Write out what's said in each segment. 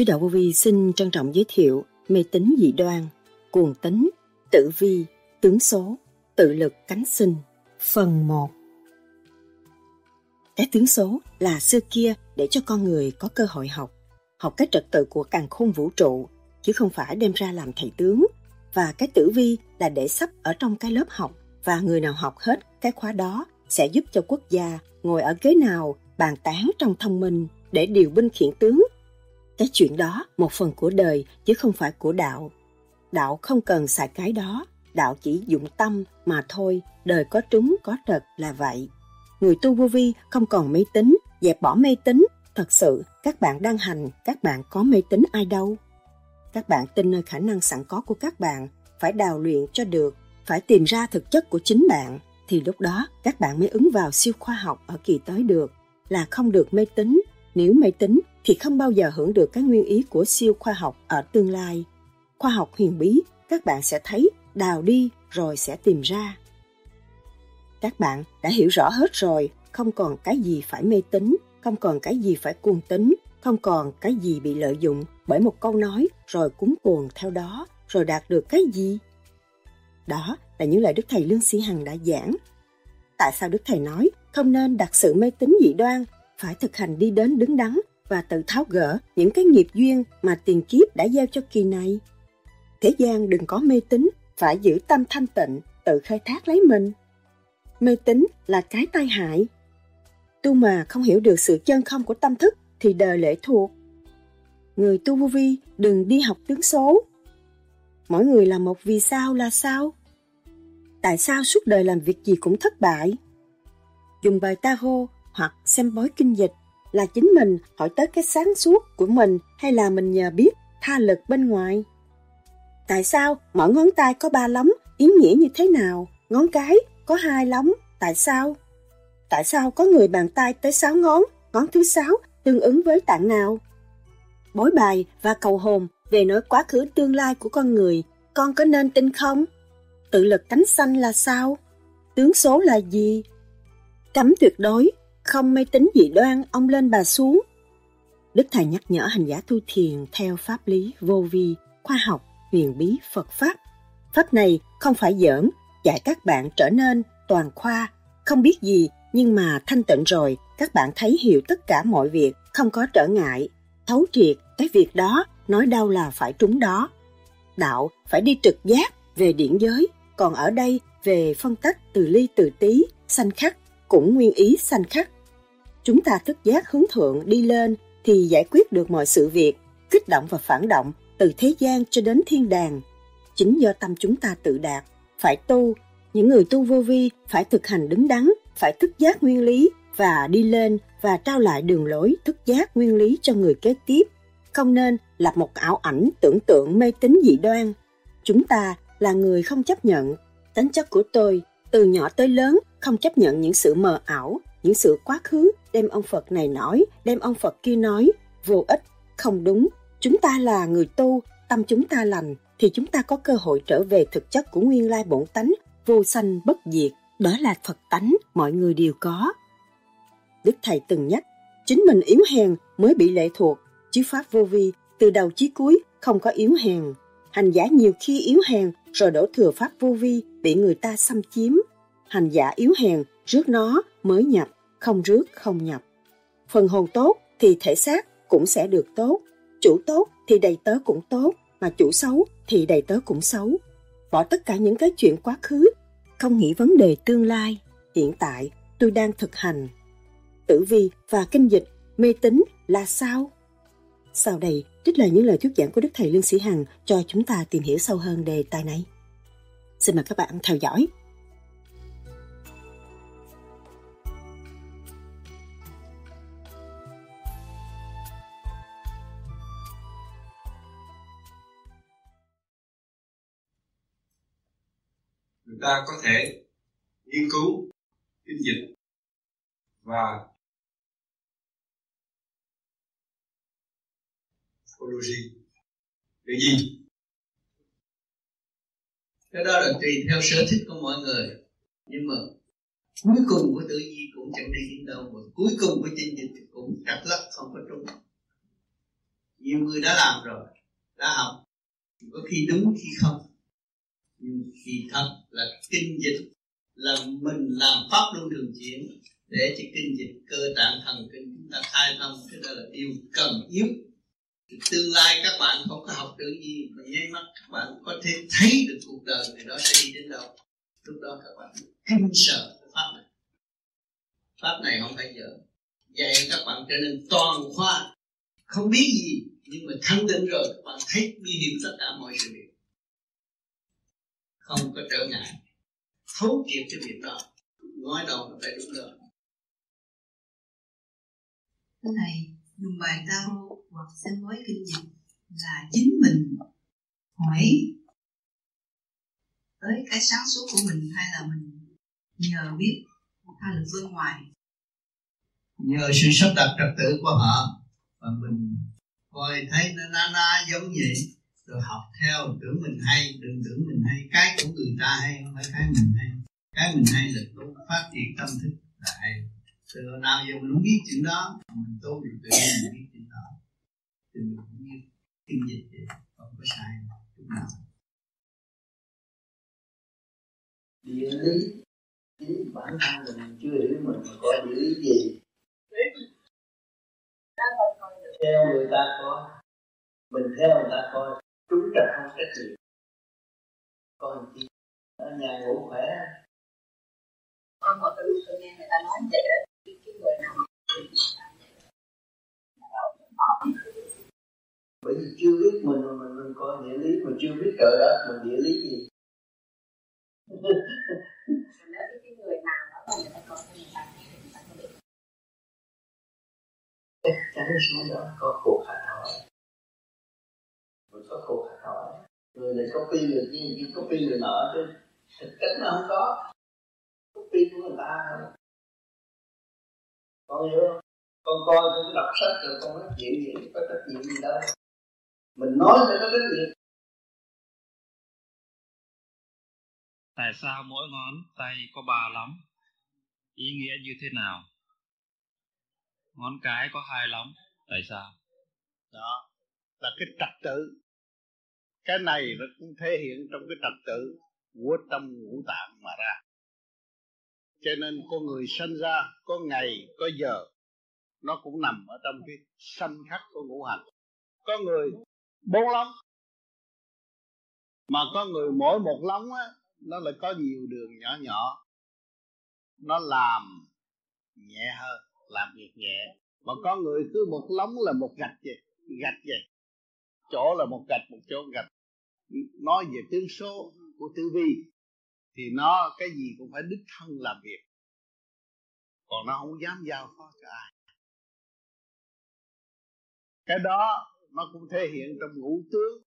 Sư Đạo Vô Vi xin trân trọng giới thiệu mê tín dị đoan, cuồng tính, tử vi, tướng số, tự lực cánh sinh. Phần 1 Cái tướng số là xưa kia để cho con người có cơ hội học, học cái trật tự của càng khôn vũ trụ, chứ không phải đem ra làm thầy tướng. Và cái tử vi là để sắp ở trong cái lớp học và người nào học hết cái khóa đó sẽ giúp cho quốc gia ngồi ở ghế nào bàn tán trong thông minh để điều binh khiển tướng. Cái chuyện đó một phần của đời chứ không phải của đạo. Đạo không cần xài cái đó, đạo chỉ dụng tâm mà thôi, đời có trúng có trật là vậy. Người tu vô vi không còn mê tín, dẹp bỏ mê tín. Thật sự, các bạn đang hành, các bạn có mê tín ai đâu. Các bạn tin nơi khả năng sẵn có của các bạn, phải đào luyện cho được, phải tìm ra thực chất của chính bạn, thì lúc đó các bạn mới ứng vào siêu khoa học ở kỳ tới được, là không được mê tín. Nếu máy tính thì không bao giờ hưởng được cái nguyên ý của siêu khoa học ở tương lai. Khoa học huyền bí, các bạn sẽ thấy đào đi rồi sẽ tìm ra. Các bạn đã hiểu rõ hết rồi, không còn cái gì phải mê tín, không còn cái gì phải cuồng tín, không còn cái gì bị lợi dụng bởi một câu nói rồi cúng cuồng theo đó, rồi đạt được cái gì. Đó là những lời Đức Thầy Lương Sĩ Hằng đã giảng. Tại sao Đức Thầy nói không nên đặt sự mê tín dị đoan, phải thực hành đi đến đứng đắn và tự tháo gỡ những cái nghiệp duyên mà tiền kiếp đã gieo cho kỳ này. Thế gian đừng có mê tín, phải giữ tâm thanh tịnh, tự khai thác lấy mình. Mê tín là cái tai hại. Tu mà không hiểu được sự chân không của tâm thức thì đời lệ thuộc. Người tu vô vi đừng đi học tướng số. Mỗi người là một vì sao là sao? Tại sao suốt đời làm việc gì cũng thất bại? Dùng bài tarot hoặc xem bói kinh dịch là chính mình hỏi tới cái sáng suốt của mình hay là mình nhờ biết tha lực bên ngoài? Tại sao mỗi ngón tay có ba lóng, ý nghĩa như thế nào? Ngón cái có hai lóng, tại sao? Tại sao có người bàn tay tới sáu ngón, ngón thứ sáu tương ứng với tạng nào? Bối bài và cầu hồn về nỗi quá khứ tương lai của con người, con có nên tin không? Tự lực cánh xanh là sao? Tướng số là gì? Cấm tuyệt đối, không mê tín dị đoan ông lên bà xuống. Đức Thầy nhắc nhở hành giả tu thiền theo pháp lý vô vi, khoa học, huyền bí Phật Pháp. Pháp này không phải giỡn, dạy các bạn trở nên toàn khoa, không biết gì nhưng mà thanh tịnh rồi các bạn thấy hiểu tất cả mọi việc, không có trở ngại, thấu triệt cái việc đó, nói đâu là phải trúng đó. Đạo phải đi trực giác về điển giới, còn ở đây về phân tách từ ly từ tí, sanh khắc, cũng nguyên ý sanh khắc. Chúng ta thức giác hướng thượng đi lên thì giải quyết được mọi sự việc, kích động và phản động từ thế gian cho đến thiên đàng. Chính do tâm chúng ta tự đạt, phải tu, những người tu vô vi phải thực hành đứng đắn, phải thức giác nguyên lý và đi lên và trao lại đường lối thức giác nguyên lý cho người kế tiếp. Không nên lập một ảo ảnh tưởng tượng mê tín dị đoan. Chúng ta là người không chấp nhận. Tính chất của tôi, từ nhỏ tới lớn, không chấp nhận những sự mờ ảo, những sự quá khứ, đem ông Phật này nói, đem ông Phật kia nói, vô ích, không đúng, chúng ta là người tu, tâm chúng ta lành, thì chúng ta có cơ hội trở về thực chất của nguyên lai bổn tánh, vô sanh bất diệt. Đó là Phật tánh, mọi người đều có. Đức Thầy từng nhắc, chính mình yếu hèn mới bị lệ thuộc, chứ Pháp vô vi, từ đầu chí cuối, không có yếu hèn. Hành giả nhiều khi yếu hèn, rồi đổ thừa Pháp vô vi, bị người ta xâm chiếm. Hành giả yếu hèn, rước nó mới nhập, không rước không nhập. Phần hồn tốt thì thể xác cũng sẽ được tốt, chủ tốt thì đầy tớ cũng tốt, mà chủ xấu thì đầy tớ cũng xấu. Bỏ tất cả những cái chuyện quá khứ, không nghĩ vấn đề tương lai. Hiện tại, tôi đang thực hành. Tử vi và kinh dịch, mê tín là sao? Sau đây, trích lời những lời thuyết giảng của Đức Thầy Lương Sĩ Hằng cho chúng ta tìm hiểu sâu hơn đề tài này. Xin mời các bạn theo dõi. Ta có thể nghiên cứu, kinh dịch và ecology để gì cái đó là tùy theo sở thích của mọi người. Nhưng mà cuối cùng của tự di cũng chẳng đi đến đâu, mà cuối cùng của chương trình cũng chặt lắc không có trung. nhiều người đã làm rồi, đã học. Có khi đúng khi không. Nhưng khi thật là kinh dịch, là mình làm pháp luân thường chuyển. Để cho kinh dịch cơ tạng thần kinh chúng ta khai thông, cái đó là điều cần yếu tương lai các bạn không có học được gì, mà nháy mắt các bạn có thể thấy được cuộc đời người đó sẽ đi đến đâu. Lúc đó các bạn kinh sợ cái pháp này. Pháp này không phải dở. Dạy các bạn trở nên toàn khoa, không biết gì, nhưng mà thanh định rồi, các bạn thấy đi hiểu tất cả mọi sự việc không có trở ngại. Thấu triệt cái việc đó nói đâu là phải đúng đó cái này dùng bài tarot hoặc xem bói kinh dịch là chính mình. Hỏi tới cái sáng suốt của mình hay là mình nhờ biết một hai lực bên ngoài? Nhờ sự sắp đặt trật tự của họ và mình coi thấy nó na na giống vậy rồi học theo, tưởng mình hay, đừng tưởng mình hay. Cái của người ta hay, không phải cái mình hay. Cái mình hay là tu phát triển tâm thức là hay. Từ nào giờ mình không biết chuyện đó mình tu được tự nhiên mình biết chuyện đó. Thì mình cũng như kinh dịch vậy, không có sai chút nào. Địa lý chính bản thân mình chưa hiểu mình mà coi địa lý gì. Theo người ta coi, mình theo người ta coi trúng trật không trách nhiệm coi chi ở nhà ngủ khỏe. Con cái lúc tôi nghe người ta nói vậy đó. Cái, người nào bởi vì chưa biết mình mà mình, mình coi địa lý mà chưa biết trời đất mình địa lý gì. Nếu cái người nào đó mà người ta coi người ta ta chắc chắn số đó có cuộc hạt hỏi có cuộc hạt hỏi người này copy người kia người kia copy người nọ chứ thực chất nó không có copy của người ta thôi con hiểu không con coi con đọc sách rồi con nói chuyện gì có trách nhiệm gì đâu mình nói phải có trách nhiệm Tại sao mỗi ngón tay có ba lóng? Ý nghĩa như thế nào? Ngón cái có hai lóng, tại sao? Đó là cái trật tự. Cái này nó cũng thể hiện trong cái trật tự của tâm ngũ tạng mà ra. Cho nên con người sinh ra có ngày, có giờ, nó cũng nằm ở trong cái sanh khắc của ngũ hành. Có người bốn lóng, mà có người mỗi một lóng á, nó lại có nhiều đường nhỏ nhỏ nó làm nhẹ hơn làm việc nhẹ mà có người cứ một lóng là một gạch vậy gạch vậy chỗ là một gạch một chỗ gạch nói về tướng số của tử vi thì nó cái gì cũng phải đích thân làm việc. Còn nó không dám giao phó cho ai. Cái đó nó cũng thể hiện trong ngũ tướng.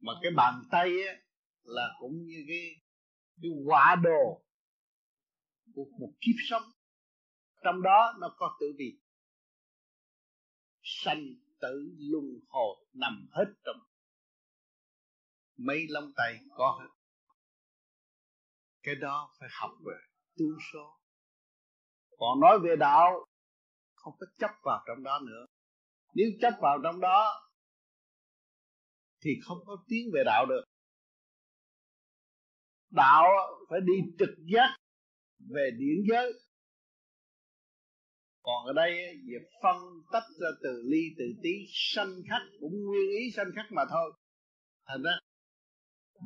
Mà cái bàn tay á, là cũng như cái cái quả đồ của một kiếp sống. Trong đó nó có tử vi. Sanh tử luân hồi nằm hết trong mấy lông tay có hết. Cái đó phải học về tương số. Còn nói về đạo, không có chấp vào trong đó nữa. Nếu chấp vào trong đó, thì không có tiến về đạo được. Đạo phải đi trực giác về điển giới. Còn ở đây, về phân tách ra từ ly, từ tí, sanh khắc, cũng nguyên ý sanh khắc mà thôi. Thành ra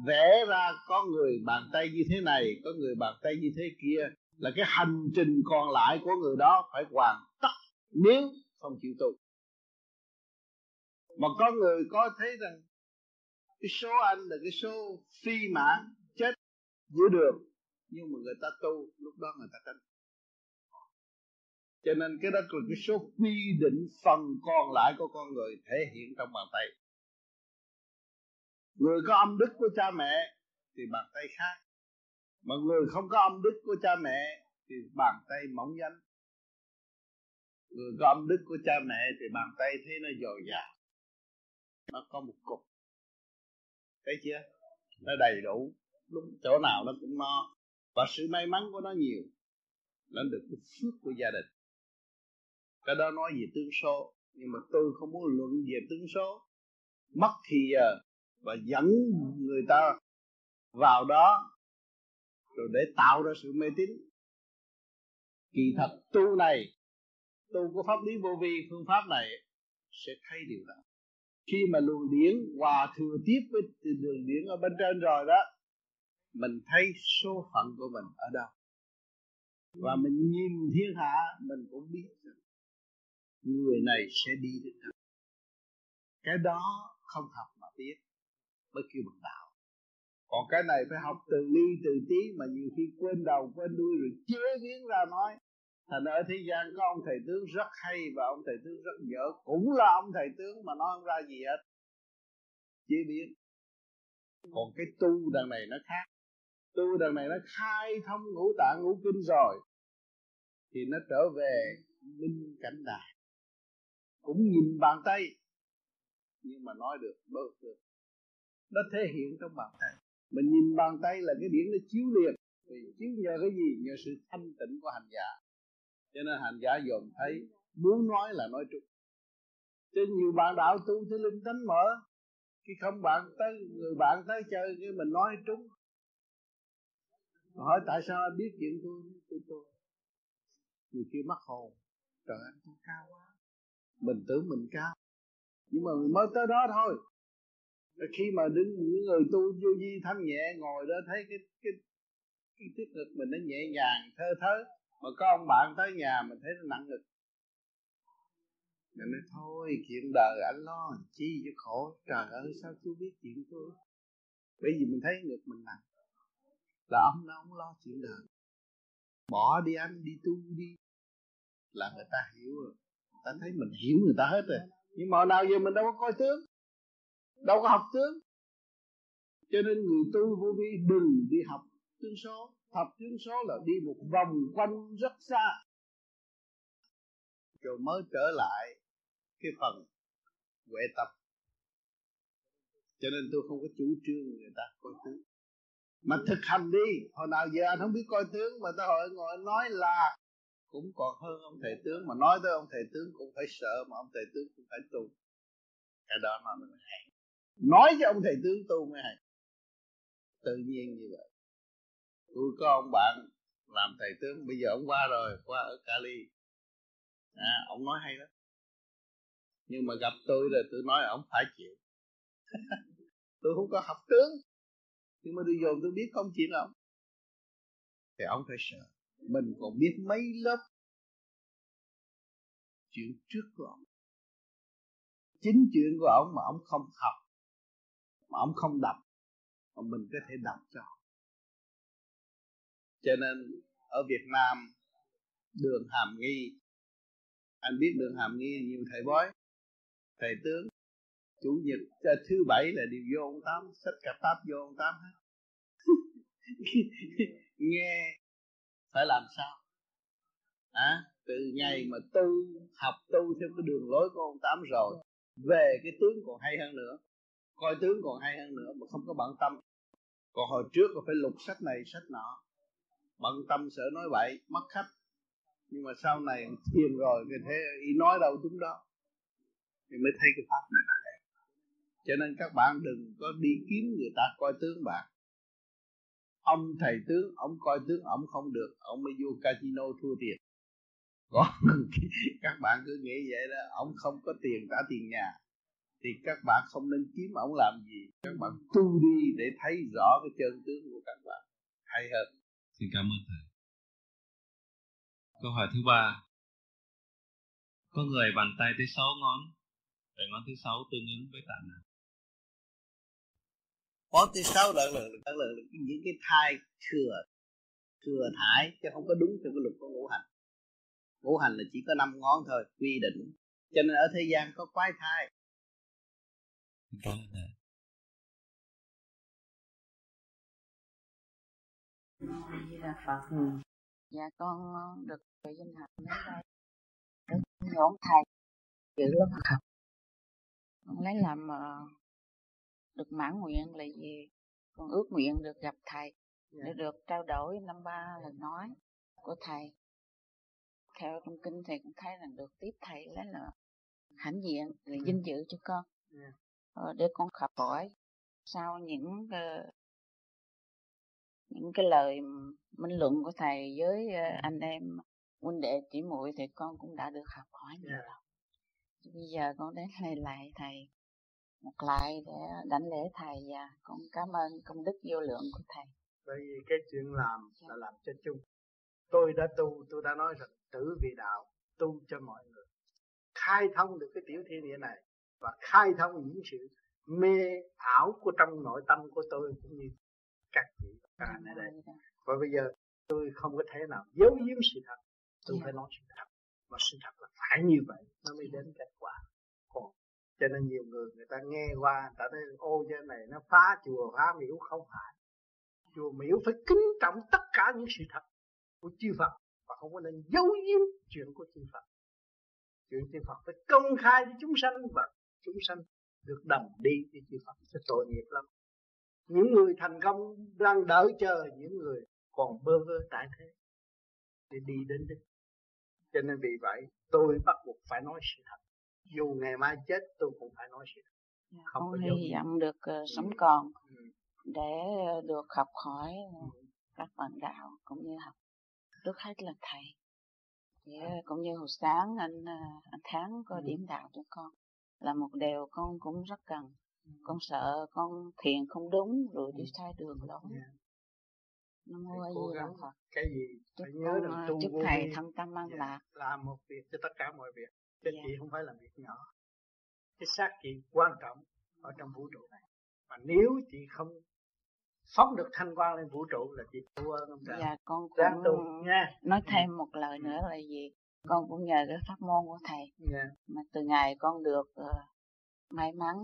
vẽ ra có người bàn tay như thế này, có người bàn tay như thế kia, là cái hành trình còn lại của người đó phải hoàn tất nếu không chịu tu mà có người có thấy rằng cái số anh là cái số phi mãn chết giữa đường, nhưng mà người ta tu, lúc đó người ta tránh cho nên cái đó là cái số quy định phần còn lại của con người thể hiện trong bàn tay người có âm đức của cha mẹ thì bàn tay khác. Mà người không có âm đức của cha mẹ thì bàn tay mỏng danh người có âm đức của cha mẹ thì bàn tay thấy nó dồi dào. Nó có một cục. Thấy chưa? Nó đầy đủ. Lúc chỗ nào nó cũng no. Và sự may mắn của nó nhiều. Nó được cái phước của gia đình. Cái đó nói về tương số. Nhưng mà tôi không muốn luận về tướng số. Mất thì giờ và dẫn người ta vào đó rồi để tạo ra sự mê tín. Kỳ thật, tu này, tu của pháp lý vô vi, phương pháp này sẽ thấy điều đó. Khi mà luồng điển hòa thừa tiếp với đường điển ở bên trên rồi đó, mình thấy số phận của mình ở đâu. Và mình nhìn thiên hạ, mình cũng biết rằng người này sẽ đi đến đâu. Cái đó không học mà biết mới kêu bằng đạo. Còn cái này phải học từ ly từ tí mà nhiều khi quên đầu quên đuôi rồi chế biến ra nói. Thành ở thế gian có ông thầy tướng rất hay và ông thầy tướng rất dở. Cũng là ông thầy tướng mà nói không ra gì hết. Chế biến. Còn cái tu đằng này nó khác. Tu đằng này nó khai thông ngũ tạng ngũ kinh rồi. Thì nó trở về minh cảnh đài. Cũng nhìn bàn tay. Nhưng mà nói được đôi được nó thể hiện trong bàn tay. Mình nhìn bàn tay là cái điển nó chiếu liền. Vì chiếu nhờ cái gì? Nhờ sự thanh tịnh của hành giả. Cho nên hành giả dòm thấy, muốn nói là nói trúng. Cho nhiều bạn đạo tu thì linh tánh mở, khi không bạn tới, người bạn tới chơi, cái mình nói trúng. Hỏi tại sao anh biết chuyện tôi? Tôi tôi. Người kia mắc hồn trời anh tôi cao quá. Mình tưởng mình cao. Nhưng mà mình mới tới đó thôi khi mà đứng, những người tu vô di thanh nhẹ, ngồi đó thấy cái cái cái tiết ngực mình nó nhẹ nhàng, thơ thớ, mà có ông bạn tới nhà mình thấy nó nặng ngực. Mình nói, thôi, chuyện đời anh lo chi cho khổ, trời ơi, sao chú biết chuyện tôi? Bởi vì mình thấy ngực mình nặng. Là ông nó không lo chuyện đời. Bỏ đi anh, đi tu đi. Là người ta hiểu rồi. Người ta thấy mình hiểu người ta hết rồi. Nhưng mà nào giờ mình đâu có coi tướng đâu có học tướng. Cho nên người tu vô vi đừng đi học tướng số. Học tướng số là đi một vòng quanh rất xa. Rồi mới trở lại cái phần huệ tập. Cho nên tôi không có chủ trương người ta coi tướng. Mà thực hành đi. Hồi nào giờ anh không biết coi tướng, mà ta hỏi, ngồi nói là cũng còn hơn ông thầy tướng, mà nói tới ông thầy tướng cũng phải sợ, mà ông thầy tướng cũng phải tu. Cái đó mà mình hay nói cho ông thầy tướng tu mới hay tự nhiên như vậy. Tôi có ông bạn làm thầy tướng bây giờ ông qua rồi qua ở Cali. À, ông nói hay lắm. Nhưng mà gặp tôi là tôi nói ông phải chịu. Tôi không có học tướng. Nhưng mà tôi dồn tôi biết không chuyện ông thì ông phải sợ. Mình còn biết mấy lớp chuyện trước của ông. Chính chuyện của ông mà ông không học mà ông không đọc mà mình có thể đọc cho cho nên ở Việt Nam đường hàm nghi anh biết đường hàm nghi nhiều thầy bói thầy tướng chủ nhật ờ, thứ bảy là điều vô ông tám sách cả táp vô ông tám hết. Nghe phải làm sao? À, từ ngày mà tu học tu theo cái đường lối của ông tám rồi về cái tướng còn hay hơn nữa coi tướng còn hay hơn nữa mà không có bận tâm. Còn hồi trước là phải lục sách này, sách nọ. Bận tâm sợ nói bậy, mất khách. Nhưng mà sau này thiền rồi thì thế ý nói đâu đúng đó. Thì mới thấy cái pháp này là hay. Cho nên các bạn đừng có đi kiếm người ta coi tướng bạn. Ông thầy tướng, ông coi tướng, ông không được. Ông mới vô casino thua tiền còn các bạn cứ nghĩ vậy đó, ông không có tiền trả tiền nhà thì các bạn không nên kiếm ông làm gì. Các bạn tu đi để thấy rõ cái chân tướng của các bạn. Hay hơn. Xin cảm ơn thầy. Câu hỏi thứ ba. Có người bàn tay tới sáu ngón vậy ngón thứ sáu tương ứng với tạng nào? Ngón thứ sáu là là là, là những cái thai thừa thừa thải chứ không có đúng theo cái luật của ngũ hành. Ngũ hành là chỉ có năm ngón thôi quy định. Cho nên ở thế gian có quái thai vâng Di Đà Phật. Ừ. Dạ con được về danh hạnh đến đây. Được nhổn thầy giữ lớp học. Con lấy làm uh, được mãn nguyện là gì? Con ước nguyện được gặp thầy để được trao đổi năm ba lần nói của thầy. Theo trong kinh thì cũng thấy là được tiếp thầy lấy là hãnh diện là Ừ. vinh dự cho con ờ, để con học hỏi sau những ờ, những cái lời minh luận của thầy với ờ, Ừ. anh em huynh đệ tỷ muội thì con cũng đã được học hỏi nhiều Yeah. rồi. Bây giờ con đến đây lại thầy một lại để đảnh lễ thầy và con cảm ơn công đức vô lượng của thầy. Bởi vì cái chuyện làm là làm cho chung. Tôi đã tu tôi đã nói rằng tử vì đạo tu cho mọi người. Khai thông được cái tiểu thiên địa này và khai thông những sự mê ảo của trong nội tâm của tôi cũng như các vị các anh ở đây. Và bây giờ tôi không có thể nào giấu giếm sự thật. Tôi Dạ. phải nói sự thật. Và sự thật là phải như vậy nó mới đến kết quả. Còn cho nên nhiều người người ta nghe qua người ta nói ô cái này nó phá chùa phá miếu. Không phải. Chùa miếu phải kính trọng tất cả những sự thật của chư Phật và không có nên giấu giếm chuyện của chư Phật. Chuyện chư Phật phải công khai với chúng sanh và chúng sanh được đồng đi với chư Phật sẽ tội nghiệp lắm. Những người thành công đang đợi chờ những người còn bơ vơ tại thế để đi đến đích cho nên vì vậy tôi bắt buộc phải nói sự thật. Dù ngày mai chết tôi cũng phải nói sự thật. Không con hy vọng được ờ, sống còn Ừ. để ờ, được học hỏi ờ, các bạn đạo cũng như học trước hết là thầy. Thì, ờ, cũng như hồi sáng anh ờ, anh tháng có Ừ. điểm đạo cho con là một điều con cũng rất cần. Con sợ con thiền không đúng rồi đi Ừ. sai đường lối Yeah. nó Phải mua gì đâu Phật cái gì chúc phải nhớ con ờ, tu chúc thầy thân tâm an Dạ, lạc. Làm một việc cho tất cả mọi việc. Chứ Dạ. chị không phải là việc nhỏ. Cái xác chị quan trọng ở trong vũ trụ này. Mà nếu chị không phóng được thanh quan lên vũ trụ là chị thua ơn ông trời và con ráng tu cũng nha. nói thêm một lời nữa là gì con cũng nhờ cái pháp môn của thầy. Nha mà từ ngày con được ờ, may mắn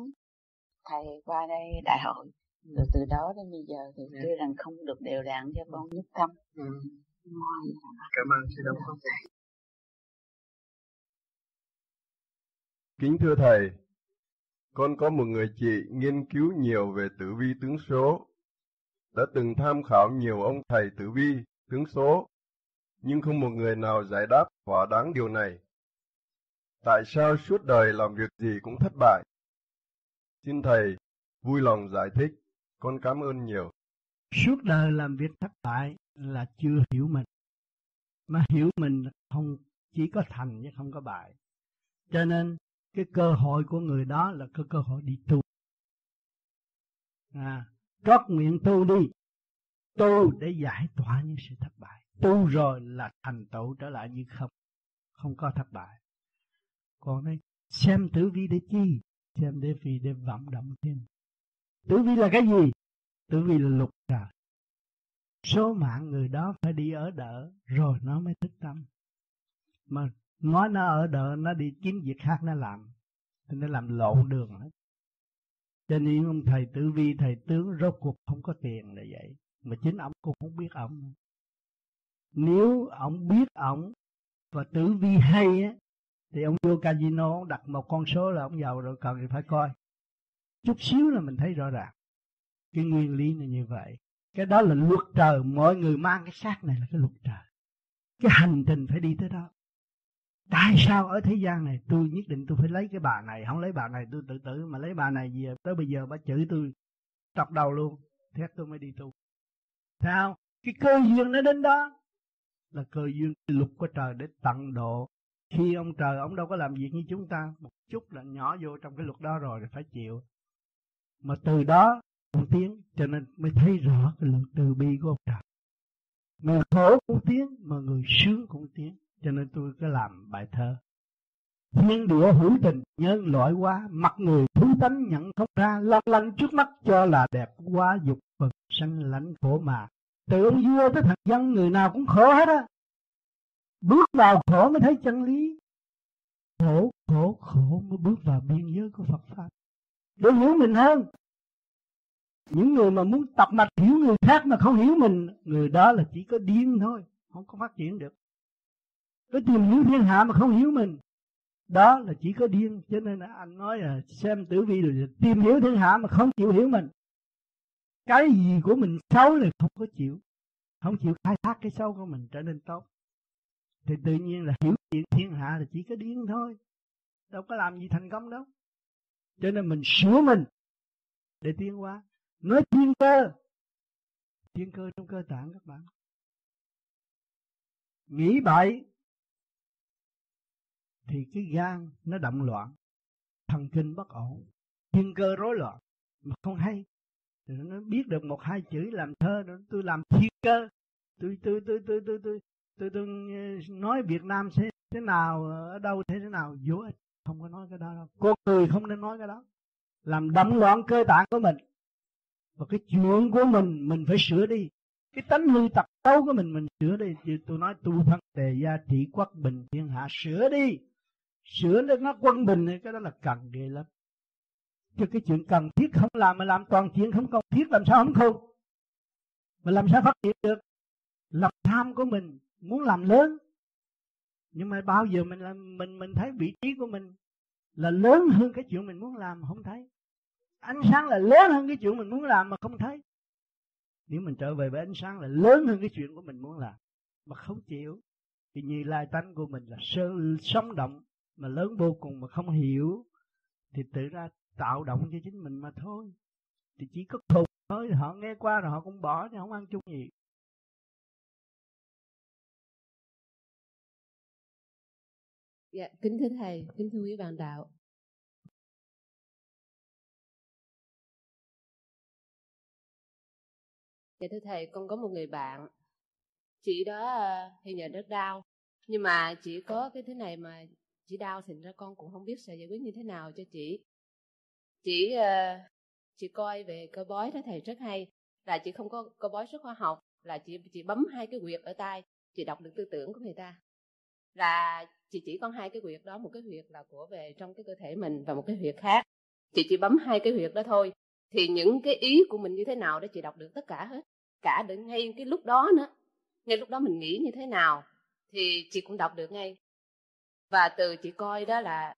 thầy qua đây đại hội rồi từ đó đến bây giờ thì Dạ. tuy rằng không được đều đặn cho con nhất tâm. Ừ. Ngoài cảm ơn sự đóng góp Kính thưa Thầy, con có một người chị nghiên cứu nhiều về tử vi tướng số, đã từng tham khảo nhiều ông thầy tử vi, tướng số, nhưng không một người nào giải đáp thỏa đáng điều này. Tại sao suốt đời làm việc gì cũng thất bại? Xin Thầy vui lòng giải thích, con cảm ơn nhiều. suốt đời làm việc thất bại là chưa hiểu mình. Mà hiểu mình không chỉ có thành chứ không có bại. Cho nên cái cơ hội của người đó là cái cơ hội đi tu. À trót nguyện tu đi. Tu để giải tỏa những sự thất bại. Tu rồi là thành tựu trở lại như không không có thất bại. Còn đây, xem tử vi để chi? Xem để vì để vận động thêm. Tử vi là cái gì? Tử vi là lục trời số mạng người đó phải đi ở đỡ, rồi nó mới thức tâm. Mà nói nó ở đỡ, nó đi kiếm việc khác, nó làm. Thì nó làm lộn đường hết. Cho nên ông thầy tử vi, thầy tướng rốt cuộc không có tiền là vậy. Mà chính ông cũng không biết ông. Nếu ông biết ông và tử vi hay á, thì ông vô casino ông đặt một con số là ông giàu rồi, cần thì phải coi. Chút xíu là mình thấy rõ ràng. Cái nguyên lý là như vậy. Cái đó là luật trời, mọi người mang cái xác này là cái luật trời. Cái hành trình phải đi tới đó. Tại sao ở thế gian này tôi nhất định tôi phải lấy cái bà này? Không lấy bà này, tôi tự tử, mà lấy bà này gì tới bây giờ bà chửi tôi trọc đầu luôn. Thế tôi mới đi tu. Sao cái cơ duyên nó đến đó là cơ duyên luật của trời để tận độ. Khi ông trời, ông đâu có làm việc như chúng ta, một chút là nhỏ vô trong cái luật đó rồi thì phải chịu. Mà từ đó cũng tiến cho nên mới thấy rõ cái lượng từ bi của ông trời. Người khổ cũng tiến mà người sướng cũng tiến cho nên tôi có làm bài thơ. Thiên địa hữu tình, nhân loại quá mặt người thú tánh nhận không ra long lanh trước mắt cho là đẹp quá dục vật, sanh lãnh khổ mà từ ông vua tới thằng dân người nào cũng khổ hết á. Bước vào khổ mới thấy chân lý. Khổ khổ khổ mới bước vào biên giới của Phật pháp. Để hiểu mình hơn, những người mà muốn tập mạch hiểu người khác mà không hiểu mình, người đó là chỉ có điên thôi, không có phát triển được. Có tìm hiểu thiên hạ mà không hiểu mình, đó là chỉ có điên. Cho nên là anh nói là xem tử vi rồi tìm hiểu thiên hạ mà không chịu hiểu mình cái gì của mình xấu thì không có chịu. Không chịu khai thác cái xấu của mình trở nên tốt. Thì tự nhiên là hiểu chuyện thiên hạ là chỉ có điên thôi. Đâu có làm gì thành công đâu. Cho nên mình sửa mình để tiến hóa. Nói thiên cơ. Thiên cơ trong cơ tạng các bạn. Nghĩ bậy thì cái gan nó động loạn. Thần kinh bất ổn. Thiên cơ rối loạn. Mà không hay nó biết được một hai chữ làm thơ rồi tôi làm thiên cơ. Tôi tôi tôi tôi tôi tôi tôi, tôi nói Việt Nam thế thế nào ờ, ở đâu thế thế nào vô ích. Không có nói cái đó đâu. Con người không nên nói cái đó. Làm động loạn cơ tạng của mình. Và cái chuyện của mình mình phải sửa đi. Cái tánh hư tật xấu của mình mình sửa đi. Chứ tôi nói tu thân tề gia trị quốc bình thiên hạ sửa đi. Sửa lên nó quân bình thì cái đó là cần ghê lắm chứ cái chuyện cần thiết không làm mà làm toàn chuyện không cần thiết, làm sao không khôn? Mà làm sao phát triển được? Lòng tham của mình muốn làm lớn. Nhưng mà bao giờ mình làm, mình mình thấy vị trí của mình là lớn hơn cái chuyện mình muốn làm mà không thấy. Ánh sáng là lớn hơn cái chuyện mình muốn làm mà không thấy. Nếu mình trở về với ánh sáng là lớn hơn cái chuyện của mình muốn làm mà không chịu, thì như lai tánh của mình là sơ, sống động mà lớn vô cùng mà không hiểu, thì tự ra tạo động cho chính mình mà thôi thì chỉ có thục thôi họ nghe qua rồi họ cũng bỏ chứ không ăn chung gì Dạ, kính thưa thầy, kính thưa quý bạn đạo. Dạ thưa thầy, con có một người bạn, chị đó ờ, thì hiện giờ rất đau, nhưng mà chỉ có cái thứ này mà chị đau thành ra con cũng không biết sẽ giải quyết như thế nào cho chị. Chị uh, ờ, chị coi về cơ bói đó thầy rất hay, là chị không có cơ bói rất khoa học, là chị chị bấm hai cái quyệt ở tay, chị đọc được tư tưởng của người ta. Là chị chỉ có hai cái huyệt đó một cái huyệt là của về trong cái cơ thể mình và một cái huyệt khác. Chị chỉ bấm hai cái huyệt đó thôi thì những cái ý của mình như thế nào đó chị đọc được tất cả hết. Cả đến ngay cái lúc đó nữa ngay lúc đó mình nghĩ như thế nào thì chị cũng đọc được ngay. Và từ chị coi đó là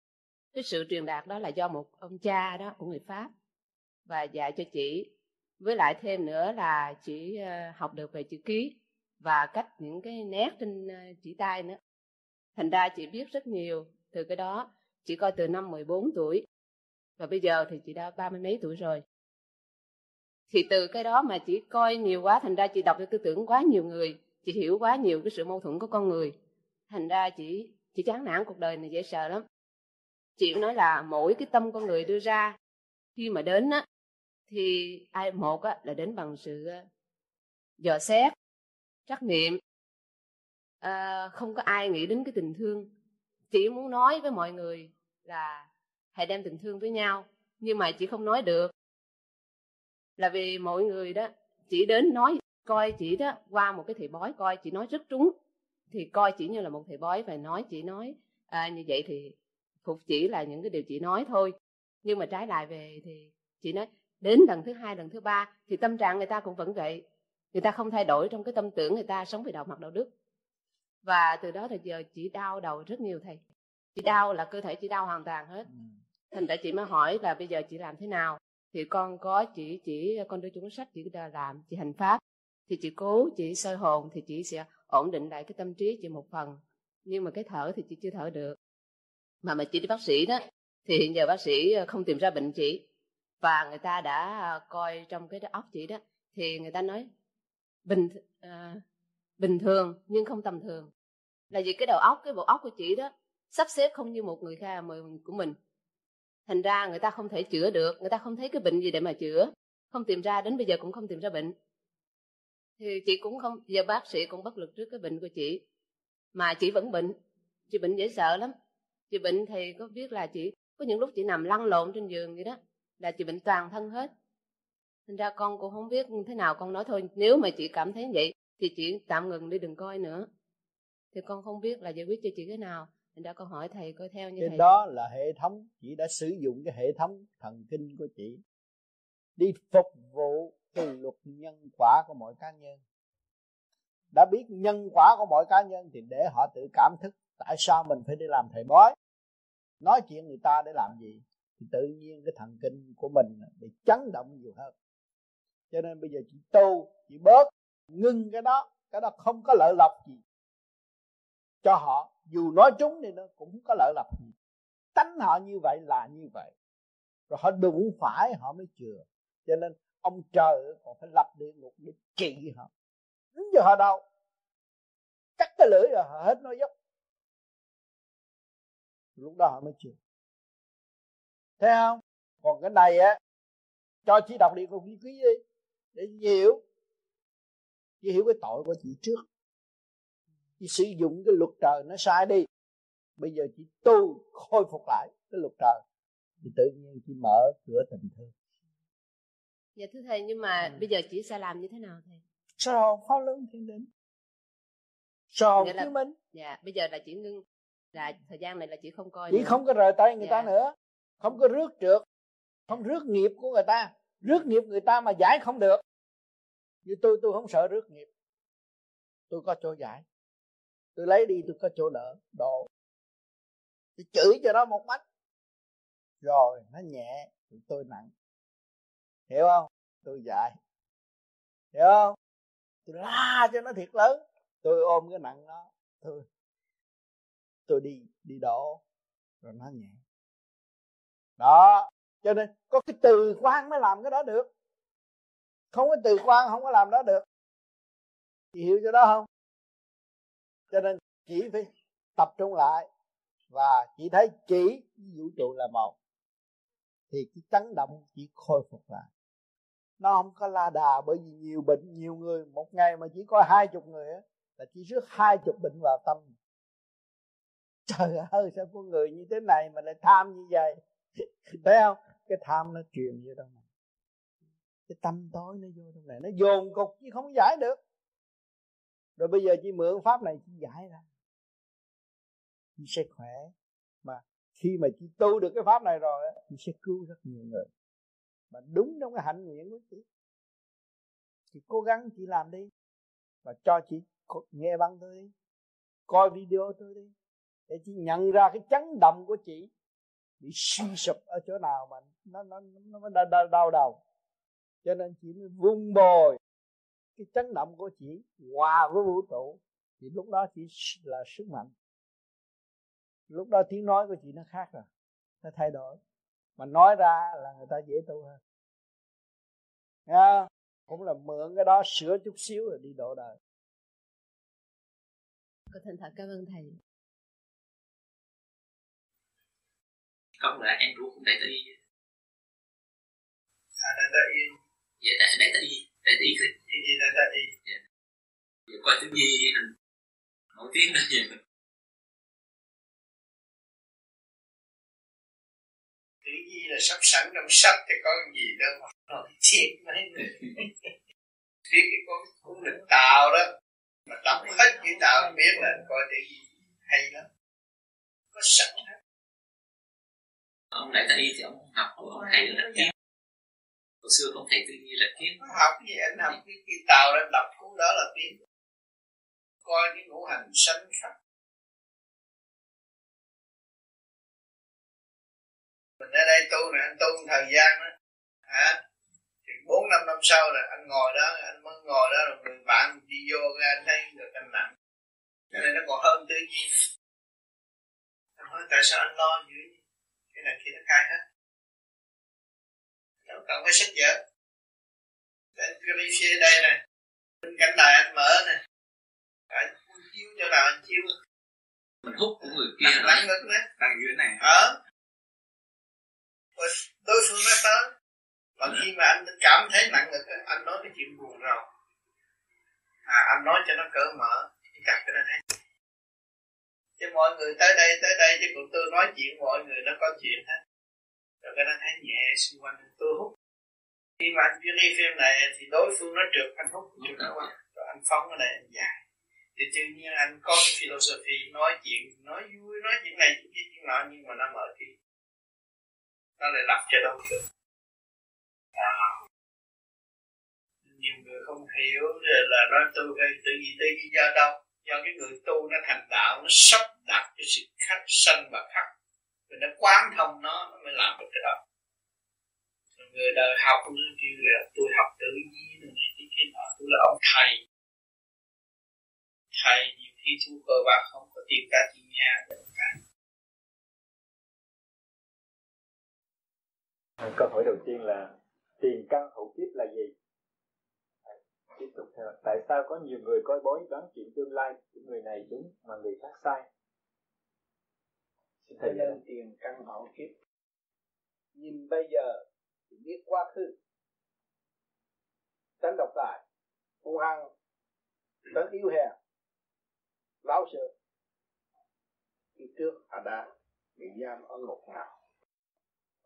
cái sự truyền đạt đó là do một ông cha đó của người pháp và dạy cho chị với lại thêm nữa là chị ờ, học được về chữ ký và cách những cái nét trên ờ, chỉ tay nữa Thành ra chị biết rất nhiều từ cái đó. Chị coi từ năm 14 tuổi. Và bây giờ thì chị đã ba mươi mấy tuổi rồi. Thì từ cái đó mà chị coi nhiều quá, thành ra chị đọc được tư tưởng quá nhiều người. Chị hiểu quá nhiều cái sự mâu thuẫn của con người. Thành ra chị chị chán nản cuộc đời này dễ sợ lắm. Chị nói là mỗi cái tâm con người đưa ra khi mà đến á thì ai một á là đến bằng sự ờ, dò xét trắc nghiệm. À, không có ai nghĩ đến cái tình thương. Chỉ muốn nói với mọi người là hãy đem tình thương với nhau nhưng mà chị không nói được. Là vì mọi người đó chỉ đến nói coi chị đó qua một cái thầy bói coi chị nói rất trúng thì coi chỉ như là một thầy bói và nói chị nói à, như vậy thì phục chỉ là những cái điều chị nói thôi. Nhưng mà trái lại về thì chị nói đến lần thứ hai lần thứ ba thì tâm trạng người ta cũng vẫn vậy. Người ta không thay đổi trong cái tâm tưởng người ta sống về đạo mặt đạo đức. Và từ đó thì giờ chị đau đầu rất nhiều thầy. Chị đau là cơ thể chị đau hoàn toàn hết. Ừ. thành ra chị mới hỏi là bây giờ chị làm thế nào? Thì con có chỉ chỉ con đưa cuốn sách chị làm chị hành pháp. Thì chị cố chị soi hồn thì chị sẽ ổn định lại cái tâm trí chị một phần. Nhưng mà cái thở thì chị chưa thở được mà mà chị đi bác sĩ đó thì hiện giờ bác sĩ ờ, không tìm ra bệnh chị. Và người ta đã ờ, coi trong cái óc chị đó thì người ta nói bình à, bình thường nhưng không tầm thường. Là vì cái đầu óc cái bộ óc của chị đó sắp xếp không như một người khác của mình. Thành ra người ta không thể chữa được người ta không thấy cái bệnh gì để mà chữa không tìm ra đến bây giờ cũng không tìm ra bệnh. Thì chị cũng không giờ bác sĩ cũng bất lực trước cái bệnh của chị. Mà chị vẫn bệnh chị bệnh dễ sợ lắm chị bệnh thì có biết là chị có những lúc chị nằm lăn lộn trên giường vậy đó là chị bệnh toàn thân hết. Thành ra con cũng không biết thế nào con nói thôi nếu mà chị cảm thấy vậy thì chị tạm ngừng đi đừng coi nữa. Thì con không biết là giải quyết cho chị cái nào thành ra con hỏi thầy coi theo như cái thầy đó là hệ thống chị đã sử dụng cái hệ thống thần kinh của chị đi phục vụ cái luật nhân quả của mọi cá nhân. Đã biết nhân quả của mọi cá nhân thì để họ tự cảm thức tại sao mình phải đi làm thầy bói nói chuyện người ta để làm gì thì tự nhiên cái thần kinh của mình bị chấn động nhiều hơn. Cho nên bây giờ chị tu, chị bớt ngưng cái đó cái đó không có lợi lộc gì cho họ. Dù nói trúng thì nó cũng không có lợi lộc gì. Tánh họ như vậy là như vậy. Rồi họ đụng phải họ mới chừa. Cho nên ông trời còn phải lập địa ngục để trị họ. Đến giờ họ đâu. Cắt cái lưỡi rồi họ hết nói dốc lúc đó họ mới chịu. Thấy không? Còn cái này á cho chị đọc địa ngục quý quý đi để hiểu. Chị hiểu cái tội của chị trước. Chị sử dụng cái luật trời nó sai đi. Bây giờ chị tu khôi phục lại cái luật trời. Thì tự nhiên chị mở cửa tình thương. Dạ thưa thầy nhưng mà ừ. bây giờ chị sẽ làm như thế nào thầy? Soi hồn pháp luân thiên định soi hồn chứng minh dạ bây giờ là chỉ ngưng là thời gian này là chị không coi chị nữa. không có rời tay người dạ. ta nữa. Không có rước trượt không rước nghiệp của người ta. Rước nghiệp người ta mà giải không được. Như tôi tôi không sợ rước nghiệp. Tôi có chỗ giải. Tôi lấy đi tôi có chỗ đỡ độ. Tôi chửi cho nó một mắt. Rồi nó nhẹ tôi nặng. Hiểu không? Tôi dạy hiểu không? Tôi la cho nó thiệt lớn. Tôi ôm cái nặng nó tôi tôi đi đi đổ, rồi nó nhẹ. Đó, cho nên có cái từ quan mới làm cái đó được. Không có từ quan không có làm đó được. Chị hiểu cho đó không? Cho nên chỉ phải tập trung lại và chỉ thấy chỉ vũ trụ là một, thì cái chấn động chỉ khôi phục lại. Nó không có la đà bởi vì nhiều bệnh, nhiều người, một ngày mà chỉ có hai chục người là chỉ rước hai chục bệnh vào tâm. trời ơi, sao có người như thế này mà lại tham như vậy? Thấy không? Cái tham nó truyền vô trong này. Cái tâm tối nó vô trong này. Nó dồn cục chứ không giải được. Rồi bây giờ chỉ mượn pháp này chỉ giải ra. Chị sẽ khỏe. Mà khi mà chị tu được cái pháp này rồi chị sẽ cứu rất nhiều người. Mà đúng trong cái hạnh nguyện của chị chị cố gắng chị làm đi. Và cho chị nghe băng tôi đi. Coi video tôi đi để chị nhận ra cái chấn động của chị bị suy sụp ở chỗ nào mà nó nó nó, nó đau, đau, đau đầu. Cho nên chị mới vun bồi cái chấn động của chị hòa với vũ trụ. Thì lúc đó chị là sức mạnh. Lúc đó tiếng nói của chị nó khác rồi nó thay đổi. Mà nói ra là người ta dễ tu hơn. Nha? cũng là mượn cái đó sửa chút xíu rồi đi độ đời. Cô thành thật cảm ơn thầy. Con là em ruột đại tử y à đại tử y dạ đại đại tử y đại tử y y y đại tử y dạ. Dạ coi thứ gì nổi tiếng đó vậy tự gì là sắp sẵn trong sách thì có gì đâu mà nói chuyện mấy người. Biết cái con cũng được tạo đó mà đọc hết chữ tạo biết là coi tự gì hay lắm. Có sẵn hết ông đại tây thì ông học của ông thầy rất kiếm hồi xưa ông thầy tư duy là kiến học gì anh học cái cái tàu lên đọc cuốn đó là kiếm coi cái ngũ hành sanh khắc mình ở đây tu này anh tu một thời gian đó. Hả? Thì bốn năm năm sau là anh ngồi đó, anh mới ngồi đó rồi người bạn đi vô ra anh thấy được anh nặng. Cái này nó còn hơn tư duy. anh hỏi tại sao anh lo dữ vậy? Cái này kia nó khai hết. Đâu cần phải sách vở. Anh phía đây nè. Bên cạnh đài anh mở nè. Anh chiếu cho nào anh chiếu. Mình hút của người kia lắng ngực đấy đằng dưới này ờ. Đối phương nó tới. Và khi mà anh cảm thấy nặng ngực anh nói cái chuyện buồn rồi à anh nói cho nó cỡ mở. Chặt cho nó thấy chứ mọi người tới đây tới đây chứ còn tôi nói chuyện mọi người nó có chuyện hết. Rồi cái nó thấy nhẹ xung quanh tôi hút. Khi mà anh đi phim này thì đối phương nó trượt anh hút trượt nó qua rồi. Anh phóng ở đây anh dài thì tự nhiên anh có cái philosophy nói chuyện nói vui nói chuyện này chuyện kia chuyện nọ nhưng mà nó mở thì nó lại lập cho đâu được. À, nhiều người không hiểu là nói tôi phải tự gì tự gì do đâu do cái người tu nó thành đạo, nó sắp đặt cái sự khắc sanh và khắc. Rồi nó quán thông nó nó mới làm được cái đó. Người đời học nó kêu là tôi học tự nhiên này, cái kia nọ. Tôi là ông thầy. Thầy nhiều khi thu cơ bạc không có tiền cả tiền nhà được cả câu hỏi đầu tiên là tiền căn hậu kiếp là gì? Tiếp tục theo. Tại sao có nhiều người coi bói đoán chuyện tương lai của người này đúng mà người khác sai? Xin thầy lên tiền căn hậu kiếp. Nhìn bây giờ thì biết quá khứ. Tránh độc tài hung hăng tránh yếu hèn lão sợ khi trước họ đã bị giam ở ngục nào?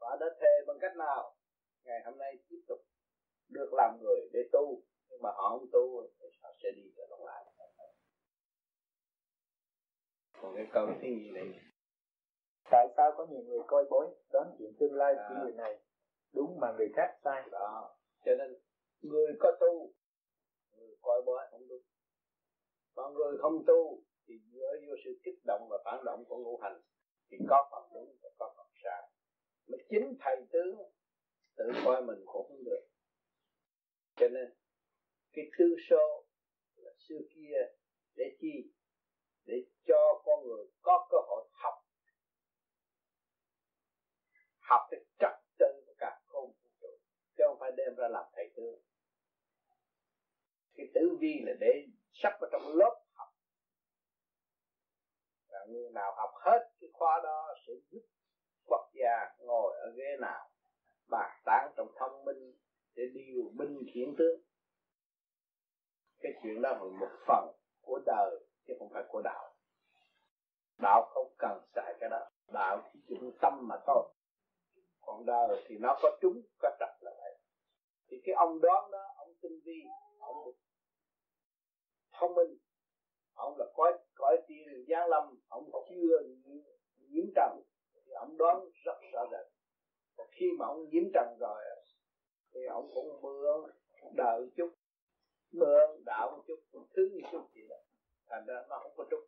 Và đã thề bằng cách nào? Ngày hôm nay tiếp tục được làm người để tu nhưng mà họ không tu thì họ sẽ đi trở lại. Còn cái câu thứ gì này? Tại sao có nhiều người coi bói đoán chuyện tương lai của à. người này đúng mà người khác sai? Đó. Cho nên người có tu người coi bói không đúng còn người không tu thì dựa vô sự kích động và phản động của ngũ hành thì có phần đúng và có phần sai. Mà chính thầy tướng tự coi mình cũng không được. Cho nên cái tư số là xưa kia để chi? Để cho con người có cơ hội học. Học cái trật tự của cả không vũ trụ, chứ không phải đem ra làm thầy tướng cái tử vi là để sắp vào trong lớp học. Và người nào học hết cái khóa đó sẽ giúp quốc gia ngồi ở ghế nào, bàn tán trong thông minh, để điều binh khiển tướng cái chuyện đó là một phần của đời, chứ không phải của đạo. Đạo không cần xài cái đó. Đạo chỉ dụng tâm mà thôi. Còn đời thì nó có trúng có trật là vậy. Thì cái ông đoán đó, ông tinh vi, ông thông minh, ông là có cõi tiền giáng lâm, ông chưa nhiễm trần, thì ông đoán rất rõ rệt và khi mà ông nhiễm trần rồi thì ông cũng mưa đợi chút mượn đạo một chút thứ một chút gì đó. Thành ra nó không có trúc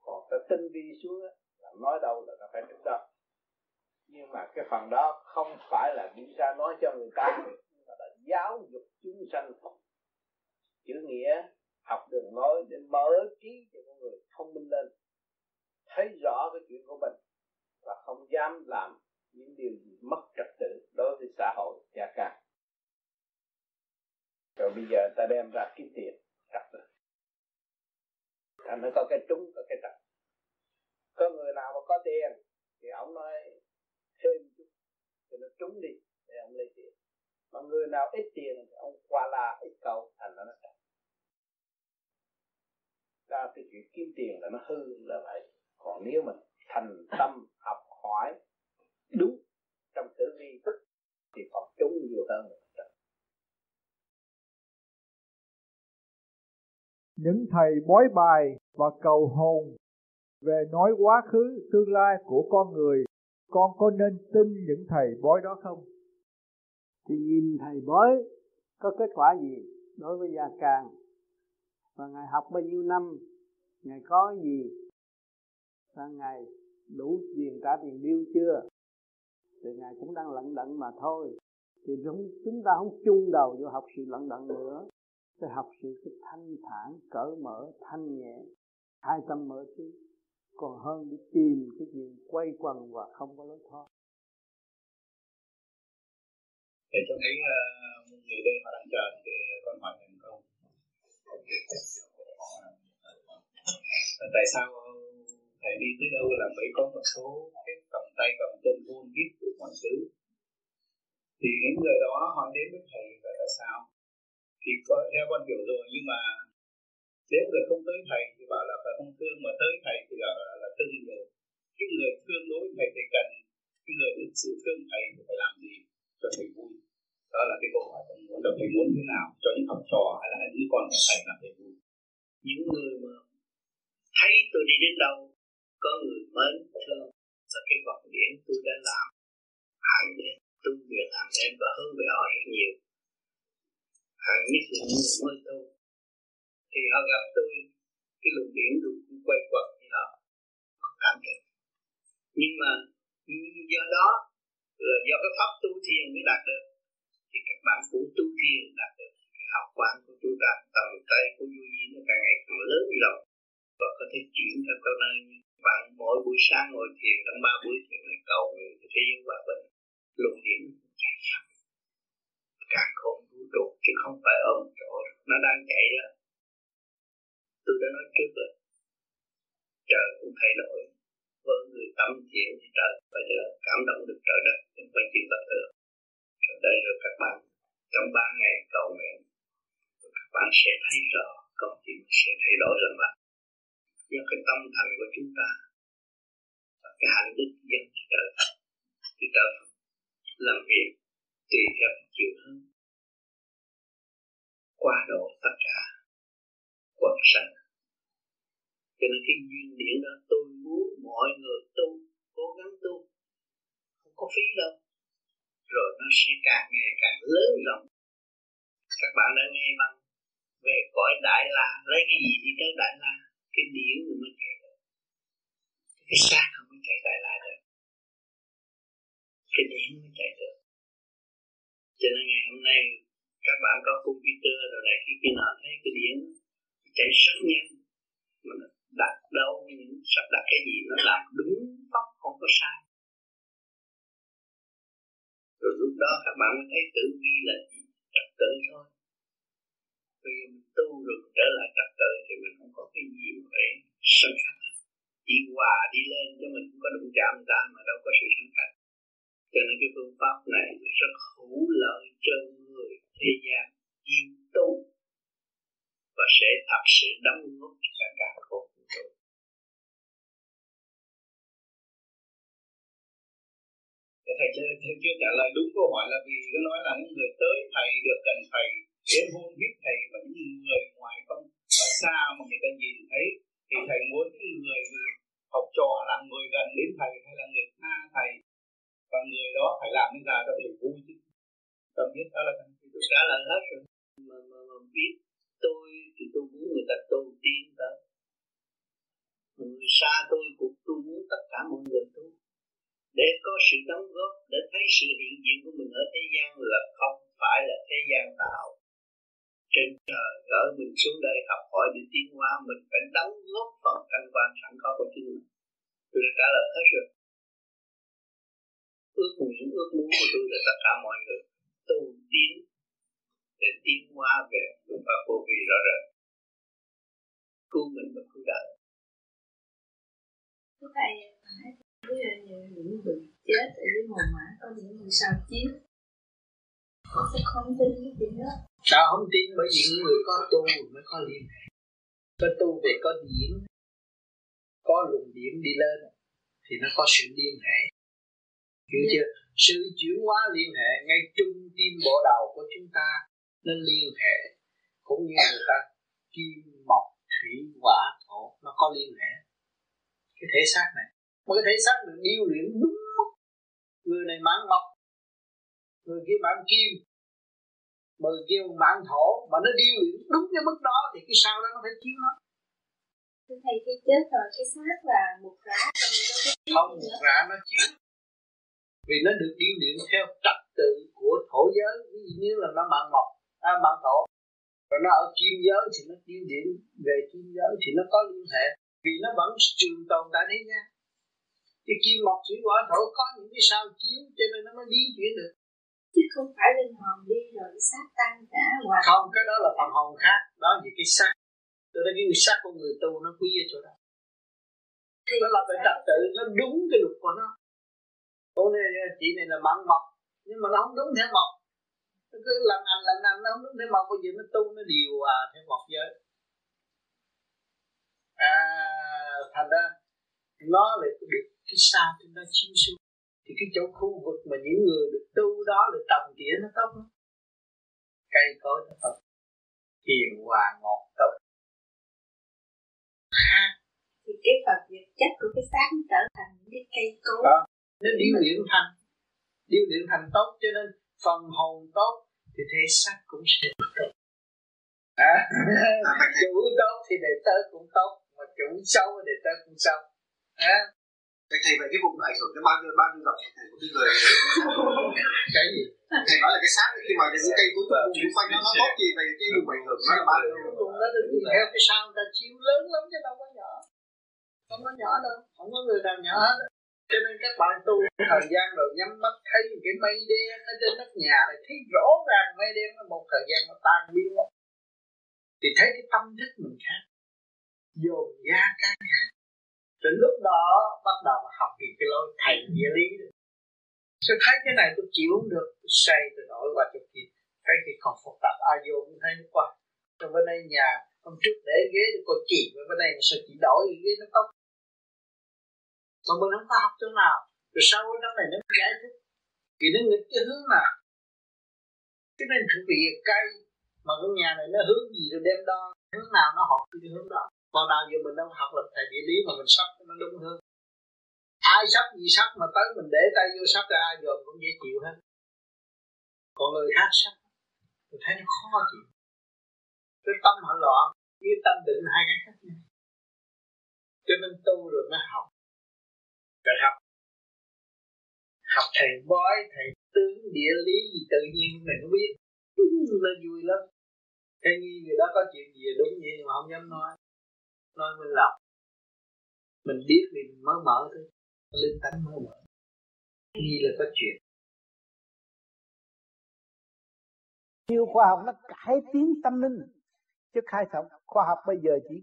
còn cái tinh vi xuống là nói đâu là nó phải trúc đâu. Nhưng mà cái phần đó không phải là đi ra nói cho người ta, mà là giáo dục chúng sanh chữ nghĩa, học đường nói để mở trí cho con người thông minh lên. Thấy rõ cái chuyện của mình và không dám làm những điều gì mất trật tự đối với xã hội gia càng rồi bây giờ ta đem ra kiếm tiền trật rồi thành nó có cái trúng, có cái trật có người nào mà có tiền, thì ông nói thêm chút thì nó trúng đi, để ông lấy tiền. Mà người nào ít tiền thì ông qua la ít cầu thành nó trật ra cái chuyện kiếm tiền là nó hư là vậy. Còn nếu mình thành tâm, học hỏi, đúng trong tử vi thức thì còn trúng nhiều hơn. Những thầy bói bài và cầu hồn về nói quá khứ, tương lai của con người, con có nên tin những thầy bói đó không? Thì nhìn thầy bói có kết quả gì đối với gia càng và ngài học bao nhiêu năm, ngài có gì? Và ngài đủ tiền trả tiền bill chưa? Thì ngài cũng đang lận đận mà thôi. Thì chúng ta không chung đầu vô học sự lận đận nữa phải học sự cái thanh thản cởi mở thanh nhẹ. Hai tâm mở trí còn hơn đi tìm cái gì quay quần và không có lối thoát. Để cho mấy uh, người đây mà đang chờ thì con hỏi thành công tại sao thầy đi tới đâu là phải có một số cái cầm tay cầm chân vô biết của mọi thứ? Thì những người đó hỏi đến với thầy là tại sao? Thì có theo con hiểu rồi nhưng mà nếu người không tới thầy thì bảo là phải không thương mà tới thầy thì là, là, là thương nhiều. Cái người thương đối với thầy thì cần cái người thực sự thương thầy thì phải làm gì cho thầy vui? Đó là cái câu hỏi con muốn. Là thầy muốn thế nào cho những học trò hay là những con của thầy làm thầy vui? Những người mà thấy tôi đi đến đâu có người mến thương và cái vọng điển tôi đã làm. Hàng đêm tu việc hàng đêm và hướng về họ rất nhiều hàng nhất là những người mới tu thì họ gặp tôi, cái luồng điển được cũng quay quẩn thì họ. Có cảm nhận nhưng mà do đó là do cái pháp tu thiền mới đạt được. Thì các bạn cũng tu thiền đạt được. Cái học quán của chúng ta tầm tay của vô vi nó càng ngày càng lớn rồi. Và có thể chuyển theo các nơi như bạn mỗi buổi sáng ngồi thiền, trong ba buổi thiền này cầu nguyện thế giới hòa bình. Luồng điển càng không đúng đột chứ không phải ông chỗ nó đang chạy đó tôi đã nói trước rồi. Trời cũng thay đổi. Với người tâm thiện thì trời bây giờ cảm động được trời đất không phải chuyện bất được rồi đây rồi các bạn, trong ba ngày cầu nguyện các bạn sẽ thấy rõ công chuyện sẽ thay đổi lần lần do cái tâm thành của chúng ta, và cái hạnh đức dân trời. Thì trời làm việc tùy theo chiều hướng qua độ tất cả quần sanh. Cho nên cái duyên điển đó tôi muốn mọi người tu, cố gắng tu. Không có phí đâu. Rồi nó sẽ càng ngày càng lớn rộng. Các bạn đã nghe bằng về cõi đại la, lấy cái gì đi tới đại la? Cái điển rồi mới chạy được. Cái xác không có chạy đại la được. Cái điển mới chạy được cho nên ngày hôm nay, các bạn có computer rồi này, khi khi nào thấy cái điện chạy rất nhanh, mà đặt đâu, những sắp đặt cái gì nó làm đúng tóc không có sai. Rồi lúc đó các bạn mới thấy tự vi là trật tự thôi. Bây giờ mình tu rồi mình trở lại trật tự thì mình không có cái gì mà phải sân khắc. Chỉ hòa đi lên cho mình không có đụng chạm ta mà đâu có sự sân khắc cho nên cái phương pháp này rất hữu lợi cho người thế gian yêu tu và sẽ thật sự đóng góp cho cả cuộc vũ trụ. Thầy chưa, thầy chưa trả lời đúng câu hỏi là vì có nói là những người tới thầy được gần thầy đến hôn biết thầy và những người ngoài không ở xa mà người ta nhìn thấy thì thầy muốn những người học trò là người gần đến thầy hay là người xa thầy và người đó phải làm cái ra cho thầy vui chứ? Tâm biết đó là tôi trả lời hết rồi. Mà, mà, mà biết tôi thì tôi muốn người ta tu tiên tới người xa tôi cũng tôi muốn tất cả mọi người tu để có sự đóng góp để thấy sự hiện diện của mình ở thế gian là không phải là thế gian tạo. Trên trời gửi mình xuống đây học hỏi để tiến hóa mình phải đóng góp phần căn quan sẵn có của chính mình. Tôi đã trả lời hết rồi ước nguyện ước muốn của tôi là tất cả mọi người tu tiến để tiến hóa về phương pháp vô vi rõ rệt cứu mình và cứu đời Thưa Thầy, như những người chết ở dưới mồ mã có những người sao chiếu Họ sẽ không tin cái chuyện đó Sao không tin? Bởi vì những người có tu mới có liên hệ. Có tu về có điển Có luồng điển đi lên Thì nó có sự liên hệ Hiểu chưa? Sự chuyển hóa liên hệ ngay trung tim bộ đầu của chúng ta Nó liên hệ Cũng như người ta kim mộc thủy hỏa thổ Nó có liên hệ. Cái thể xác này Một cái thể xác được điêu luyện đúng mức Người này mãn mộc Người kia mãn kim Người kia mãn thổ Mà nó điêu luyện đúng cái mức đó Thì cái sau đó nó phải chiếu nó. Thầy khi chết rồi cái xác là một rã Không một rã nó chiếu vì nó được điêu luyện theo trật tự của thổ giới. Ví dụ như là nó mạng mộc à, mạng thổ rồi nó ở kim giới thì nó điêu luyện về kim giới thì nó có liên hệ. Vì nó vẫn trường tồn tại thế nha. Cái kim mộc thủy hỏa thổ có những cái sao chiếu cho nên nó mới biến chuyển được. Chứ không phải linh hồn đi rồi xác tan cả hoài không cái đó là phần hồn khác. Đó là cái xác. Tôi nói cái xác của người tu nó quý ở chỗ đó. Thì nó là phải trật tự nó đúng cái luật của nó cô này chị này là mặn mộc. Nhưng mà nó không đúng theo mộc. Nó cứ lần anh lần anh nó không đúng theo mộc. Bây giờ nó tu nó điều à theo mộc giới. À thành ra nó lại được cái sao chúng ta chiếu xuống. Thì cái chỗ khu vực mà những người được tu đó được trồng tỉa nó tốt lắm. Cây cối nó tốt. Hiền hòa ngọt tốt. Thì cái phật vật chất của cái xác nó trở thành những cái cây cối. Đó nó điêu luyện thành điêu luyện thành tốt cho nên phần hồn tốt thì thể xác cũng sẽ tốt à, chủ tốt thì đệ tớ cũng tốt mà chủ xấu thì đệ tớ cũng xấu. À. Thầy, thầy về cái vùng ảnh hưởng đến bao nhiêu bao nhiêu dòng thầy của cái người cái gì? Thầy nói là cái xác khi mà những cây cuối cùng xung quanh nó nó tốt gì về cái vùng ảnh hưởng nó là bao nhiêu? Nó được theo cái sao người ta chiếu lớn lắm chứ đâu có nhỏ. Không có nhỏ đâu không có người nào nhỏ hết cho nên các bạn tu thời gian rồi nhắm mắt thấy cái mây đen ở trên nóc nhà này, thấy rõ ràng mây đen nó một thời gian nó tan biến mất thì thấy cái tâm thức mình khác, dồn ra cái khác. Rồi lúc đó bắt đầu học về cái lối thầy địa lý Tôi thấy cái này tôi chịu không được? Tôi xoay tôi nổi qua chỗ kia. Thấy cái còn phức tạp ai vô cũng thấy nó qua. Trong bên đây nhà, Hôm trước để ghế cô chị Bên đây sao chị đổi ghế nó tóc còn bên không có học chỗ nào? Rồi sau đó này nó giải thích. Vì nó nghịch cái hướng nào? Cho nên chuẩn bị cây, Mà cái nhà này nó hướng gì rồi đem đo? Hướng nào nó học cái hướng đó? Còn nào giờ mình đâu học là thầy địa lý mà mình sắp nó đúng hơn. Ai sắp gì sắp mà tới mình để tay vô sắp ra ai dồn cũng dễ chịu hết. Còn người khác sắp mình thấy nó khó chịu. Cái tâm họ loạn với tâm định hai cái khác nhau. Cho nên tu rồi mới học rồi học. Học thầy bói, thầy tướng, địa lý gì tự nhiên mình không biết. Nó vui lắm. Cái như người đó có chuyện gì đúng vậy nhưng mà không dám nói. Nói mình lọc mình biết thì mới mở thôi. Linh tánh mới mở. Nghi là có chuyện. Nhiều khoa học nó cải tiến tâm linh. Chứ khai thông khoa học bây giờ chỉ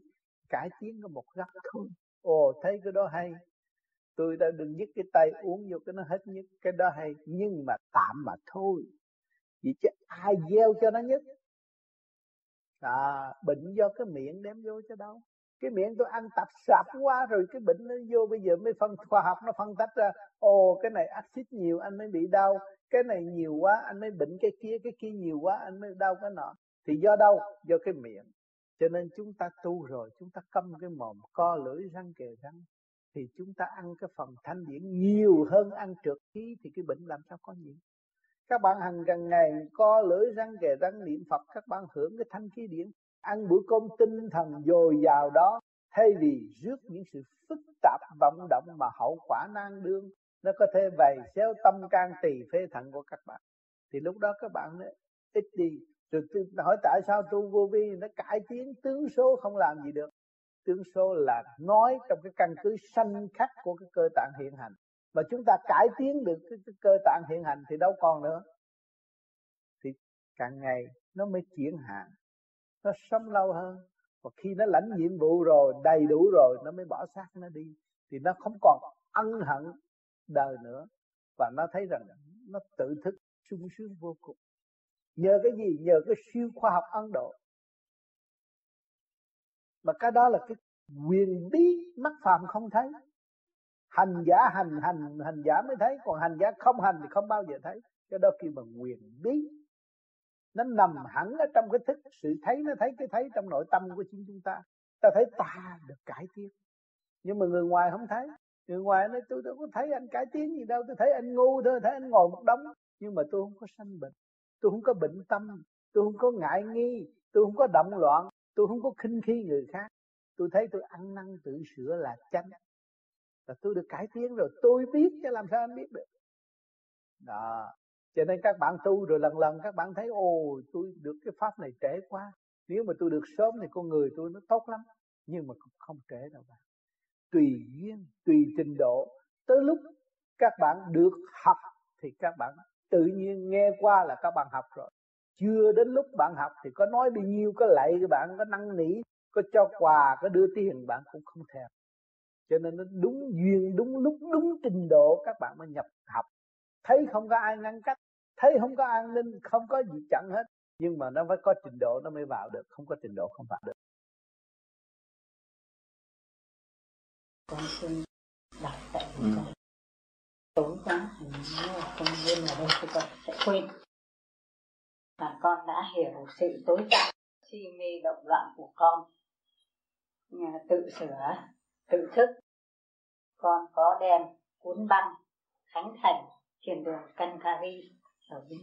cải tiến có một góc thôi. Ồ, thấy cái đó hay tôi đã đừng nhức cái tay uống vô cái nó hết nhức cái đó hay. Nhưng mà tạm mà thôi. Vì chứ ai gieo cho nó nhất? À bệnh do cái miệng đem vô cho đâu. Cái miệng tôi ăn tập sạp quá rồi cái bệnh nó vô bây giờ mới phân, khoa học nó phân tách ra. Ồ, cái này axit nhiều anh mới bị đau. Cái này nhiều quá anh mới bệnh cái kia cái kia nhiều quá anh mới đau cái nọ. Thì do đâu? Do cái miệng. Cho nên chúng ta tu rồi, chúng ta câm cái mồm, co lưỡi răng kề răng thì chúng ta ăn cái phần thanh điển nhiều hơn ăn trượt khí thì cái bệnh làm sao có nhiễm. Các bạn hàng gần ngày co lưỡi răng kề răng niệm phật các bạn hưởng cái thanh khí điển ăn bữa cơm tinh thần dồi dào đó thay vì rước những sự phức tạp vọng động mà hậu quả nan đương nó có thể vầy xéo tâm can tỳ phế thận của các bạn. Thì lúc đó các bạn nói, ít đi rồi tôi hỏi tại sao tu vô vi? Nó cải tiến tướng số không làm gì được tướng số là nói trong cái căn cứ sanh khắc của cái cơ tạng hiện hành. Mà chúng ta cải tiến được cái, cái cơ tạng hiện hành thì đâu còn nữa. Thì càng ngày nó mới chuyển hạn nó sống lâu hơn. Và khi nó lãnh nhiệm vụ rồi đầy đủ rồi nó mới bỏ xác nó đi. Thì nó không còn ân hận đời nữa. Và nó thấy rằng nó tự thức sung sướng vô cùng. Nhờ cái gì? Nhờ cái siêu khoa học Ấn Độ mà cái đó là cái quyền bí mắt phàm không thấy. Hành giả hành hành hành giả mới thấy, còn hành giả không hành thì không bao giờ thấy. Cái đó kêu bằng quyền bí. Nó nằm hẳn ở trong cái thức, sự thấy nó thấy, cái thấy trong nội tâm của chính chúng ta. Ta thấy ta được cải tiến. Nhưng mà người ngoài không thấy. Người ngoài nói, tôi đâu có thấy anh cải tiến gì đâu, tôi thấy anh ngu thôi, thấy anh ngồi một đống. Nhưng mà tôi không có sanh bệnh, tôi không có bệnh tâm, tôi không có ngại nghi, tôi không có động loạn tôi không có khinh khi người khác. Tôi thấy tôi ăn năn, tự sửa là chánh. Là tôi được cải tiến rồi, tôi biết chứ làm sao anh biết được. Đó. Cho nên các bạn tu rồi lần lần các bạn thấy, ồ, tôi được cái pháp này trễ quá. Nếu mà tôi được sớm thì con người tôi nó tốt lắm. Nhưng mà không trễ đâu bạn. Tùy duyên, tùy trình độ. Tới lúc các bạn được học thì các bạn tự nhiên nghe qua là các bạn học rồi chưa đến lúc bạn học thì có nói bao nhiêu có lạy các bạn có năn nỉ có cho quà có đưa tiền bạn cũng không thèm. Cho nên nó đúng duyên đúng lúc đúng trình độ các bạn mới nhập học. Thấy không có ai ngăn cách thấy không có an ninh không có gì chặn hết. Nhưng mà nó phải có trình độ nó mới vào được không có trình độ không vào được. Con xin đọc tại ừ. con tối quá hình như là con quên ở đây thì con sẽ quên và con đã hiểu sự tối tăm si mê động loạn của con. Tự sửa tự thức. Con có đem cuốn băng khánh thành trên đường Kankari ở bên,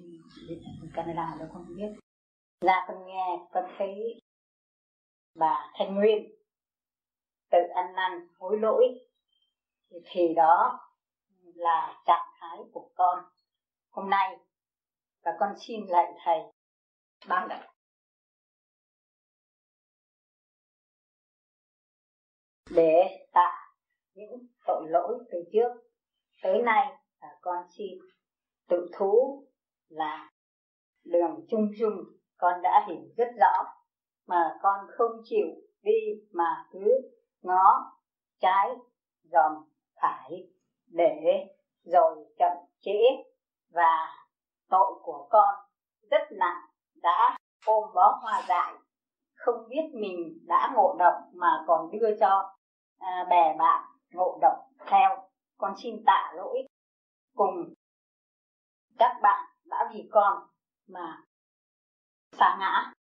bên Canada đâu không biết. Ra con nghe con thấy bà Thanh Nguyên tự ăn năn hối lỗi. Thì đó là trạng thái của con. Hôm nay và con xin lại thầy. Ban đặt để tạ những tội lỗi từ trước, tới nay là con xin tự thú là đường chung chung con đã hiểu rất rõ mà con không chịu đi mà cứ ngó, trái, dòm, phải để rồi chậm trễ và tội của con rất nặng đã ôm bó hoa dại không biết mình đã ngộ độc mà còn đưa cho à, bè bạn ngộ độc theo. Con xin tạ lỗi. Cùng các bạn đã vì con mà xa ngã.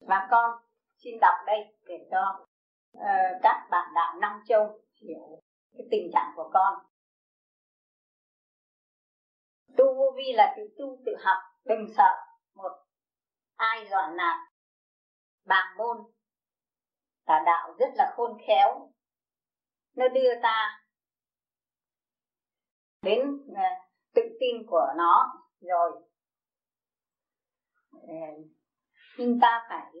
Và con xin đọc đây để cho uh, các bạn đạo Nam châu hiểu cái tình trạng của con tu vô vi là tự tu tự học đừng sợ một ai dọn nạt bàng môn. Tà đạo rất là khôn khéo. Nó đưa ta đến uh, tự tin của nó rồi. Uh, nhưng ta phải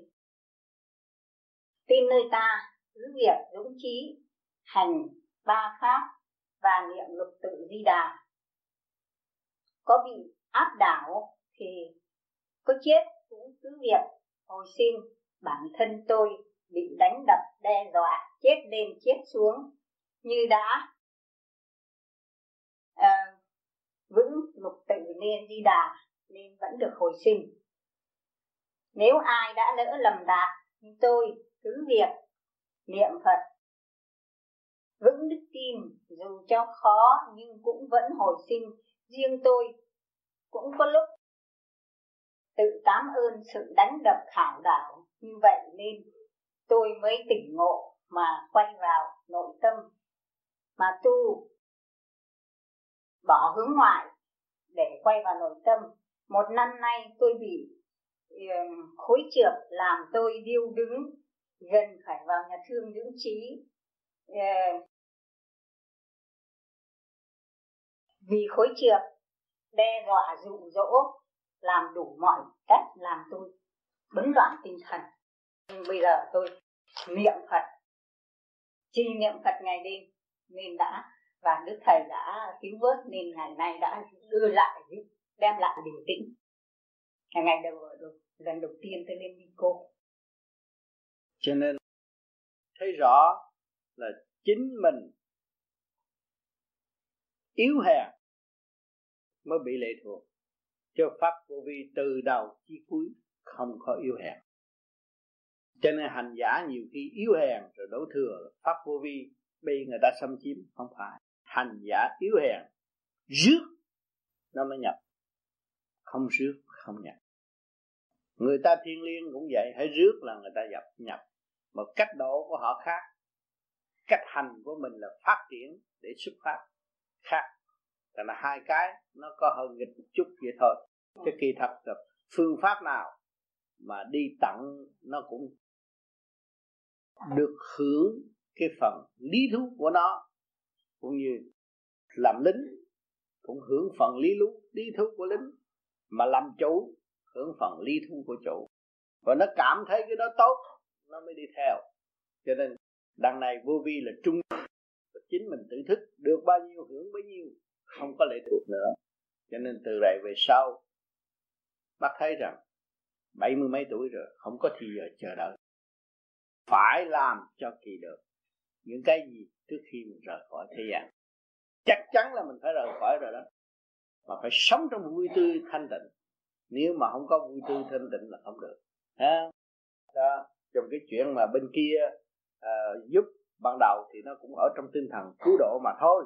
tin nơi ta cứ việc dũng trí hành ba pháp và niệm lục tự di đà có bị áp đảo thì có chết cũng cứ việc hồi sinh. Bản thân tôi bị đánh đập đe dọa chết lên chết xuống như đã à, vững lục tự nên di đà nên vẫn được hồi sinh. Nếu ai đã lỡ lầm đạt như tôi cứ việc niệm phật vững đức tin dù cho khó nhưng cũng vẫn hồi sinh riêng tôi cũng có lúc tự cảm ơn sự đánh đập khảo đảo như vậy nên tôi mới tỉnh ngộ mà quay vào nội tâm mà tu bỏ hướng ngoại để quay vào nội tâm. Một năm nay tôi bị khối trượt làm tôi điêu đứng gần phải vào nhà thương dưỡng trí. Uh, vì khối trượt đe dọa dụ dỗ, làm đủ mọi cách làm tôi bấn loạn tinh thần. Nhưng bây giờ tôi niệm phật, chi niệm phật ngày đêm, nên đã, và đức thầy đã cứu vớt, nên ngày nay đã đưa lại, đem lại bình tĩnh. Ngày ngày đầu lần đầu tiên tôi lên đi cô. Cho nên thấy rõ là chính mình yếu hèn mới bị lệ thuộc. Cho pháp vô vi từ đầu chí cuối không có yếu hèn cho nên hành giả nhiều khi yếu hèn rồi đổ thừa. Pháp vô vi bị người ta xâm chiếm, không phải. Hành giả yếu hèn rước nó mới nhập. Không rước, không nhập. Người ta thiên liêng cũng vậy, hãy rước là người ta nhập nhập. Một cách độ của họ khác. Cách hành của mình là phát triển để xuất phát khác. Tại là hai cái nó có hơn nghịch một chút vậy thôi. Cái kỳ thật là phương pháp nào mà đi tặng nó cũng được hưởng cái phần lý thú của nó cũng như làm lính cũng hưởng phần lý thú lý thú của lính mà làm chủ hưởng phần lý thú của chủ. Và nó cảm thấy cái đó tốt nó mới đi theo. Cho nên đằng này vô vi là trung chính mình tự thức được bao nhiêu hưởng bấy nhiêu không có lệ thuộc nữa. Cho nên từ đây về sau bác thấy rằng bảy mươi mấy tuổi rồi không có thì giờ chờ đợi. Phải làm cho kỳ được. Những cái gì trước khi mình rời khỏi thế gian. Chắc chắn là mình phải rời khỏi rồi đó. Mà phải sống trong vui tươi thanh tịnh. Nếu mà không có vui tươi thanh tịnh là không được. Ha đó trong cái chuyện mà bên kia uh, giúp ban đầu thì nó cũng ở trong tinh thần cứu độ mà thôi.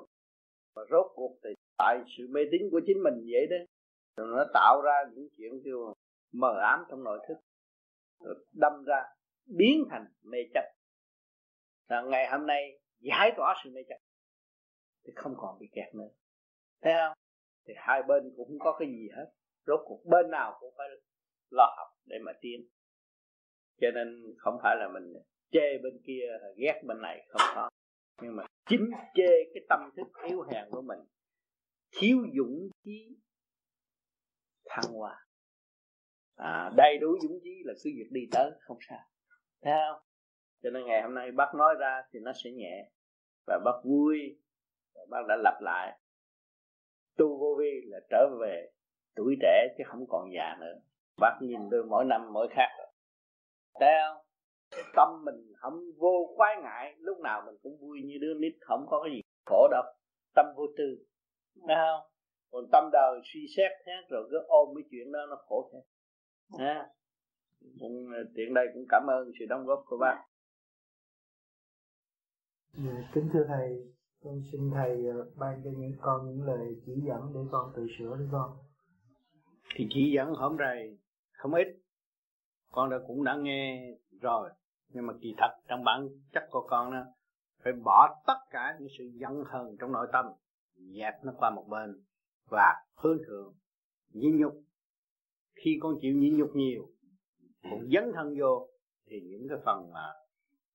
Và rốt cuộc thì tại sự mê tín của chính mình vậy đấy rồi nó tạo ra những chuyện kêu mờ ám trong nội thức. Rồi đâm ra biến thành mê chấp. Là ngày hôm nay giải tỏa sự mê chấp. Thì không còn bị kẹt nữa. Thấy không? Thì hai bên cũng không có cái gì hết. Rốt cuộc bên nào cũng phải lo học để mà tiến. Cho nên không phải là mình chê bên kia ghét bên này không có. Nhưng mà chính chê cái tâm thức yếu hèn của mình thiếu dũng chí thăng hoa. À, đầy đủ dũng chí là cứ việc đi tới không sao. Thấy không? Cho nên ngày hôm nay bác nói ra thì nó sẽ nhẹ và bác vui và bác đã lặp lại. Tu vô vi là trở về tuổi trẻ chứ không còn già nữa. Bác nhìn tôi mỗi năm mỗi khác thấy không? Cái tâm mình không vô quái ngại lúc nào mình cũng vui như đứa nít không có cái gì khổ đâu tâm vô tư thấy không? Còn tâm đời suy xét hết rồi cứ ôm cái chuyện đó nó khổ thế. Ha cũng tiện đây cũng cảm ơn sự đóng góp của bác. Dạ, kính thưa thầy. Con xin thầy ờ, ban cho những con những lời chỉ dẫn để con tự sửa đi con. Thì chỉ dẫn hôm nay không ít. Con đã cũng đã nghe rồi, nhưng mà kỳ thật trong bản chất của con đó, phải bỏ tất cả những sự giận hờn trong nội tâm, dẹp nó qua một bên và hướng thượng nhịn nhục. Khi con chịu nhịn nhục nhiều cũng dấn thân vô, thì những cái phần mà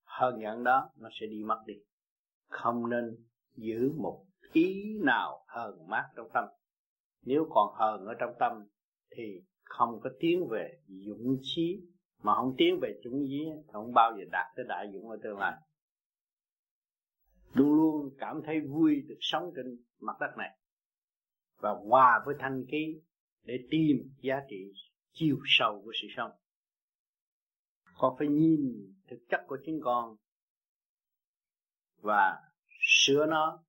hờn giận đó nó sẽ đi mất đi. Không nên giữ một ý nào hờn mát trong tâm. Nếu còn hờn ở trong tâm, thì không có tiến về dũng chí mà không tiến về dũng nghĩa, không bao giờ đạt tới đại dũng ở tương lai. Luôn luôn cảm thấy vui được sống trên mặt đất này. Và hòa với thanh khí để tìm giá trị chiều sâu của sự sống. Con phải nhìn thực chất của chính con và sửa nó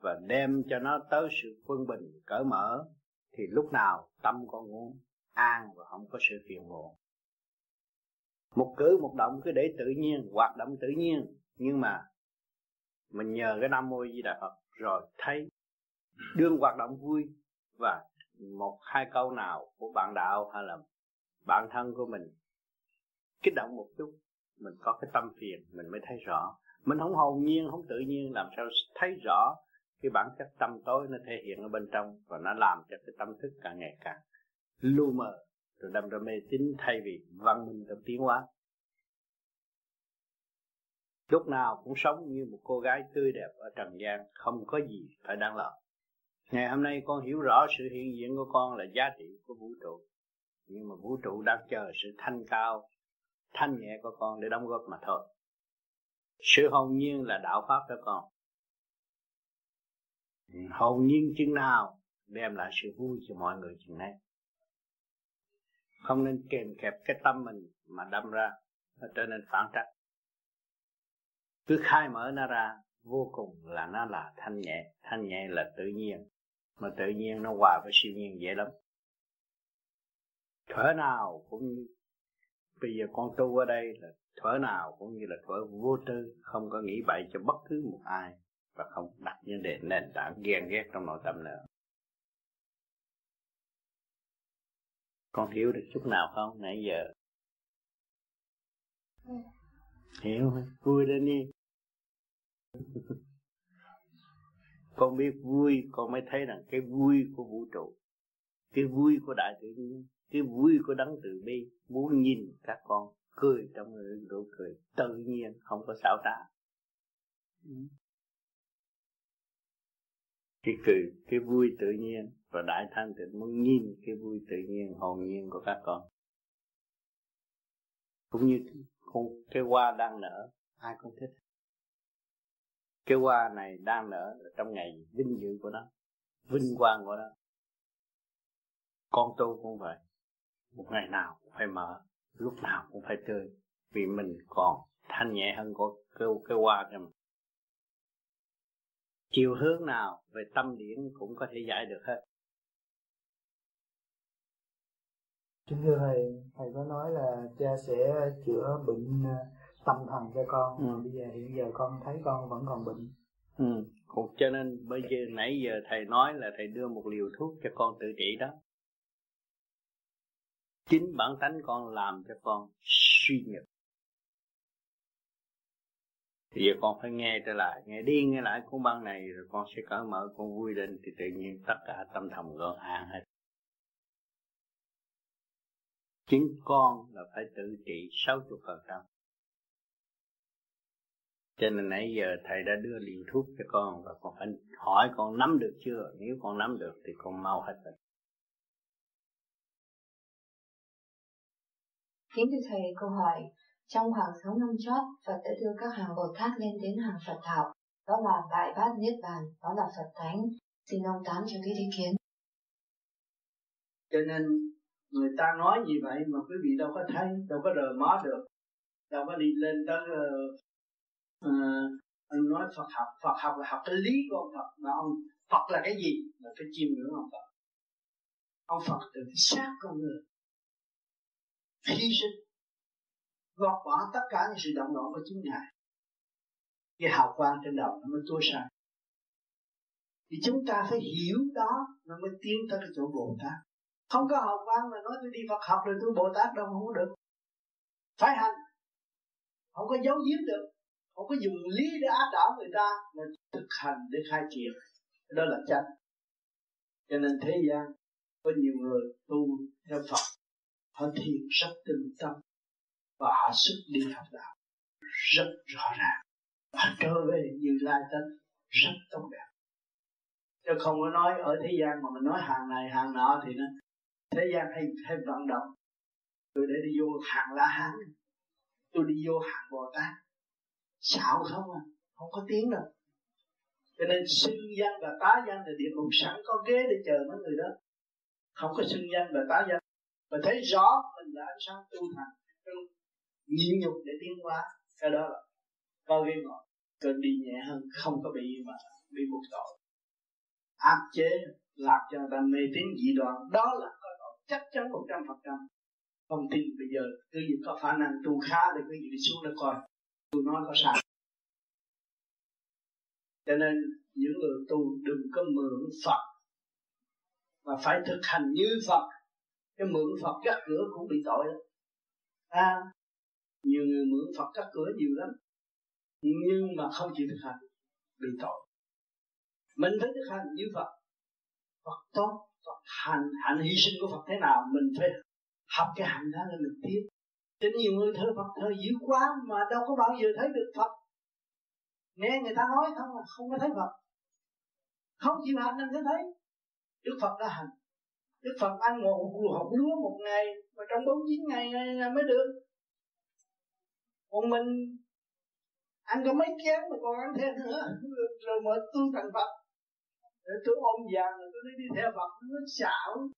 và đem cho nó tới sự quân bình cởi mở thì lúc nào tâm con cũng an và không có sự phiền muộn một cử, một động cứ để tự nhiên, hoạt động tự nhiên. Nhưng mà mình nhờ cái nam mô di đà phật rồi thấy đương hoạt động vui. Và một, hai câu nào của bạn đạo hay là bản thân của mình kích động một chút, mình có cái tâm phiền, mình mới thấy rõ. Mình không hồn nhiên, không tự nhiên, làm sao thấy rõ cái bản chất tâm tối nó thể hiện ở bên trong và nó làm cho cái tâm thức càng ngày càng lu mờ rồi đâm ra mê tín thay vì văn minh trong tiến hóa. Lúc nào cũng sống như một cô gái tươi đẹp ở trần gian, không có gì phải đáng lo. Ngày hôm nay con hiểu rõ sự hiện diện của con là giá trị của vũ trụ. Nhưng mà vũ trụ đang chờ sự thanh cao, thanh nhẹ của con để đóng góp mà thôi. Sự hồn nhiên là đạo pháp cho con. Hồn nhiên chừng nào đem lại sự vui cho mọi người chừng này không nên kèm kẹp cái tâm mình mà đâm ra nó trở nên phản trắc. Cứ khai mở nó ra, vô cùng là nó là thanh nhẹ. Thanh nhẹ là tự nhiên, mà tự nhiên nó hòa với siêu nhiên dễ lắm. Thở nào cũng như, bây giờ con tu ở đây là thở nào cũng như là thở vô tư, không có nghĩ bậy cho bất cứ một ai, và không đặt vấn đề nền tảng ghen ghét trong nội tâm nữa. Con hiểu được chút nào không? Nãy giờ. Ừ. hiểu vui lên đi con biết vui, con mới thấy rằng cái vui của vũ trụ, cái vui của đại tự nhiên, cái vui của đấng từ bi muốn nhìn các con cười trong người nụ cười tự nhiên, không có xảo trá cái cười cái vui tự nhiên. Và đại thanh tịnh muốn nhìn cái vui tự nhiên hồn nhiên của các con. Cũng như con cái hoa đang nở ai cũng thích. Cái hoa này đang nở trong ngày vinh dự của nó vinh quang của nó. Con tu cũng vậy. Một ngày nào cũng phải mở lúc nào cũng phải tươi. Vì mình còn thanh nhẹ hơn của cái, cái hoa kia mà chiều hướng nào về tâm điển cũng có thể giải được hết Kính thưa thầy, thầy có nói là cha sẽ chữa bệnh ờ, tâm thần cho con, ừ. bây giờ hiện giờ con thấy con vẫn còn bệnh. Ừ, cho nên bây giờ nãy giờ thầy nói là thầy đưa một liều thuốc cho con tự trị đó. Chính bản tánh con làm cho con suy nhược bây giờ con phải nghe trở lại nghe đi nghe lại cuốn băng này rồi con sẽ cởi mở con vui lên. Thì tự nhiên tất cả tâm thầm gọn an hết. Chính con là phải tự trị sáu chục phần trăm. Cho nên nãy giờ thầy đã đưa liều thuốc cho con và con phải hỏi con nắm được chưa? Nếu con nắm được thì con mau hết rồi Kính thưa Thầy, câu hỏi trong khoảng 6 năm chót, Phật đã đưa các hàng Bồ Tát lên đến hàng Phật thảo, đó là Đại Bát Niết Bàn, đó là Phật Thánh. Xin ông tán cho biết ý kiến. Cho nên người ta nói như vậy mà quý vị đâu có thấy đâu có rờ mó được. Đâu có đi lên tới uh, ông nói Phật học. Phật học là học cái lý của ông Phật mà ông Phật là cái gì là phải chiêm ngưỡng ông Phật. Ông Phật từ cái xác con người. Hy sinh gọt bỏ tất cả những sự động loạn của chính ngài. Cái hào quang trên đầu nó mới tối sáng thì chúng ta phải hiểu đó, nó mới tiến tới cái chỗ Bồ Tát. Không có hào quang mà nói tôi đi Phật học rồi tôi Bồ Tát đâu không có được. Phải hành. Không có giấu giếm được. Không có dùng lý để áp đảo người ta mà thực hành để khai triển. Đó là chân cho nên thế gian có nhiều người tu theo Phật. Họ thiền rất tinh tâm và họ sức đi học đạo. Rất rõ ràng. Họ trở về như lai tánh, rất tốt đẹp. Chứ không có nói ở thế gian mà mình nói hàng này, hàng nọ thì nó, thế gian hay hay vận động. Tôi để đi vô hàng la hán. Tôi đi vô hàng bồ tát. Xạo không à không có tiếng đâu. Cho nên xưng danh và tá danh là địa ngục sẵn có ghế để chờ mấy người đó. Không có xưng danh và tá danh. Và thấy rõ mình là ánh sáng tu thành nhịn nhục để tiến hóa. Cái đó là có ghế ngồi cơn đi nhẹ hơn không có bị mà bị buộc tội. Áp chế làm cho người ta mê tín dị đoan đó là có tội chắc chắn một trăm phần trăm. Không tin bây giờ cứ gì có khả năng tu khá thì cứ gì đi xuống đó coi. Tôi nói có sai. Cho nên những người tu đừng có mượn Phật. Mà phải thực hành như Phật. Cái mượn Phật chắc cửa cũng bị tội đó. À, nhiều người mượn Phật cắt cửa nhiều lắm, nhưng mà không chịu thực hành, bị tội. Mình phải thực hành như Phật. Phật tốt, Phật hành. Hạnh hy sinh của Phật thế nào, mình phải học cái hạnh đó là mình tiếp cho nhiều người thơ Phật thơ dữ quá mà đâu có bao giờ thấy được Phật. Nghe người ta nói không là không có thấy Phật. Không chịu hành nên thấy. Đức Phật đã hành. Đức Phật ăn một hộp lúa một ngày, mà trong bốn chín ngày mới được còn mình ăn có mấy chén mà còn ăn thêm nữa. Rồi mà tu thành Phật. Rồi tôi ôm vàng rồi tôi đi theo Phật. Nó xạo.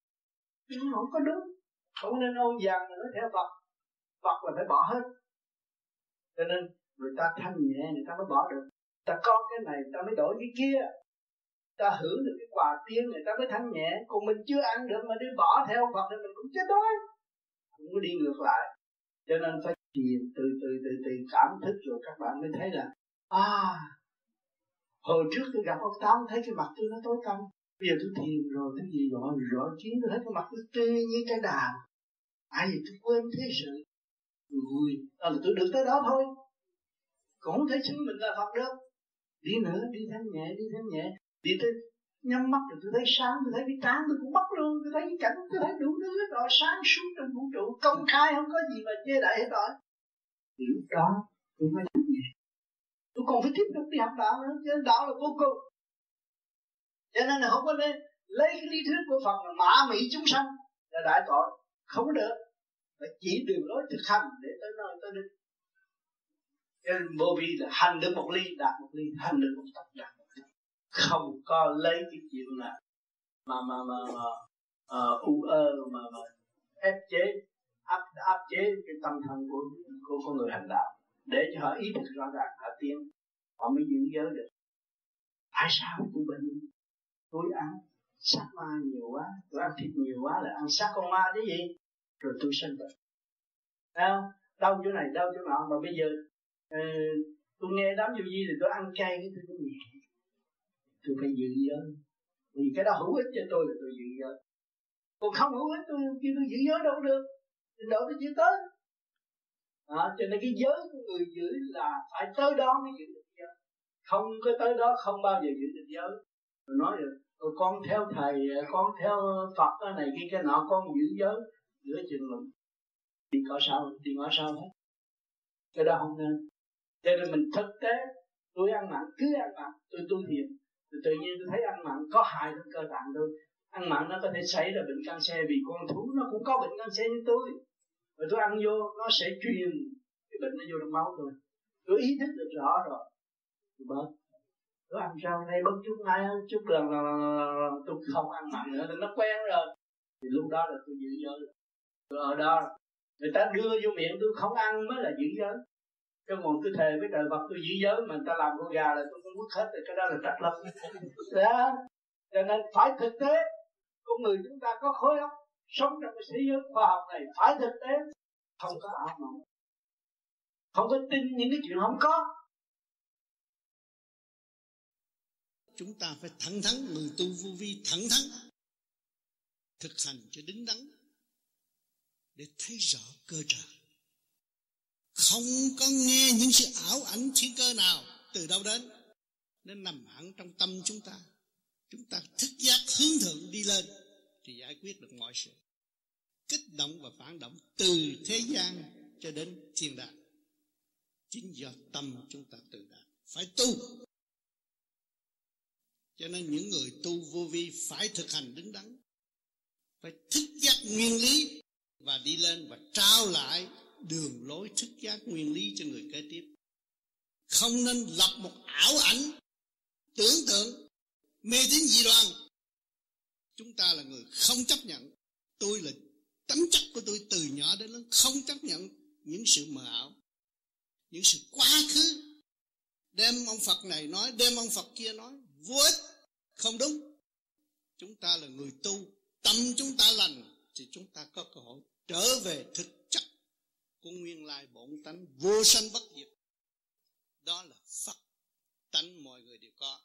Nhưng không có đúng không nên ôm vàng nữa theo Phật. Phật là phải bỏ hết. Cho nên người ta thanh nhẹ, người ta mới bỏ được. Ta có cái này ta mới đổi cái kia. Ta hưởng được cái quà tiên, người ta mới thanh nhẹ. Còn mình chưa ăn được mà đi bỏ theo Phật thì mình cũng chết đói. Cũng đi ngược lại. Cho nên phải thiền từ từ từ từ cảm thức rồi các bạn mới thấy là à hồi trước tôi gặp ông tám thấy cái mặt tôi nó tối tăm. Bây giờ tôi thiền rồi cái gì rõ rõ kiến tôi thấy cái mặt tôi tươi như cái đào ai vậy tôi quên thế sự? Vui à, là tôi được tới đó thôi. Cũng không thể mình là Phật được đi nữa đi thanh nhẹ đi thanh nhẹ. Đi tới nhắm mắt rồi tôi thấy sáng tôi thấy cái trán tôi cũng bắt luôn. Tôi thấy cái cảnh tôi thấy đủ thứ hết rồi. Sáng suốt trong vũ trụ công khai không có gì mà chê đại hết rồi thì lúc đó tôi mới làm gì tôi còn phải tiếp tục đi học đạo nữa chứ đạo là vô cùng. Cho nên là không có nên lấy cái lý thuyết của Phật là mã mỹ chúng sanh là đại tội. Không được. Phải chỉ đường lối thực hành để tới nơi tới đích. Nên vô vi là hành được một ly đạt một ly hành được một tập đạt một ly không có lấy cái chuyện là mà mà mà, mà uh, u ơ mà mà ép chế áp áp chế cái tâm thần của của, con người hành đạo để cho họ ý thức rõ ràng họ tiến họ mới giữ giới được. Tại sao tôi bệnh tôi ăn sát ma nhiều quá tôi ăn thịt nhiều quá là ăn sát con ma cái gì? Rồi tôi sanh bệnh. Không? Đau chỗ này đau chỗ nọ mà bây giờ ờ, ừ, tôi nghe đám vô gì thì tôi ăn chay cái tôi nhẹ. Tôi phải giữ giới. Vì cái đó hữu ích cho tôi là tôi giữ giới. Còn không hữu ích tôi kêu tôi giữ giới đâu được trình độ nó chưa tới. À, cho nên cái giới của người giữ là phải tới đó mới giữ được giới. Không có tới đó không bao giờ giữ được giới. Rồi nói rồi con theo thầy con theo phật cái này kia cái nọ con giữ giới giữa chừng lụng thì có sao thì có sao hết. Cái đó không nên. Cho nên mình thực tế tôi ăn mặn cứ ăn mặn tôi tu thiền. Thì tự nhiên tôi thấy ăn mặn có hại đến cơ tạng tôi ăn mặn nó có thể xảy ra bệnh canxi vì con thú nó cũng có bệnh canxi như tôi. Và tôi ăn vô nó sẽ truyền cái bệnh nó vô trong máu tôi. Tôi ý thức được rõ rồi. Tôi bớt tôi ăn rau này bớt chút nay chút lần là, là, là, là tôi không ăn mặn nữa thì nó quen rồi. Thì lúc đó là tôi giữ giới. Ở đó người ta đưa vô miệng tôi không ăn mới là giữ giới. Cho còn tôi thề với trời vật tôi giữ giới mà người ta làm con gà là tôi không mất hết rồi cái đó là trật lắm đó cho nên phải thực tế con người chúng ta có khối óc, sống trong cái thế giới khoa học này phải thực tế, không có ảo mộng. Không có tin những cái chuyện không có. Chúng ta phải thẳng thắn, người tu vô vi thẳng thắn, thực hành cho đứng đắn, để thấy rõ cơ trời. Không có nghe những sự ảo ảnh thiên cơ nào từ đâu đến nó nằm hẳn trong tâm chúng ta chúng ta thức giác hướng thượng đi lên thì giải quyết được mọi sự. Kích động và phản động từ thế gian cho đến thiên đàng. Chính do tâm chúng ta tự đạt. Phải tu. Cho nên những người tu vô vi phải thực hành đứng đắn. Phải thức giác nguyên lý và đi lên và trao lại đường lối thức giác nguyên lý cho người kế tiếp. Không nên lập một ảo ảnh tưởng tượng mê tín dị đoan. Chúng ta là người không chấp nhận. Tôi là tấm chất của tôi từ nhỏ đến lớn không chấp nhận những sự mờ ảo, những sự quá khứ. Đem ông Phật này nói, đem ông Phật kia nói, vô ích, không đúng. Chúng ta là người tu, tâm chúng ta lành, thì chúng ta có cơ hội trở về thực chất của nguyên lai bổn tánh vô sanh bất diệt. Đó là Phật, tánh mọi người đều có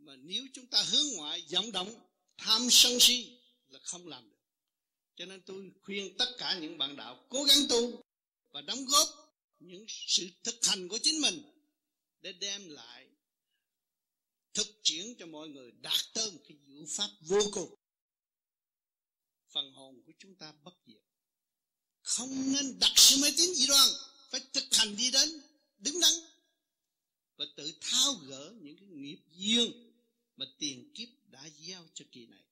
mà nếu chúng ta hướng ngoại vọng động, tham sân si là không làm được. Cho nên tôi khuyên tất cả những bạn đạo cố gắng tu và đóng góp những sự thực hành của chính mình để đem lại thực triển cho mọi người đạt tới một cái diệu pháp vô cùng. Phần hồn của chúng ta bất diệt. Không nên đặt sự mê tín dị đoan, phải thực hành đi đến, đứng đắn và tự tháo gỡ những cái nghiệp duyên mà tiền kiếp đã gieo cho kỳ này.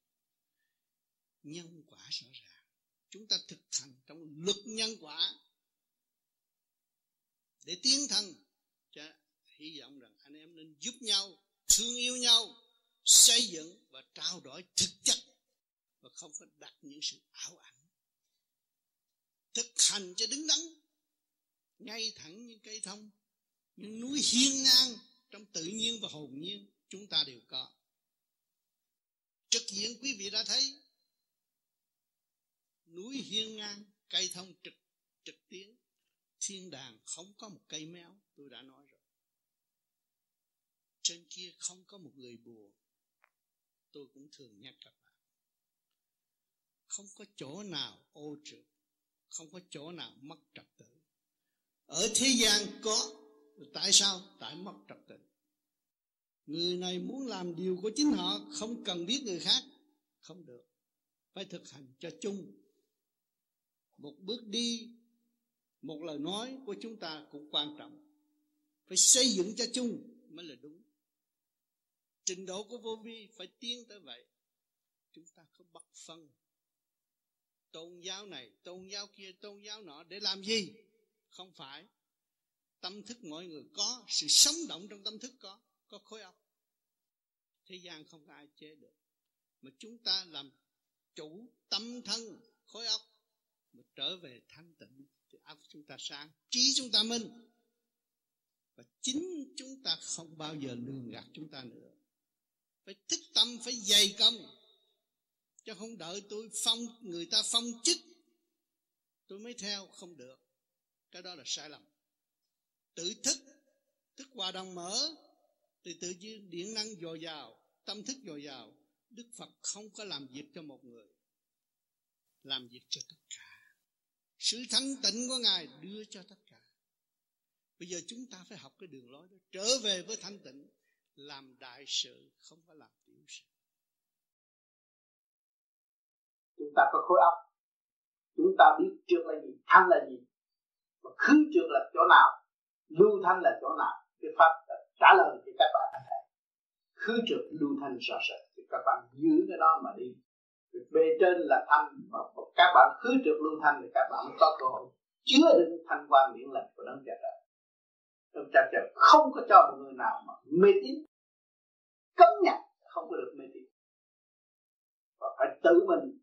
Nhân quả rõ ràng. Chúng ta thực hành trong luật nhân quả. Để tiến thân cho hy vọng rằng anh em nên giúp nhau, thương yêu nhau, xây dựng và trao đổi thực chất và không có đặt những sự ảo ảnh. Thực hành cho đứng đắn, ngay thẳng như cây thông, những núi hiên ngang trong tự nhiên và hồn nhiên chúng ta đều có trực diện quý vị đã thấy, núi hiên ngang, cây thông trực trực tiến. Thiên đàng không có một cây méo, tôi đã nói rồi. Trên kia không có một người bùa, tôi cũng thường nhắc các bạn. Không có chỗ nào ô trượt, không có chỗ nào mất trật tự. Ở thế gian có, tại sao? Tại mất trật tự người này muốn làm điều của chính họ, không cần biết người khác. Không được. Phải thực hành cho chung. Một bước đi, một lời nói của chúng ta cũng quan trọng. Phải xây dựng cho chung mới là đúng. Trình độ của vô vi phải tiến tới vậy. Chúng ta có bắt phân. Tôn giáo này, tôn giáo kia, tôn giáo nọ để làm gì? Không phải. Tâm thức mọi người có, sự sống động trong tâm thức có có khối óc. Thế gian không có ai chế được. Mà chúng ta làm chủ tâm thân, khối óc, mà trở về thanh tịnh, thì óc chúng ta sáng, trí chúng ta minh. Và chính chúng ta không bao giờ lường gạt chúng ta nữa. Phải thức tâm, phải dày công. Chứ không đợi tôi phong, người ta phong chức, tôi mới theo, không được. Cái đó là sai lầm. Tự thức thức hòa đồng mở thì tự nhiên điện năng dồi dào, tâm thức dồi dào, đức phật không có làm việc cho một người, làm việc cho tất cả. Sự thanh tịnh của ngài đưa cho tất cả. Bây giờ chúng ta phải học cái đường lối đó, trở về với thanh tịnh, làm đại sự, không có làm tiểu sự. Chúng ta có khối óc, chúng ta biết trước là gì, thanh là gì và khứ trước là chỗ nào, lưu thanh là chỗ nào, cái pháp trả lời thì các bạn thấy khứ trực lưu thanh rõ rệt thì các bạn giữ cái đó mà đi. Bề trên là thanh, mà các bạn khứ trực lưu thanh thì các bạn mới có cơ hội. Chứa đựng thanh quan điện lành của đấng cha trời. Đấng cha trời không có cho một người nào mà mê tín. Cấm nhặt không có được mê tín. Và phải tự mình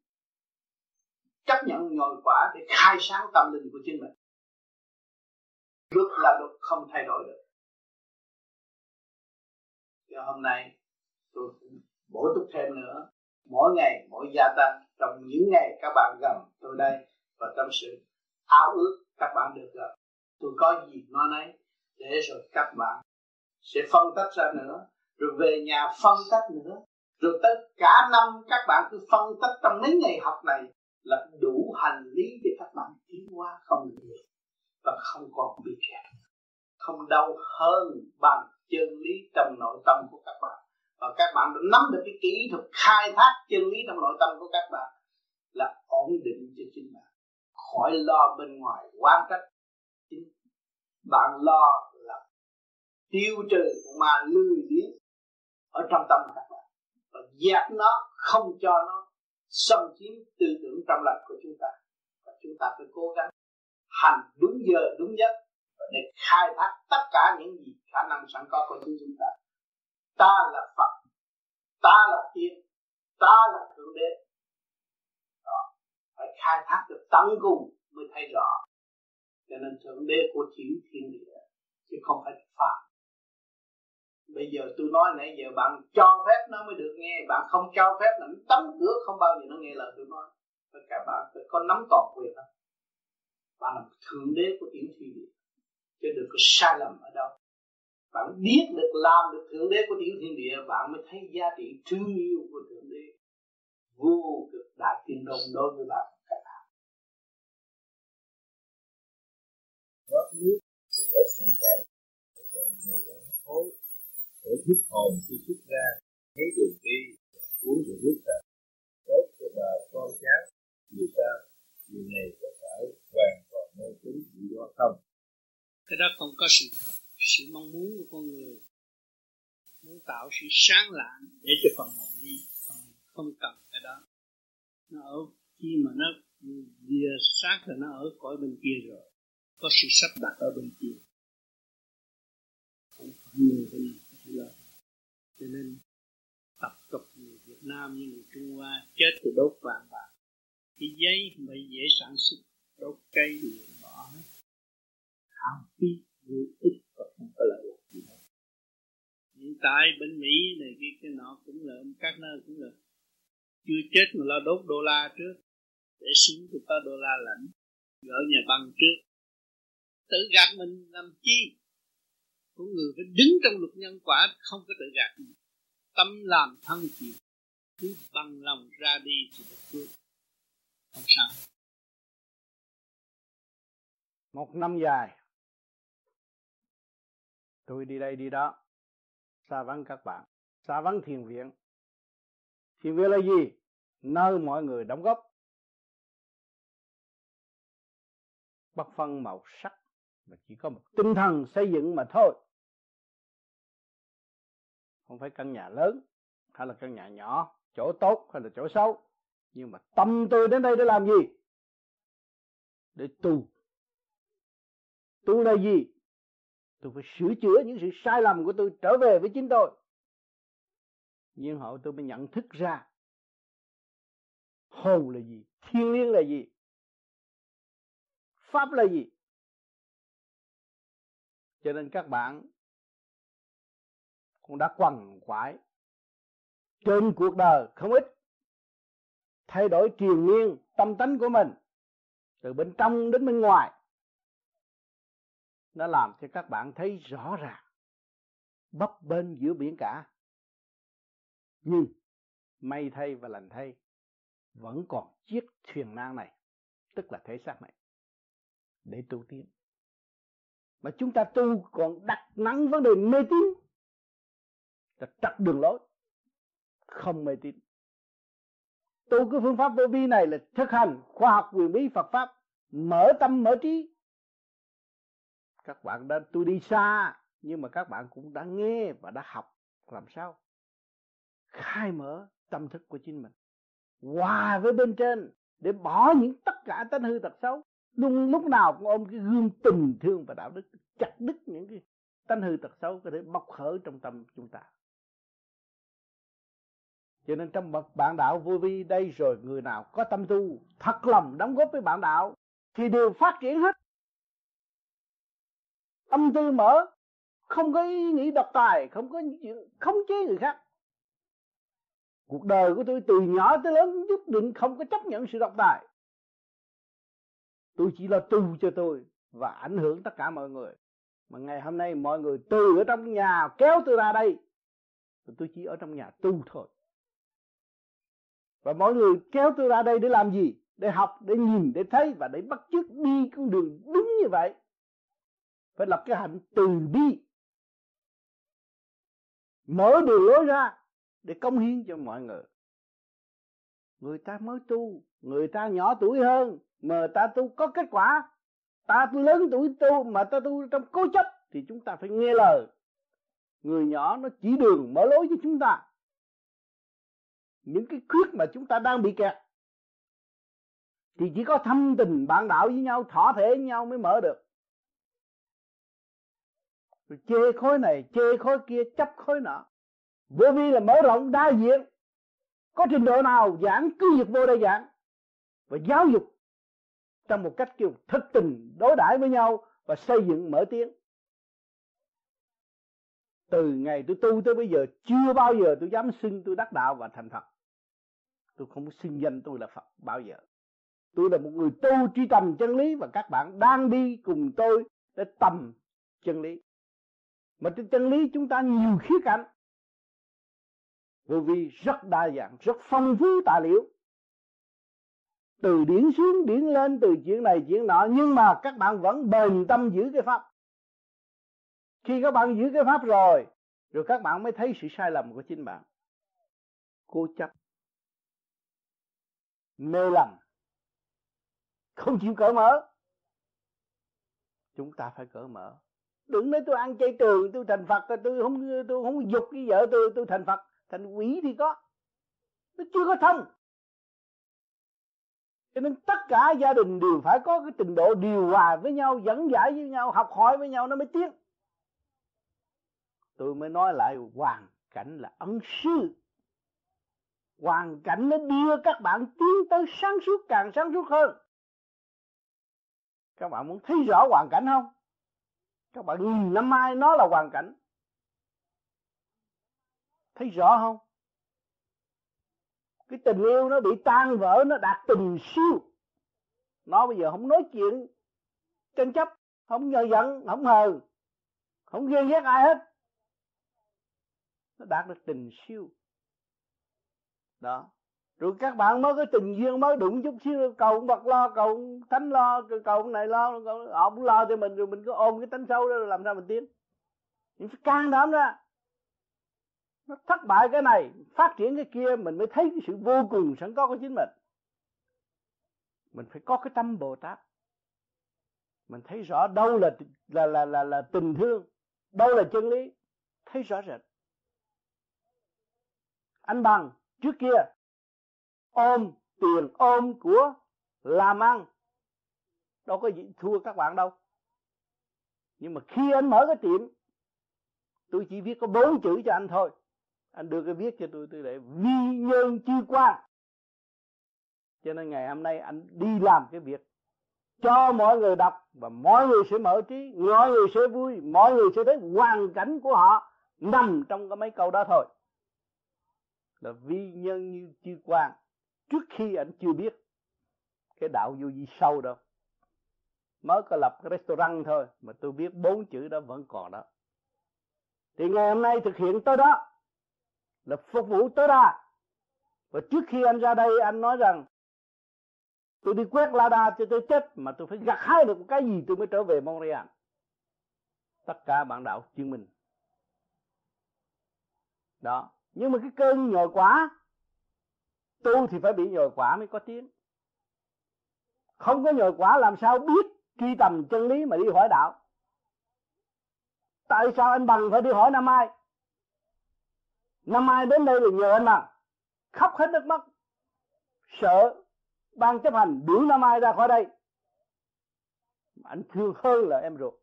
chấp nhận nhồi quả để khai sáng tâm linh của chính mình. Luật là luật không thay đổi được cho hôm nay tôi bổ túc thêm nữa. Mỗi ngày, mỗi gia tăng, trong những ngày các bạn gần tôi đây và trong sự ao ước các bạn được gặp. Tôi có gì nói nấy, để rồi các bạn sẽ phân tách ra nữa, rồi về nhà phân tách nữa. Rồi tất cả năm các bạn cứ phân tích trong mấy ngày học này là đủ hành lý để các bạn tiến qua không được. Và không còn bị kẹt. Không đau hơn bằng chân lý trong nội tâm của các bạn. Và các bạn đã nắm được cái kỹ thuật khai thác chân lý trong nội tâm của các bạn là ổn định cho chính bạn. Khỏi lo bên ngoài quan trách chính bạn. Lo là tiêu trừ mà lười biếng ở trong tâm các bạn. Và dẹp nó, không cho nó xâm chiếm tư tưởng trong lành của chúng ta. Và chúng ta phải cố gắng hành đúng giờ, đúng giấc để khai thác tất cả những gì khả năng sẵn có của chính chúng ta. Ta là Phật, ta là tiên ta là thượng đế. Đó. phải khai thác được tận cùng mới thấy rõ. Cho nên thượng đế của chữ thiên địa chứ không phải phàm bây giờ tôi nói nãy giờ bạn cho phép nó mới được nghe, bạn không cho phép nó đóng cửa không bao giờ nó nghe lời tôi nói. Tất cả bạn phải có nắm toàn quyền đó. Bạn là thượng đế của tiểu thiên địa chứ đừng có sai lầm ở đâu. Bạn biết được làm được thượng đế của tiểu thiên địa, bạn mới thấy giá trị thương yêu của thượng đế vô cực đại thiên đồng đối với bạn. Các bạn rót nước rót con cày hối để thức hồn khi xuất ra thấy đường đi uống được nước ra tốt cho bà con cháu vì sao? Điều này có phải hoàn toàn mê tín dị đoan không? Cái đó không có sự thật sự mong muốn của con người. Muốn tạo sự sáng lạng để cho phần hồn đi, phần không cần cái đó. Nó ở khi mà nó vừa sát rồi nó ở cõi bên kia rồi, có sự sắp đặt ở bên kia. Không phải người bên là cho nên, tập tục người Việt Nam như người Trung Hoa chết thì đốt vàng bạc. Cái giấy không dễ sản xuất, đốt cây thì bỏ hết hao phí vô ích và không có lợi lạc gì hết. Hiện tại bên Mỹ này, cái cái nọ cũng là, các nơi cũng là chưa chết mà lo đốt đô la trước. Để xuống thì có đô la lãnh gỡ nhà băng trước. Tự gạt mình làm chi? Của người phải đứng trong luật nhân quả, không có tự gạt mình. Tâm làm thân chịu, cứ bằng lòng ra đi thì được cứu không sao. Một năm dài tôi đi đây đi đó. Xa vắng các bạn. Xa vắng thiền viện. Thiền viện là gì? Nơi mọi người đóng góp. Bất phân màu sắc. Mà chỉ có một tinh thần xây dựng mà thôi. Không phải căn nhà lớn, hay là căn nhà nhỏ, chỗ tốt hay là chỗ xấu. Nhưng mà tâm tôi đến đây để làm gì? Để tu. Tu là gì? Tôi phải sửa chữa những sự sai lầm của tôi trở về với chính tôi. Nhưng hậu tôi mới nhận thức ra hồn là gì, thiên liêng là gì, pháp là gì. Cho nên các bạn cũng đã quằn quại trên cuộc đời không ít, thay đổi triền miên tâm tánh của mình, từ bên trong đến bên ngoài nó làm cho các bạn thấy rõ ràng. Bấp bênh giữa biển cả. Nhưng, may thay và lành thay, vẫn còn chiếc thuyền nan này, tức là thể xác này, để tu tiến. Mà chúng ta tu còn đặt nặng vấn đề mê tín. Là trật đường lối, không mê tín. Tu cái phương pháp vô vi này là thực hành khoa học quyền bí Phật pháp, mở tâm mở trí các bạn đã tôi đi xa, nhưng mà các bạn cũng đã nghe và đã học. Làm sao? Khai mở tâm thức của chính mình. Hòa với bên trên để bỏ những tất cả tánh hư tật xấu. Luôn lúc nào cũng ôm cái gương tình thương và đạo đức, chặt đứt những cái tánh hư tật xấu có thể bộc khởi trong tâm chúng ta. Cho nên trong bậc bạn đạo vô vi đây rồi, người nào có tâm tu, thật lòng đóng góp với bạn đạo thì đều phát triển hết tâm tư mở, không có ý nghĩ độc tài, không có chuyện khống chế người khác. Cuộc đời của tôi từ nhỏ tới lớn nhất định không có chấp nhận sự độc tài. Tôi chỉ là tu cho tôi và ảnh hưởng tất cả mọi người. Mà ngày hôm nay mọi người từ ở trong nhà kéo tôi ra đây tôi chỉ ở trong nhà tu thôi. Và mọi người kéo tôi ra đây để làm gì? Để học, để nhìn, để thấy và để bắt chước đi con đường đúng như vậy phải lập cái hạnh từ bi. Mở đường lối ra để công hiến cho mọi người. Người ta mới tu, người ta nhỏ tuổi hơn mà ta tu có kết quả. Ta tu lớn tuổi tu mà ta tu trong cố chấp thì chúng ta phải nghe lời. Người nhỏ nó chỉ đường mở lối cho chúng ta. Những cái khuyết mà chúng ta đang bị kẹt thì chỉ có thâm tình bạn đạo với nhau, thỏa thể với nhau mới mở được rồi chê khối này, chê khối kia, chấp khối nọ. Bởi vì là mở rộng đa diện, có trình độ nào giảng, cứ việc vô đây giảng. Và giáo dục trong một cách kiểu thực tình, đối đãi với nhau và xây dựng mở tiếng. Từ ngày tôi tu tới bây giờ, chưa bao giờ tôi dám xưng tôi đắc đạo và thành Phật. Tôi không xưng danh tôi là Phật bao giờ. Tôi là một người tu truy tầm chân lý và các bạn đang đi cùng tôi để tầm chân lý mà trên chân lý chúng ta nhiều khía cạnh. Vô vi rất đa dạng, rất phong phú tài liệu từ điển xuống, điển lên, từ chuyện này, chuyện nọ, nhưng mà các bạn vẫn bền tâm giữ cái pháp. Khi các bạn giữ cái pháp rồi rồi các bạn mới thấy sự sai lầm của chính bạn. Cố chấp. Mê lầm. Không chịu cởi mở. Chúng ta phải cởi mở đừng nói tôi ăn chay trường tôi thành phật, tôi không tôi không dục cái vợ tôi tôi thành phật. Thành quỷ thì có. Nó chưa có thông cho nên tất cả gia đình đều phải có cái trình độ điều hòa với nhau, dẫn giải với nhau, học hỏi với nhau nó mới tiến. Tôi mới nói lại, hoàn cảnh là ân sư. Hoàn cảnh nó đưa các bạn tiến tới sáng suốt, càng sáng suốt hơn. Các bạn muốn thấy rõ hoàn cảnh không? Các bạn nhìn, năm mai nó là hoàn cảnh. Thấy rõ không? Cái tình yêu nó bị tan vỡ, nó đạt tình siêu. Nó bây giờ không nói chuyện tranh chấp, không nhờ giận, không hờ, không ghen ghét ai hết. Nó đạt được tình siêu. Đó rồi các bạn mới có tình duyên mới đụng chút xíu cầu bật lo cầu Thánh lo cầu ông này lo cầu, ông lo thì mình rồi mình cứ ôm cái tánh sâu đó rồi làm sao mình tiến. Mình phải can đảm ra. Nó thất bại cái này phát triển cái kia mình mới thấy cái sự vô cùng sẵn có của chính mình. Mình phải có cái tâm bồ tát. Mình thấy rõ đâu là là là là, là tình thương đâu là chân lý thấy rõ rệt. Anh bằng trước kia ôm tiền ôm của làm ăn đâu có gì thua các bạn đâu. Nhưng mà khi anh mở cái tiệm, tôi chỉ viết có bốn chữ cho anh thôi. Anh đưa cái viết cho tôi tôi để vi nhân chi quan cho nên ngày hôm nay anh đi làm cái việc cho mọi người đọc và mọi người sẽ mở trí, mọi người sẽ vui, mọi người sẽ thấy hoàn cảnh của họ nằm trong cái mấy câu đó thôi. Là vi nhân như chư quan trước khi anh chưa biết cái đạo vô vi sâu đâu. Mới có lập cái restaurant thôi, mà tôi biết bốn chữ đó vẫn còn đó. Thì ngày hôm nay thực hiện tới đó, là phục vụ tối đa và trước khi anh ra đây, anh nói rằng, tôi đi quét la đa cho tôi chết, mà tôi phải gặt hái được cái gì tôi mới trở về Montreal. Tất cả bạn đạo chứng minh. Đó. Nhưng mà cái cơn nhồi quá tu thì phải bị nhồi quả mới có tiếng. Không có nhồi quả làm sao biết truy tầm chân lý mà đi hỏi đạo? Tại sao anh bằng phải đi hỏi năm ai? Năm ai đến đây là nhờ anh mà khóc hết nước mắt, sợ ban chấp hành đuổi năm ai ra khỏi đây. Anh thương hơn là em ruột.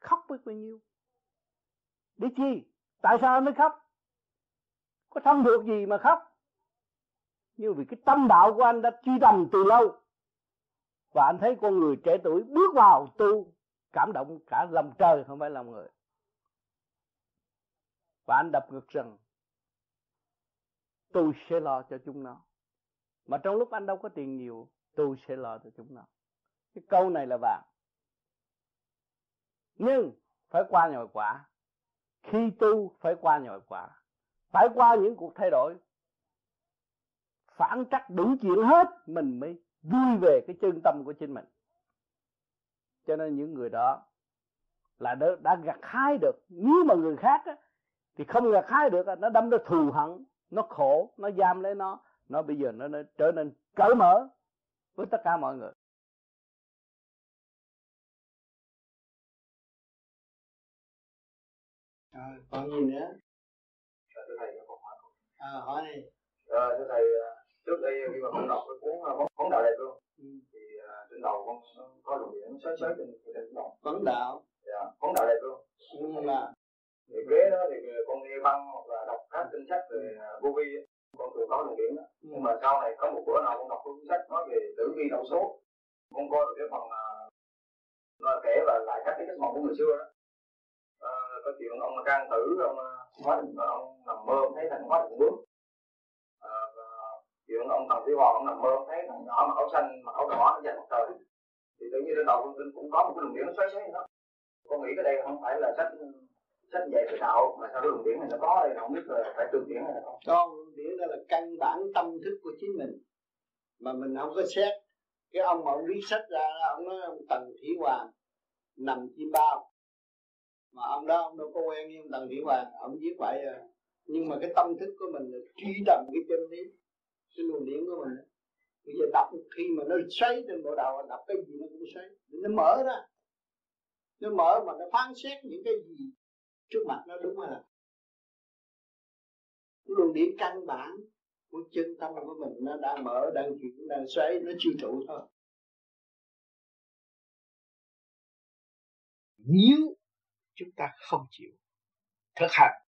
Khóc biết bao nhiêu để chi? Tại sao anh mới khóc? Có thân thuộc gì mà khóc? Nhưng vì cái tâm đạo của anh đã truy tầm từ lâu. Và anh thấy con người trẻ tuổi bước vào tu, cảm động cả lòng trời, không phải lòng người. Và anh đập ngực rằng, tôi sẽ lo cho chúng nó. Mà trong lúc anh đâu có tiền nhiều, tôi sẽ lo cho chúng nó. Cái câu này là vàng. Nhưng phải qua nhồi quả. Khi tu phải qua nhồi quả. Phải qua những cuộc thay đổi phản trắc đủ chuyện hết mình mới vui về cái chân tâm của chính mình. Cho nên những người đó là đã, đã gặt hái được. Nếu mà người khác á, thì không gặt hái được nó đâm ra thù hận nó khổ nó giam lấy nó. Nó bây giờ nó, nó trở nên cởi mở với tất cả mọi người. À, còn gì nữa? À, hỏi đi. Rồi thưa thầy à, trước đây khi mà con đọc cái cuốn à, phóng đạo đẹp luôn. Ừ. thì uh, trên đầu con có luồng điện sới sới trên trên đầu phấn đạo. Dạ phóng đạo đẹp luôn. Nhưng mà thì ghế đó thì con nghe băng hoặc là đọc các kinh sách về vô vi con thường có luồng điện đó. Ừ. nhưng mà sau này có một bữa nào con đọc cuốn sách nói về tử vi đậu số con coi được cái phần nó kể và lại các cái giấc mộng của người xưa đó. Uh, có chuyện ông can tử ông hóa ông nằm mơ thấy thành hóa định bước chuyện ông thần phi hoàng ông nằm mơ, thấy thằng nhỏ mặc áo xanh mặc áo đỏ nó dành mặt trời thì tự nhiên trên đầu con kinh cũng có một cái luồng điện nó xoáy xoáy đó. Con nghĩ cái đây không phải là sách sách dạy về đạo, mà sao cái luồng điện này nó có đây không biết là phải trường điển hay là không? Con luồng điển đó là căn bản tâm thức của chính mình. Mà mình không có xét. Cái ông mà ông viết sách ra ông nói ông tần thủy hoàng nằm chim bao. Mà ông đó, ông đâu có quen với ông tần thủy hoàng, ông viết vậy à. Nhưng mà cái tâm thức của mình là truy tầm cái chân lý cái luồng điện của mình. Bây giờ đọc, khi mà nó xoay trên bộ đầu, đọc cái gì nó cũng xoay nó mở ra. Nó mở mà nó phán xét những cái gì trước mặt nó đúng hay là luồng điện căn bản của chân tâm của mình nó đang mở, đang chuyển, đang xoay nó chưa trụ thôi. Nếu chúng ta không chịu thực hành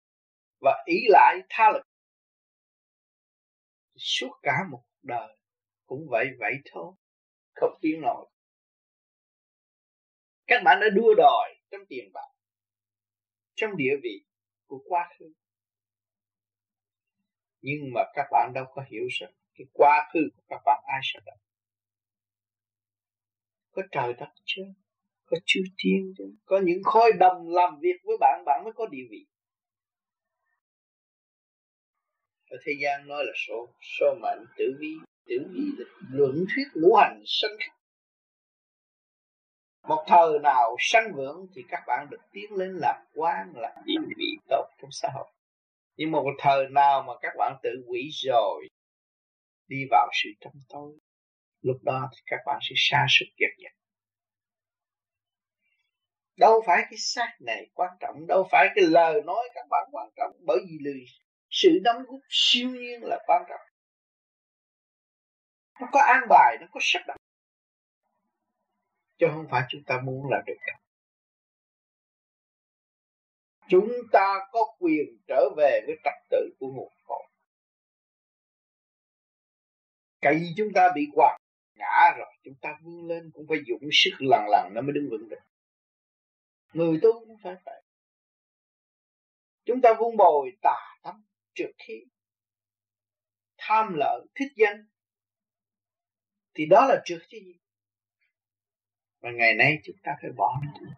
và ý lại tha lực suốt cả một đời cũng vậy vậy thôi, không tiến nổi các bạn đã đua đòi trong tiền bạc, trong địa vị của quá khứ. Nhưng mà các bạn đâu có hiểu rằng cái quá khứ của các bạn ai sẽ đọc. Có trời đất chứ, có chư thiên chứ, có những khối đồng làm việc với bạn bạn mới có địa vị. Ở thế gian nói là số số mệnh tử vi tử vi là luận thuyết ngũ hành sanh khắc. Một thời nào sanh vượng thì các bạn được tiến lên làm quan, làm địa vị tốt trong xã hội. Nhưng một thời nào mà các bạn tự quỷ rồi, đi vào sự trong tối, lúc đó thì các bạn sẽ xa sức kiệt nhật đâu phải cái xác này quan trọng, đâu phải cái lời nói các bạn quan trọng, bởi vì lời sự đóng góp siêu nhiên là quan trọng. Nó có an bài, nó có sắp đặt chứ không phải chúng ta muốn là được đâu chúng ta có quyền trở về với trật tự của nguồn cội. Cây chúng ta bị quạt ngã rồi, chúng ta vươn lên cũng phải dụng sức lần lần nó mới đứng vững được. Người tu cũng phải vậy. Chúng ta vun bồi tà tâm trực khí tham lợi thích danh, thì đó là trực chứ gì và ngày nay chúng ta phải bỏ nó.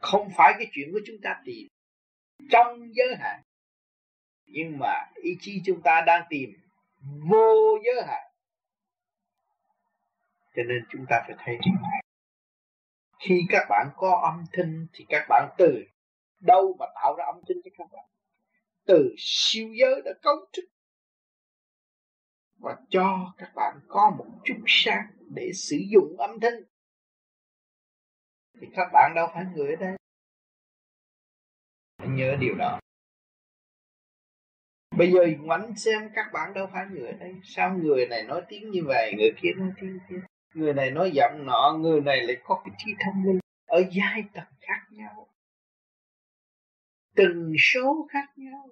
Không phải cái chuyện của chúng ta tìm trong giới hạn, nhưng mà ý chí chúng ta đang tìm vô giới hạn. Cho nên chúng ta phải thấy, khi các bạn có âm thanh thì các bạn từ đâu mà tạo ra âm thanh cho các bạn từ siêu giới đã cấu trúc. Và cho các bạn có một chút sáng để sử dụng âm thanh thì các bạn đâu phải người ở đây. Nhớ điều đó. Bây giờ ngoảnh xem các bạn đâu phải người ở đây. Sao người này nói tiếng như vậy, người kia nói tiếng kia người này nói giọng nọ, người này lại có cái trí thông minh. Ở giai tầng khác nhau từng số khác nhau.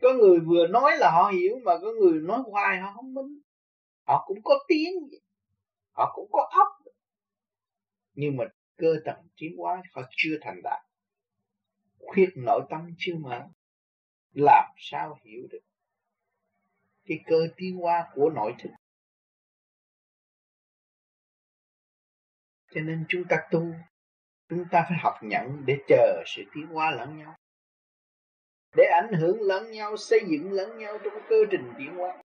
Có người vừa nói là họ hiểu mà có người nói hoài họ không minh. Họ cũng có tiếng họ cũng có óc. Nhưng mà cơ tầng tiến hóa họ chưa thành đạt. Khuyết nội tâm chưa mở. Làm sao hiểu được cái cơ tiến hóa của nội thức? Cho nên chúng ta tu, chúng ta phải học nhận để chờ sự tiến hóa lẫn nhau để ảnh hưởng lẫn nhau, xây dựng lẫn nhau trong cơ trình tiến hóa.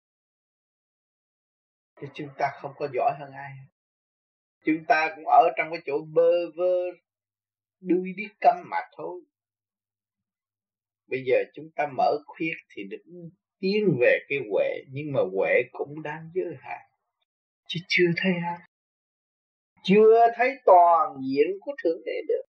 Thì chúng ta không có giỏi hơn ai. Chúng ta cũng ở trong cái chỗ bơ vơ, đuôi đi câm mà thôi. Bây giờ chúng ta mở khuyết thì được tiến về cái huệ, nhưng mà huệ cũng đang giới hạn. Chứ chưa thấy ai. Chưa thấy toàn diện của thượng đế được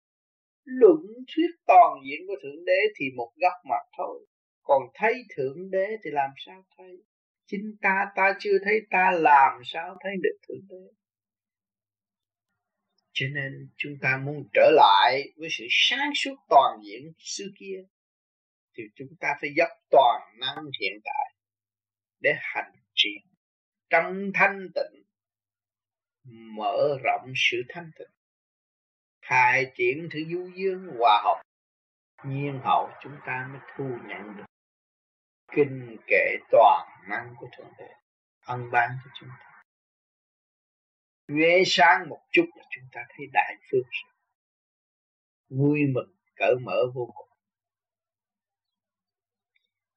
luận thuyết toàn diện của thượng đế thì một góc mặt thôi. Còn thấy thượng đế thì làm sao thấy? Chính ta ta chưa thấy ta làm sao thấy được thượng đế. Cho nên chúng ta muốn trở lại với sự sáng suốt toàn diện xưa kia, thì chúng ta phải dốc toàn năng hiện tại để hành triển trong thanh tịnh, mở rộng sự thanh tịnh khai triển thứ du dương hòa hợp, nhiên hậu chúng ta mới thu nhận được kinh kệ toàn năng của thượng đế, ân ban cho chúng ta. Nhuế sáng một chút là chúng ta thấy đại phương vui mừng cởi mở vô cùng.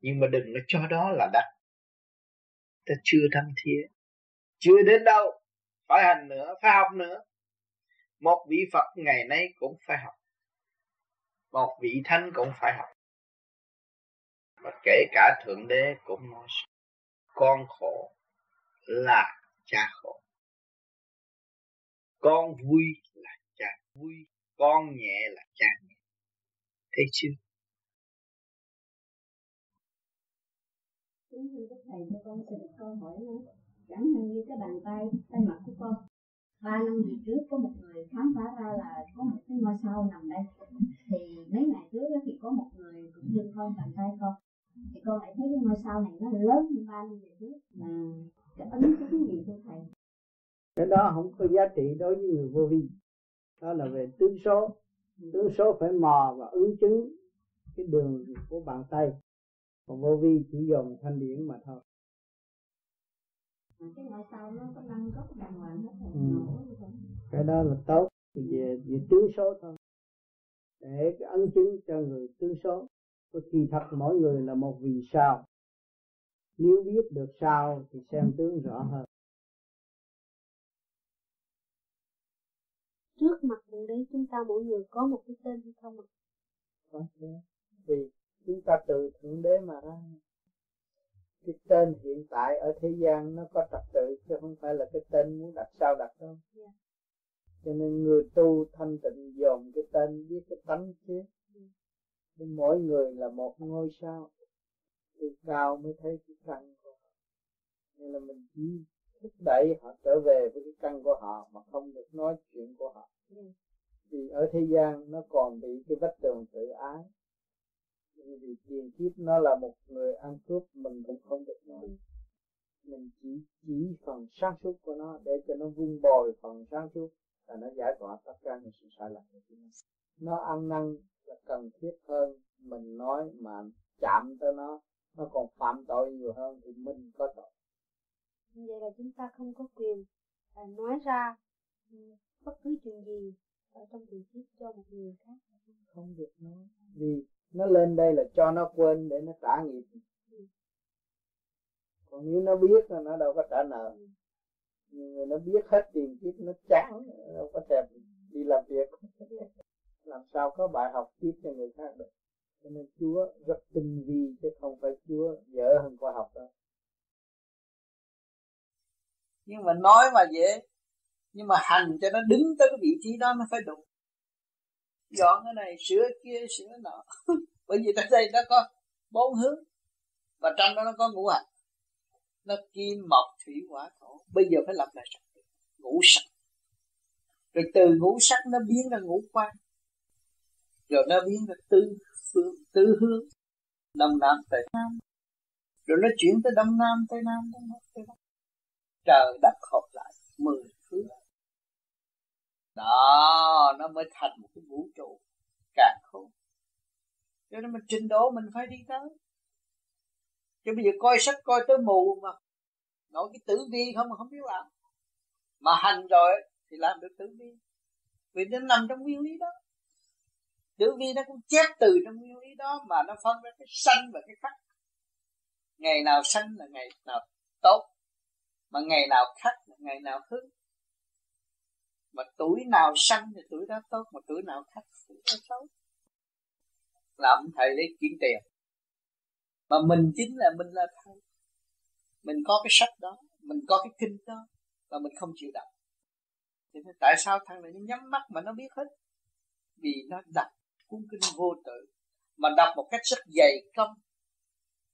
Nhưng mà đừng có cho đó là đắt. Ta chưa thâm thiết chưa đến đâu, phải hành nữa, phải học nữa một vị phật ngày nay cũng phải học. Một vị thánh cũng phải học. Và kể cả thượng đế cũng nói con khổ là cha khổ. Con vui là cha vui. Con nhẹ là cha nhẹ. Thấy chưa? Kính thưa các thầy cho con xin câu hỏi nữa. Chẳng hạn như cái bàn tay, tay mặt của con. Ba năm về trước có một người khám phá ra là có một cái ngôi sao nằm đây. Thì mấy ngày trước thì có một người cũng đưa con bàn tay con. Thì con lại thấy cái ngôi sao này nó lớn hơn ba năm về trước. Là cái ấn chứng gì cho thầy? Cái đó không có giá trị đối với người vô vi. Đó là về tướng số. Tướng số phải mò và ứng chứng cái đường của bàn tay còn vô vi chỉ dùng thanh điển mà thôi cái ngoại sau nó có năm gốc đàng hoàng hết ừ. cái đó là tốt về về tướng số thôi. Để cái ấn chứng cho người tướng số có kỳ thật mỗi người là một vì sao. Nếu biết được sao thì xem tướng rõ hơn. Trước mặt thượng đế chúng ta mỗi người có một cái tên hay không ạ? Có vì chúng ta từ thượng đế mà ra cái tên hiện tại ở thế gian nó có trật tự chứ không phải là cái tên muốn đặt sao đặt đâu yeah. cho nên người tu thanh tịnh dồn cái tên biết cái tánh chứ yeah. mỗi người là một ngôi sao từ cao mới thấy cái căn của họ nên là mình chỉ thúc đẩy họ trở về với cái căn của họ mà không được nói chuyện của họ yeah. vì ở thế gian nó còn bị cái vách tường tự ái vì tiền kiếp nó là một người ăn cướp mình cũng không được nói. Mình chỉ chỉ phần sáng suốt của nó để cho nó vun bồi phần sáng suốt là nó giải tỏa tất cả những sự sai lầm của chúng nó. Ăn năn là cần thiết hơn mình nói mà chạm tới nó. Nó còn phạm tội nhiều hơn thì mình có tội. Vậy là chúng ta không có quyền à, nói ra ừ, bất cứ chuyện gì ở trong tiền kiếp cho một người khác. Không được nói. Vì nó lên đây là cho nó quên để nó trả nghiệp. Còn nếu nó biết là nó đâu có trả nợ. Nhưng nó biết hết tiền kiếp, nó chán, đâu có thèm đi làm việc. Làm sao có bài học tiếp cho người khác được. Cho nên Chúa rất tinh vi, chứ không phải Chúa dở hơn khoa học đâu. Nhưng mà nói mà dễ. Nhưng mà hành cho nó đứng tới cái vị trí đó, nó phải đúng dọn cái này, sửa kia, sửa nọ. Bởi vì ta đây nó có bốn hướng, và trong đó nó có ngũ hành. Nó kim, mộc, thủy, hỏa, thổ. Bây giờ phải lập lại trật ngũ sắc. Rồi từ ngũ sắc nó biến ra ngũ quan. Rồi nó biến ra tư phương, tư hướng. Đông nam tây nam. Rồi nó chuyển tới đông nam tây nam, đông bắc tây bắc. Trời đất hợp lại, mười phương đó, nó mới thành một cái vũ trụ càng khôn. Cho nên mình trình độ mình phải đi tới. Chứ bây giờ coi sách coi tới mù mà nói cái tử vi không, mà không biết làm. Mà hành rồi thì làm được tử vi. Vì nó nằm trong nguyên lý đó. Tử vi nó cũng chép từ trong nguyên lý đó mà nó phân ra cái sanh và cái khắc. Ngày nào sanh là ngày nào tốt, mà ngày nào khắc là ngày nào hư mà tuổi nào sanh thì tuổi đó tốt, mà tuổi nào khắc thì tuổi đó xấu. Làm thầy lấy kiếm tiền. Mà mình chính là mình là thầy. Mình có cái sách đó, mình có cái kinh đó, mà mình không chịu đọc. Thì tại sao thằng này nó nhắm mắt mà nó biết hết? Vì nó đọc cuốn kinh vô tự, mà đọc một cách rất dày công,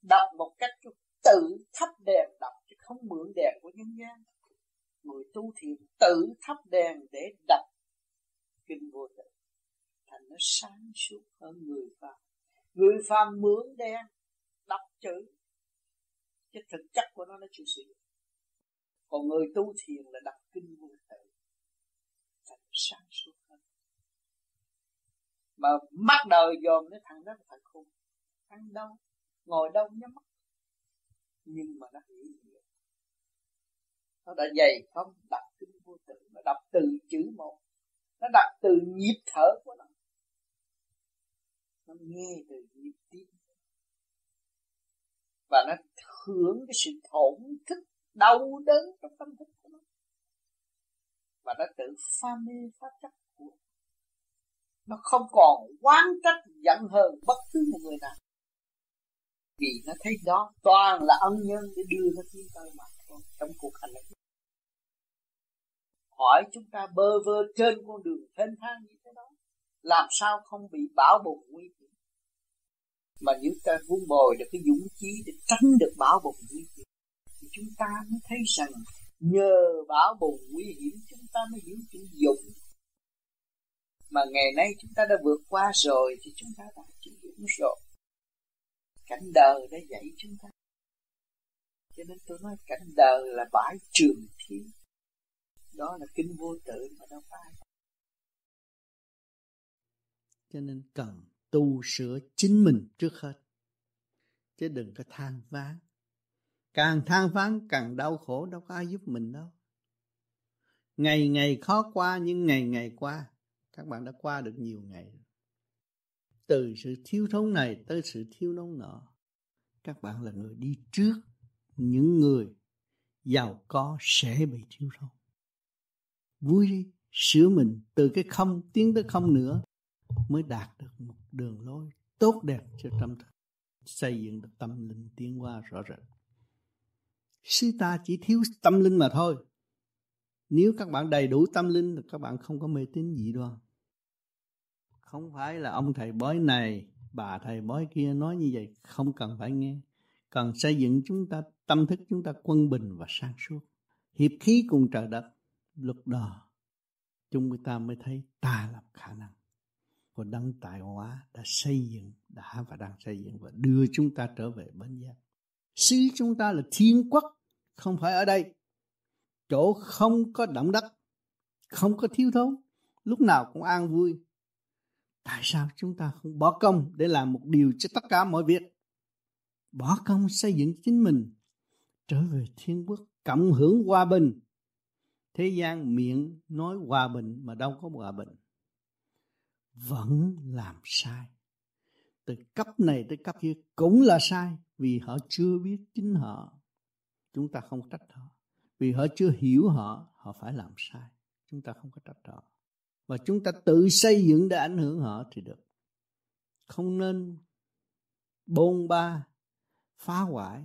đọc một cách tự thắp đèn đọc chứ không mượn đèn của nhân gian người tu thiền tự thắp đèn để đọc kinh vô tự. Thành nó sáng suốt hơn người phàm. Người phàm mướn đen đọc chữ, chứ thực chất của nó nó chưa sử dụng. Còn người tu thiền là đọc kinh vô tự. Thành sáng suốt hơn. Mà mắt đời dòm cái thằng đó là thằng khùng ăn đâu? Ngồi đâu nhắm mắt? Nhưng mà nó hiểu nó đã dày không đọc kinh vô tự, nó đọc từ chữ một. Nó đọc từ nhịp thở của nó. Nó nghe từ nhịp tim. Và nó hưởng cái sự thổn thức, đau đớn trong tâm thức của nó. Và nó tự pha mê pháp chấp của nó. Không còn oán trách giận hờn bất cứ một người nào. Vì nó thấy đó toàn là ân nhân để đưa nó tiến tới mà thôi trong cuộc hành động. Hỏi chúng ta bơ vơ trên con đường thênh thang như thế đó, làm sao không bị bão bùng nguy hiểm? Mà nếu ta vun bồi được cái dũng chí để tránh được bão bùng nguy hiểm, thì chúng ta mới thấy rằng nhờ bão bùng nguy hiểm, chúng ta mới hiểu chữ dũng. Mà ngày nay chúng ta đã vượt qua rồi, thì chúng ta đã chữ dũng rồi. Cảnh đời đã dạy chúng ta cho nên tôi nói cảnh đời là bãi trường thiên đó là kinh vô tự mà đâu phải cho nên cần tu sửa chính mình trước hết. Chứ đừng có than ván càng than ván càng đau khổ, đâu có ai giúp mình đâu. Ngày ngày khó qua, nhưng ngày ngày qua. Các bạn đã qua được nhiều ngày từ sự thiếu thốn này tới sự thiếu thốn nọ, các bạn là người đi trước những người giàu có sẽ bị thiếu thốn vui đi, sửa mình từ cái không tiến tới không nữa mới đạt được một đường lối tốt đẹp cho tâm thức, xây dựng được tâm linh tiến qua rõ rệt. Sư ta chỉ thiếu tâm linh mà thôi. Nếu các bạn đầy đủ tâm linh thì các bạn không có mê tín gì đâu. không phải là ông thầy bói này, bà thầy bói kia nói như vậy, không cần phải nghe. Cần xây dựng chúng ta tâm thức chúng ta quân bình và sáng suốt. Hiệp khí cùng trời đất, lúc đó, chúng ta mới thấy ta làm khả năng của đấng tài hóa đã xây dựng, đã và đang xây dựng và đưa chúng ta trở về bến giác. Xứ chúng ta là thiên quốc, không phải ở đây. Chỗ không có động đất, không có thiếu thốn, lúc nào cũng an vui. Tại sao chúng ta không bỏ công để làm một điều cho tất cả mọi việc? Bỏ công xây dựng chính mình trở về thiên quốc, cộng hưởng hòa bình. Thế gian miệng nói hòa bình mà đâu có hòa bình. Vẫn làm sai. Từ cấp này tới cấp kia cũng là sai, vì họ chưa biết chính họ. Chúng ta không trách họ. Vì họ chưa hiểu họ họ phải làm sai. Chúng ta không có trách họ. Và chúng ta tự xây dựng để ảnh hưởng họ thì được. Không nên bôn ba, phá hoại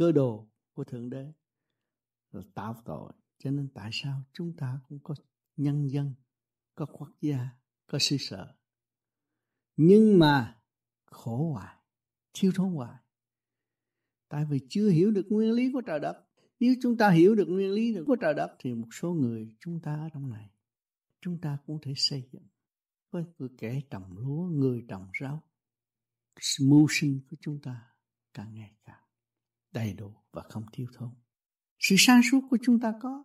cơ đồ của thượng đế. Rồi tạo tội. Cho nên tại sao chúng ta cũng có nhân dân, có quốc gia, có sư sở. Nhưng mà khổ hoài, thiếu thốn hoài. Tại vì chưa hiểu được nguyên lý của trời đất. Nếu chúng ta hiểu được nguyên lý của trời đất, thì một số người chúng ta ở trong này, chúng ta cũng thể xây dựng với người kẻ trồng lúa, người trồng rau. Mưu sinh của chúng ta càng ngày càng đầy đủ và không thiếu thốn. Sự sáng suốt của chúng ta có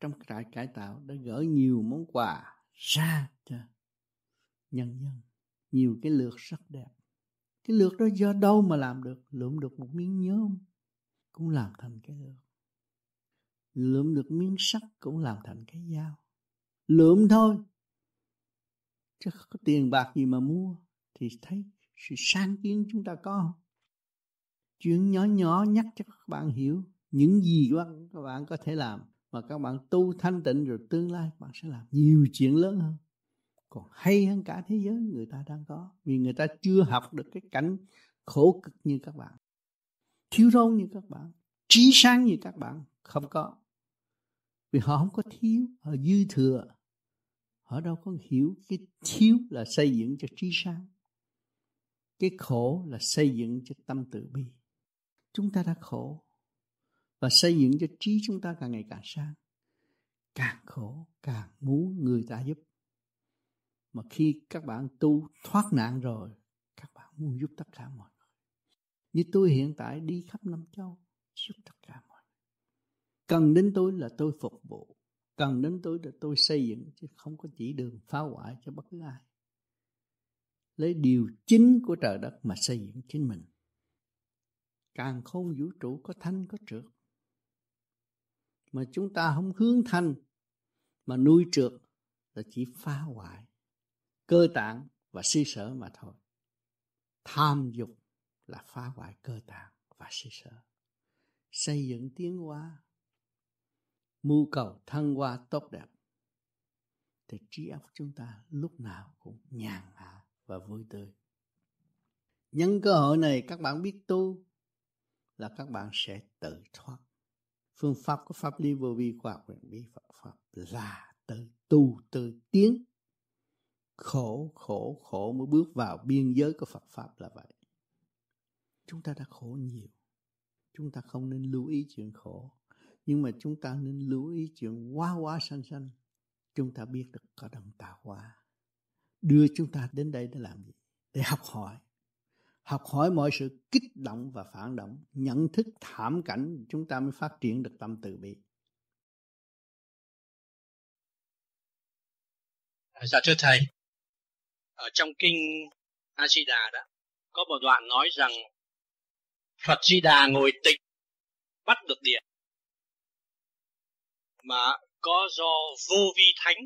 trong trại cải tạo đã gỡ nhiều món quà ra cho nhân dân. Nhiều cái lược rất đẹp. Cái lược đó do đâu mà làm được? Lượm được một miếng nhôm cũng làm thành cái lược. Lượm được miếng sắt cũng làm thành cái dao. Lượm thôi. Chứ có tiền bạc gì mà mua. Thì thấy sự sáng kiến chúng ta có không? Chuyện nhỏ nhỏ nhắc cho các bạn hiểu những gì các bạn có thể làm mà các bạn tu thanh tịnh rồi tương lai bạn sẽ làm nhiều chuyện lớn hơn. Còn hay hơn cả thế giới người ta đang có, vì người ta chưa học được cái cảnh khổ cực như các bạn. Thiếu thốn như các bạn, trí sáng như các bạn không có. Vì họ không có thiếu, họ dư thừa. Họ đâu có hiểu cái thiếu là xây dựng cho trí sáng, cái khổ là xây dựng cho tâm tự bi chúng ta đã khổ. Và xây dựng cho trí chúng ta càng ngày càng sáng. Càng khổ, càng muốn người ta giúp. Mà khi các bạn tu thoát nạn rồi, các bạn muốn giúp tất cả mọi người. Như tôi hiện tại đi khắp năm châu, giúp tất cả mọi người. Cần đến tôi là tôi phục vụ. Cần đến tôi là tôi xây dựng, chứ không có chỉ đường phá hoại cho bất cứ ai. Lấy điều chính của trời đất mà xây dựng chính mình càng không vũ trụ có thanh có trượt. Mà chúng ta không hướng thanh, mà nuôi trượt là chỉ phá hoại, cơ tạng và suy sở mà thôi. Tham dục là phá hoại cơ tạng và suy sở. Xây dựng tiến hóa, mưu cầu thăng hoa tốt đẹp, thì trí óc chúng ta lúc nào cũng nhàn hạ và vui tươi. Nhân cơ hội này, các bạn biết tu là các bạn sẽ tự thoát. Phương pháp của pháp lý vô vi khoa học huyền bí, Phật pháp là tự tu, tự tiến. Khổ khổ khổ mới bước vào biên giới của Phật pháp là vậy. Chúng ta đã khổ nhiều. Chúng ta không nên lưu ý chuyện khổ. Nhưng mà chúng ta nên lưu ý chuyện quá quá sanh sanh. Chúng ta biết được có đồng tạo hóa. Đưa chúng ta đến đây để làm gì? Để học hỏi học hỏi mọi sự kích động và phản động, nhận thức thảm cảnh, chúng ta mới phát triển được tâm từ bi. Dạ thưa thầy, ở trong kinh A Di Đà đó, có một đoạn nói rằng Phật Di Đà ngồi tịch bắt được điện mà có do vô vi thánh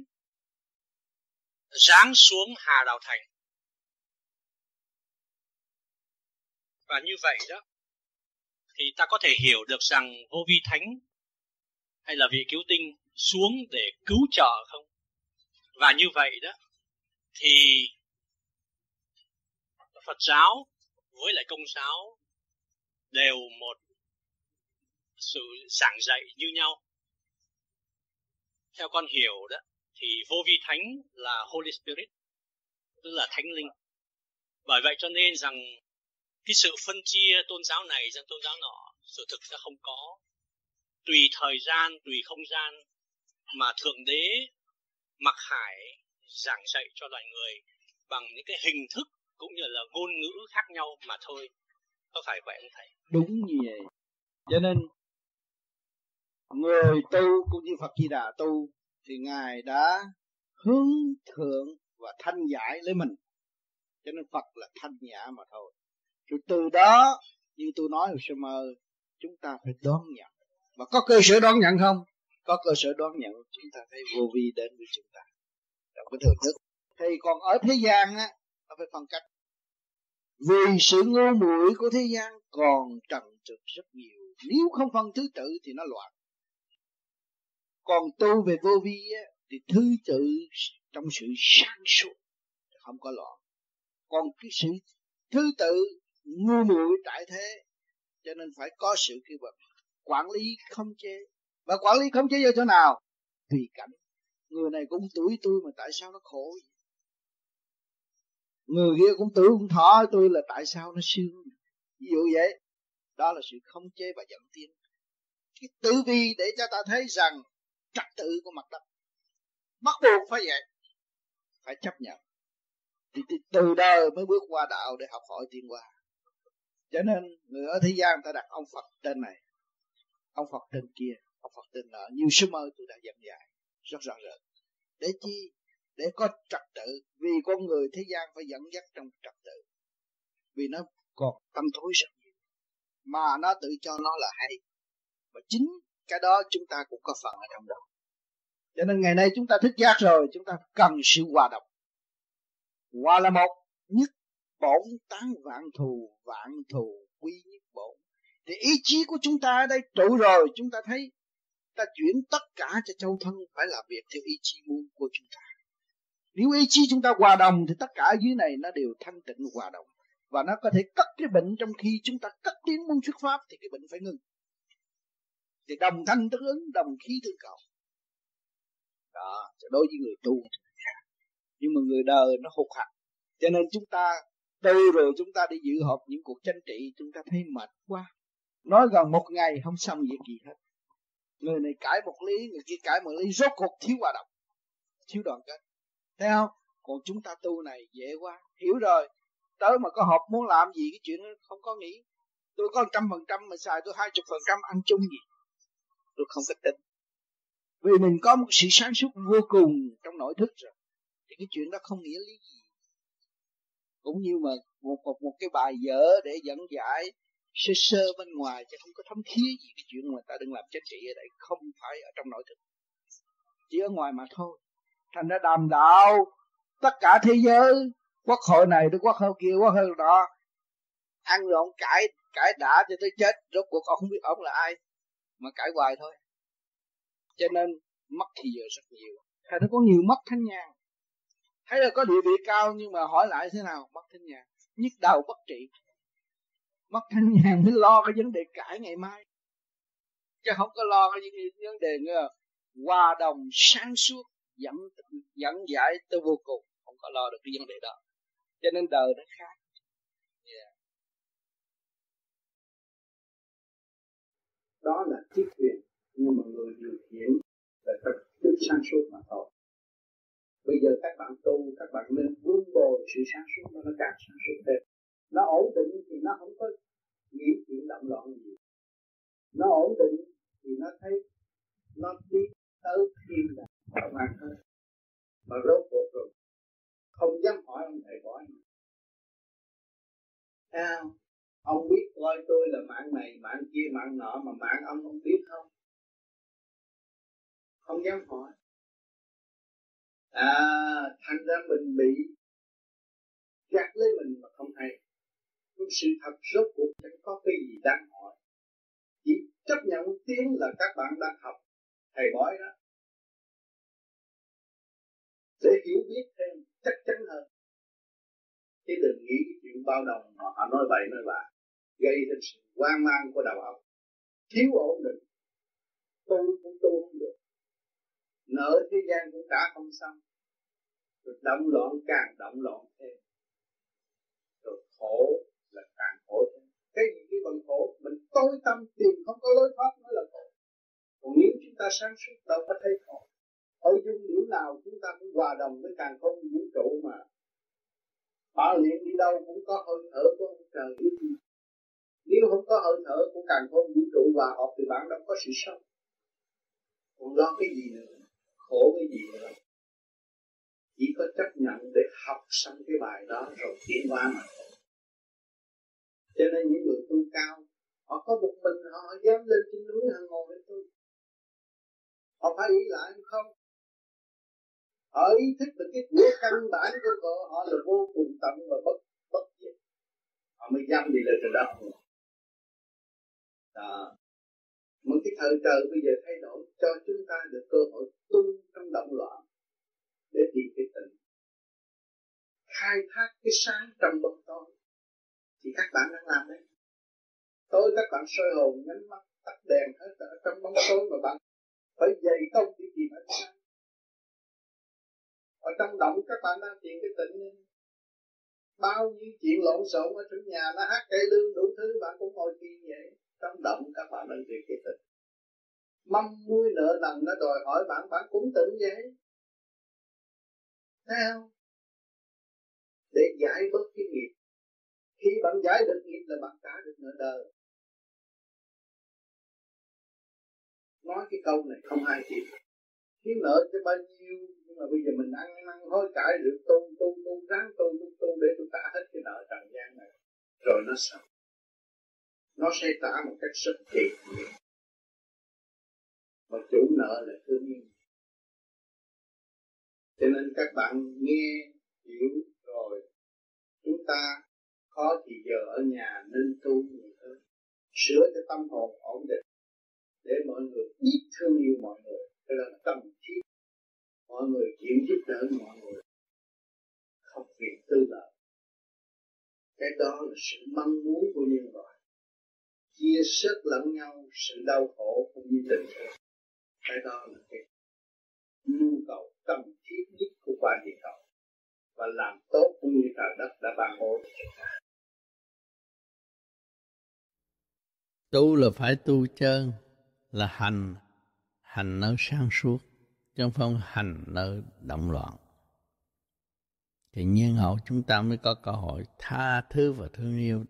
giáng xuống Hà đào Thành. Và như vậy đó. Thì ta có thể hiểu được rằng vô vi thánh hay là vị cứu tinh xuống để cứu trợ không? Và như vậy đó, thì Phật giáo với lại công giáo đều một sự giảng dạy như nhau. Theo con hiểu đó, thì vô vi thánh là Holy Spirit, tức là thánh linh. Bởi vậy cho nên rằng cái sự phân chia tôn giáo này sang tôn giáo nọ, sự thực ra không có. Tùy thời gian, tùy không gian mà thượng đế mặc hải giảng dạy cho loài người bằng những cái hình thức cũng như là ngôn ngữ khác nhau mà thôi. Có phải vậy không thầy? Đúng như vậy. Cho nên, người tu cũng như Phật Di Đà tu thì ngài đã hướng thượng và thanh giải lấy mình. Cho nên Phật là thanh nhã mà thôi rồi từ đó như tôi nói hồi sơ mơ chúng ta phải đón nhận. Và có cơ sở đón nhận không? Có cơ sở đón nhận chúng ta thấy vô vi đến với chúng ta. Trong cái thưởng thức. Thì còn ở thế gian á nó phải phân cách. Vì sự ngu muội của thế gian còn trần trực rất nhiều. Nếu không phân thứ tự thì nó loạn. Còn tu về vô vi á, thì thứ tự trong sự sáng suốt không có loạn. Còn cái sự thứ tự ngu muội tại thế cho nên phải có sự kêu gọi quản lý không chế. Và quản lý không chế do chỗ nào? Tùy cảnh. Người này cũng tuổi tôi mà tại sao nó khổ vậy? người kia cũng tuổi cũng thọ tôi là tại sao nó sướng ví dụ vậy. Đó là sự không chế và dẫn tiến. Cái tử vi để cho ta thấy rằng trật tự của mặt đất bắt buộc phải vậy phải chấp nhận. Thì, thì từ đời mới bước qua đạo để học hỏi tiên qua cho nên người ở thế gian ta đặt ông Phật tên này, ông Phật tên kia, ông Phật tên nọ. Như sứ mơ tôi đã dặn dạy rất rõ rệt. Để chi? Để có trật tự. Vì con người thế gian phải dẫn dắt trong trật tự. Vì nó còn tâm thối rất nhiều. Mà nó tự cho nó là hay. Và chính cái đó chúng ta cũng có phần ở trong đó. Cho nên ngày nay chúng ta thức giác rồi, chúng ta cần sự hòa đồng. Hòa là một, nhất bổn tán vạn thù vạn thù quy nhất bổn. Thì ý chí của chúng ta ở đây, trụ rồi, chúng ta thấy, ta chuyển tất cả cho châu thân, phải làm việc theo ý chí muốn của chúng ta. Nếu ý chí chúng ta hòa đồng, thì tất cả ở dưới này nó đều thanh tịnh, hòa đồng. Và nó có thể cắt cái bệnh trong khi chúng ta cắt tiến muốn xuất pháp, thì cái bệnh phải ngừng. Thì đồng thanh tương ứng, đồng khí tương cầu. Đó đối với người tu. Nhưng mà người đời nó hụt hạt. Cho nên chúng ta từ rồi chúng ta đi dự họp những cuộc tranh trị, chúng ta thấy mệt quá. Nói gần một ngày không xong việc gì hết. Người này cãi một lý, người kia cãi một lý, rốt cuộc thiếu hòa đồng, thiếu đoàn kết. Thấy không? Còn chúng ta tu này dễ quá. Hiểu rồi. Tới mà có họp muốn làm gì, cái chuyện đó không có nghĩ. Tôi có trăm phần trăm mà xài, tôi hai chục phần trăm ăn chung gì? Tôi không có tin. Vì mình có một sự sáng suốt vô cùng trong nội thức rồi. Thì cái chuyện đó không nghĩa lý gì cũng như mà một một, một cái bài dở để dẫn giải sơ sơ bên ngoài chứ không có thấm thía gì cái chuyện mà ta đừng làm chính trị ở đây. Không phải ở trong nội thực. Chỉ ở ngoài mà thôi. Thành ra đàm đạo tất cả thế giới quốc hội này tới quốc hội kia quốc hội đó ăn rồi ông cãi cãi đã cho tới chết. Rốt cuộc ông không biết ông là ai mà cãi hoài thôi. Cho nên mất thì giờ rất nhiều. Thành nó có nhiều mất thanh nhàn thấy là có địa vị cao nhưng mà hỏi lại thế nào? Mất thanh nhàn nhức đầu, bất trị. Mất thanh nhàn mới lo cái vấn đề cãi ngày mai. Chứ không có lo cái vấn đề nữa. Hòa đồng, sáng suốt, dẫn dẫn giải tới vô cùng. Không có lo được cái vấn đề đó. Cho nên đời nó khác. Yeah. đó là chiếc thuyền nhưng mà người điều khiển là thật thức sáng suốt mà thôi bây giờ các bạn tu, các bạn nên vun bồi sự sáng suốt nó càng sáng suốt thêm. Nó ổn định thì nó không có nghĩ chuyện động loạn gì. Nó ổn định thì nó thấy nó đi tới thiên là mở mang hơn mà rốt cuộc rồi, không dám hỏi ông thầy hỏi sao? Ông biết coi tôi là mạng này, mạng kia, mạng nọ mà mạng ông không biết không? Không dám hỏi à thành ra mình bị gạt lấy mình mà không hay. Nhưng sự thật rốt cuộc chẳng có cái gì đáng hỏi. Chỉ chấp nhận tiếng là các bạn đang học. Thầy bói đó. Để hiểu biết thêm chắc chắn hơn. Chứ đừng nghĩ chuyện bao đồng mà họ nói vậy nói bạ, gây ra sự hoang mang của đầu óc thiếu ổn định. Tu cũng tu không được nợ thế gian cũng trả không xong. Rồi động loạn càng động loạn thêm. Rồi khổ là càng khổ thêm. Cái gì cái bằng khổ? Mình tối tâm tìm không có lối thoát mới là khổ. Còn nếu chúng ta sáng suốt, đâu có thấy khổ. Ở dung điểm nào chúng ta cũng hòa đồng với càng không vũ trụ mà. Bảo luyện đi đâu cũng có hơi thở của ông trời. Nếu không có hơi thở của càng không vũ trụ hòa hợp thì bạn đâu có sự sống. Còn lo cái gì nữa? Khổ cái gì nữa. Chỉ có chấp nhận để học xong cái bài đó rồi tiến qua mà thôi. Cho nên những người tu cao Họ có một mình họ dám lên trên núi họ ngồi với tu Họ phải ý lại không? Họ ý thức được cái của căn bản của họ, họ là vô cùng tận và bất bất diệt. Họ mới dám đi lên trên đó. Đó một cái thời trời bây giờ thay đổi, cho chúng ta được cơ hội tu trong động loạn để tìm cái tình. Khai thác cái sáng trong bóng tối. Thì các bạn đang làm đấy. Tối các bạn soi hồn, nhắm mắt, tắt đèn hết ở trong bóng tối mà bạn phải dày công để tìm ánh sáng. Ở trong động các bạn đang tìm cái tịnh bao nhiêu chuyện lộn xộn ở trong nhà nó hát cây lương đủ thứ, bạn cũng ngồi kỳ vậy trong động các bạn đang tìm cái tịnh mâm nuôi nợ nần nó đòi hỏi bạn bạn cũng tịnh vậy thấy không? Để giải bớt cái nghiệp. Khi bạn giải được nghiệp là bạn trả được nợ đời. Nói cái câu này không ai chịu. Thiếu nợ cho bao nhiêu, nhưng mà bây giờ mình ăn năn hối cải được, tu tu tu, ráng tu tu tu để tôi trả hết cái nợ trần gian này. Rồi nó xong nó sẽ trả một cách rất kỳ mà chủ nợ là thương yêu cho nên các bạn nghe, hiểu rồi, chúng ta có thì giờ ở nhà nên tu nhiều hơn. Sửa cho tâm hồn ổn định để mọi người biết thương yêu mọi người. Cái đó là tâm thiết mọi người chịu giúp đỡ mọi người. Không vì tư lợi. Cái đó là sự mong muốn của nhân loại chia sức lẫn nhau sự đau khổ cũng như tình thương. Cái đó là cái nhu cầu cần thiết nhất của quả địa cầu và làm tốt cũng như trời đất đã ban bố cho chúng ta. Tu là phải tu chân, là hành hành nơi sáng suốt trong phong hành nơi động loạn. Thì nhiên hậu chúng ta mới có cơ hội tha thứ và thương yêu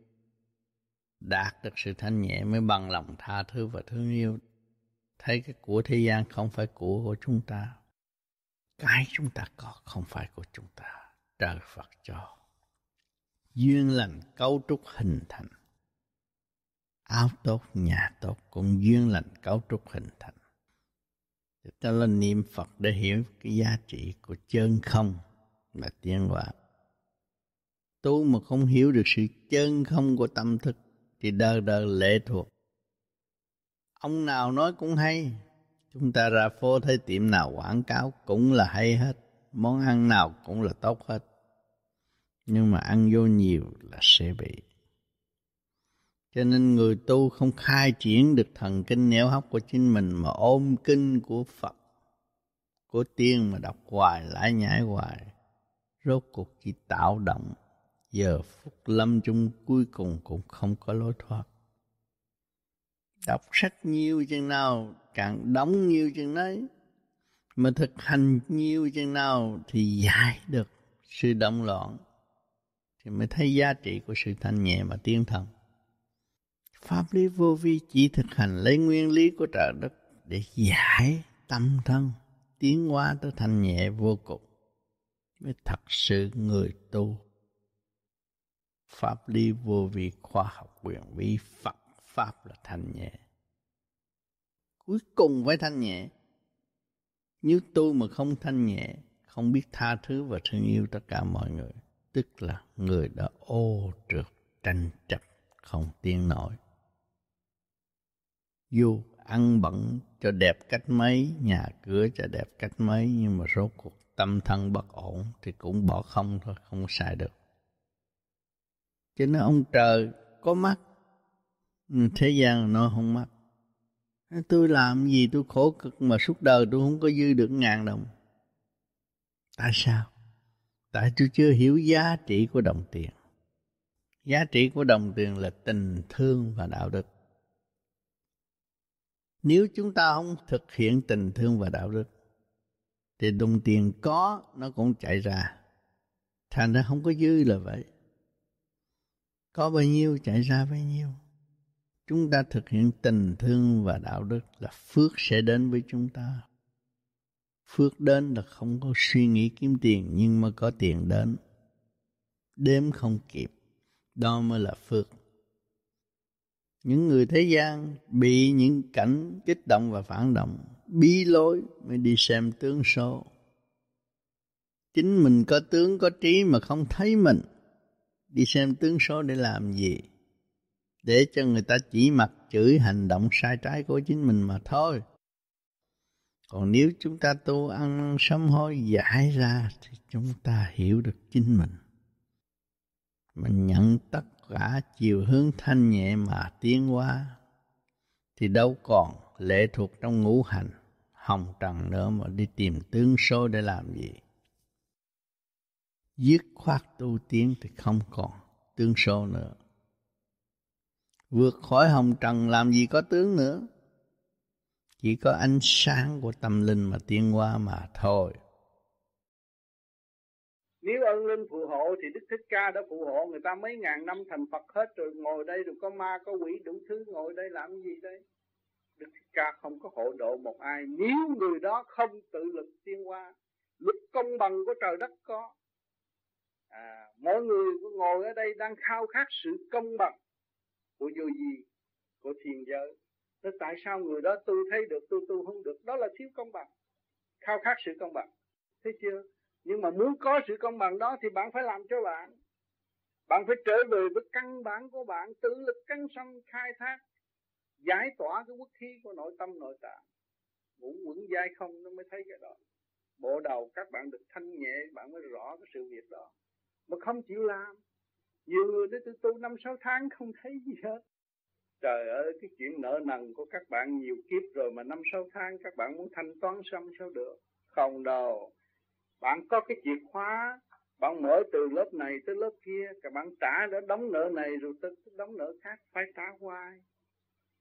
đạt được sự thanh nhẹ mới bằng lòng tha thứ và thương yêu. Thấy cái của thế gian không phải của của chúng ta, cái chúng ta có không phải của chúng ta. Trời phật cho duyên lành cấu trúc hình thành. Áo tốt, nhà tốt cũng duyên lành cấu trúc hình thành. Ta lên niệm phật để hiểu cái giá trị của chân không là tiến hóa tu mà không hiểu được sự chân không của tâm thức thì đời đời lệ thuộc. Ông nào nói cũng hay. Chúng ta ra phố thấy tiệm nào quảng cáo cũng là hay hết. Món ăn nào cũng là tốt hết. Nhưng mà ăn vô nhiều là sẽ bị. Cho nên người tu không khai triển được thần kinh nẻo hóc của chính mình mà ôm kinh của Phật, của tiên mà đọc hoài lại nhảy hoài. Rốt cuộc chỉ tạo động, giờ phút lâm chung cuối cùng cũng không có lối thoát. Đọc sách nhiều chừng nào, càng đóng nhiều chừng đấy. Mà thực hành nhiều chừng nào thì giải được sự động loạn. Thì mới thấy giá trị của sự thanh nhẹ mà tiên thần. Pháp lý vô vi chỉ thực hành lấy nguyên lý của trời đất để giải tâm thân, tiến hóa tới thanh nhẹ vô cùng. Mới thật sự người tu. Pháp lý vô vi khoa học quyền vi Phật Pháp là thanh nhẹ. Cuối cùng phải thanh nhẹ. Nếu tu mà không thanh nhẹ, không biết tha thứ và thương yêu tất cả mọi người, tức là người đã ô trượt tranh chấp không tiến nổi dù ăn bẩn cho đẹp cách mấy, nhà cửa cho đẹp cách mấy, nhưng mà rốt cuộc tâm thân bất ổn thì cũng bỏ không thôi, không xài được. Cho nên ông trời có mắt, ừ, thế gian nó không mắt. Tôi làm gì tôi khổ cực mà suốt đời tôi không có dư được ngàn đồng. Tại sao? Tại tôi chưa hiểu giá trị của đồng tiền. Giá trị của đồng tiền là tình thương và đạo đức. Nếu chúng ta không thực hiện tình thương và đạo đức thì đồng tiền có nó cũng chạy ra. Thành ra không có dư là vậy. Có bao nhiêu chạy ra bấy nhiêu. Chúng ta thực hiện tình thương và đạo đức là phước sẽ đến với chúng ta. Phước đến là không có suy nghĩ kiếm tiền nhưng mà có tiền đến. Đếm không kịp, đó mới là phước những người thế gian bị những cảnh kích động và phản động bí lối mới đi xem tướng số chính mình có tướng có trí mà không thấy mình đi xem tướng số để làm gì? Để cho người ta chỉ mặt chửi hành động sai trái của chính mình mà thôi. Còn nếu chúng ta tu ăn sám hối giải ra thì chúng ta hiểu được chính mình. Mình nhận tất cả chiều hướng thanh nhẹ mà tiến hóa, thì đâu còn lệ thuộc trong ngũ hành, hồng trần nữa mà đi tìm tướng số để làm gì? Dứt khoát tu tiến thì không còn tướng số nữa. Vượt khỏi hồng trần làm gì có tướng nữa. Chỉ có ánh sáng của tâm linh mà tiến qua mà thôi. Nếu ơn linh phù hộ thì đức thích ca đã phù hộ người ta mấy ngàn năm thành phật hết rồi. Ngồi đây rồi có ma, có quỷ, đủ thứ ngồi đây làm gì đây? Đức thích ca không có hộ độ một ai. Nếu người đó không tự lực tiến qua luật công bằng của trời đất có à, mọi người ngồi ở đây đang khao khát sự công bằng của vô gì của thiền giới. Thế tại sao người đó tu thấy được tu tu không được? Đó là thiếu công bằng khao khát sự công bằng. Thấy chưa? Nhưng mà muốn có sự công bằng đó thì bạn phải làm cho bạn. Bạn phải trở về với căn bản của bạn tự lực căng sanh khai thác giải tỏa cái quốc khí của nội tâm nội tạng. Ngủ quẩn dai không nó mới thấy cái đó. Bộ đầu các bạn được thanh nhẹ bạn mới rõ cái sự việc đó mà không chịu làm. Nhiều người đến tôi tu năm, sáu tháng không thấy gì hết. Trời ơi, cái chuyện nợ nần của các bạn nhiều kiếp rồi mà năm, sáu tháng các bạn muốn thanh toán xong sao được? Không đâu. Bạn có cái chìa khóa, bạn mở từ lớp này tới lớp kia, các bạn trả đã đóng nợ này rồi tới đóng nợ khác, phải trả hoài.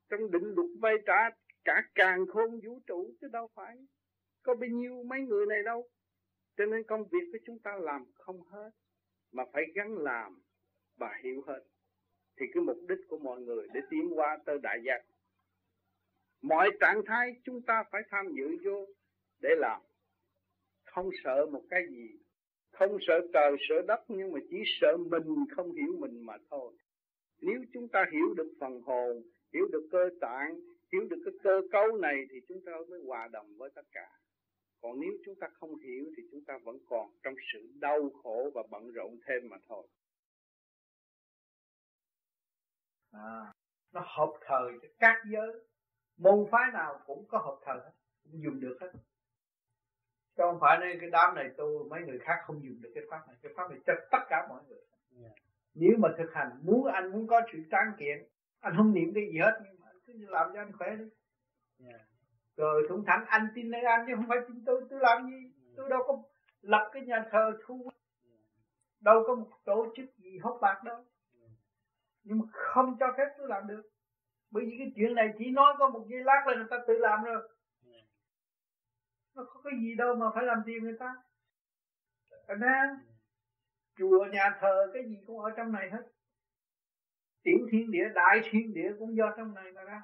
Trong định luật vay trả, cả càng khôn vũ trụ chứ đâu phải. Có bao nhiêu mấy người này đâu. Cho nên công việc của chúng ta làm không hết mà phải gắn làm và hiểu hết, thì cái mục đích của mọi người để tiến qua tới đại giác. Mọi trạng thái chúng ta phải tham dự vô để làm. Không sợ một cái gì. Không sợ trời, sợ đất, nhưng mà chỉ sợ mình không hiểu mình mà thôi. Nếu chúng ta hiểu được phần hồn, hiểu được cơ tạng, hiểu được cái cơ cấu này, thì chúng ta mới hòa đồng với tất cả còn nếu chúng ta không hiểu thì chúng ta vẫn còn trong sự đau khổ và bận rộn thêm mà thôi. À, nó hợp thời cho các giới. Môn phái nào cũng có hợp thời hết cũng dùng được hết. Chứ không phải nên cái đám này tu mấy người khác không dùng được cái pháp này. Cái pháp này cho tất cả mọi người. Yeah. nếu mà thực hành muốn anh muốn có sự tráng kiện anh không niệm cái gì hết nhưng mà anh cứ làm cho anh khỏe đi. Yeah rồi thủng thẳng anh tin nơi anh chứ không phải tin tôi tôi làm gì? Tôi đâu có lập cái nhà thờ thu. Đâu có một tổ chức gì hốt bạc đâu. Nhưng mà không cho phép tôi làm được. Bởi vì cái chuyện này chỉ nói có một giây lát là người ta tự làm rồi. Nó có cái gì đâu mà phải làm tiền người ta. Anh em chùa, nhà thờ, cái gì cũng ở trong này hết. Tiểu thiên địa, đại thiên địa cũng do trong này mà ra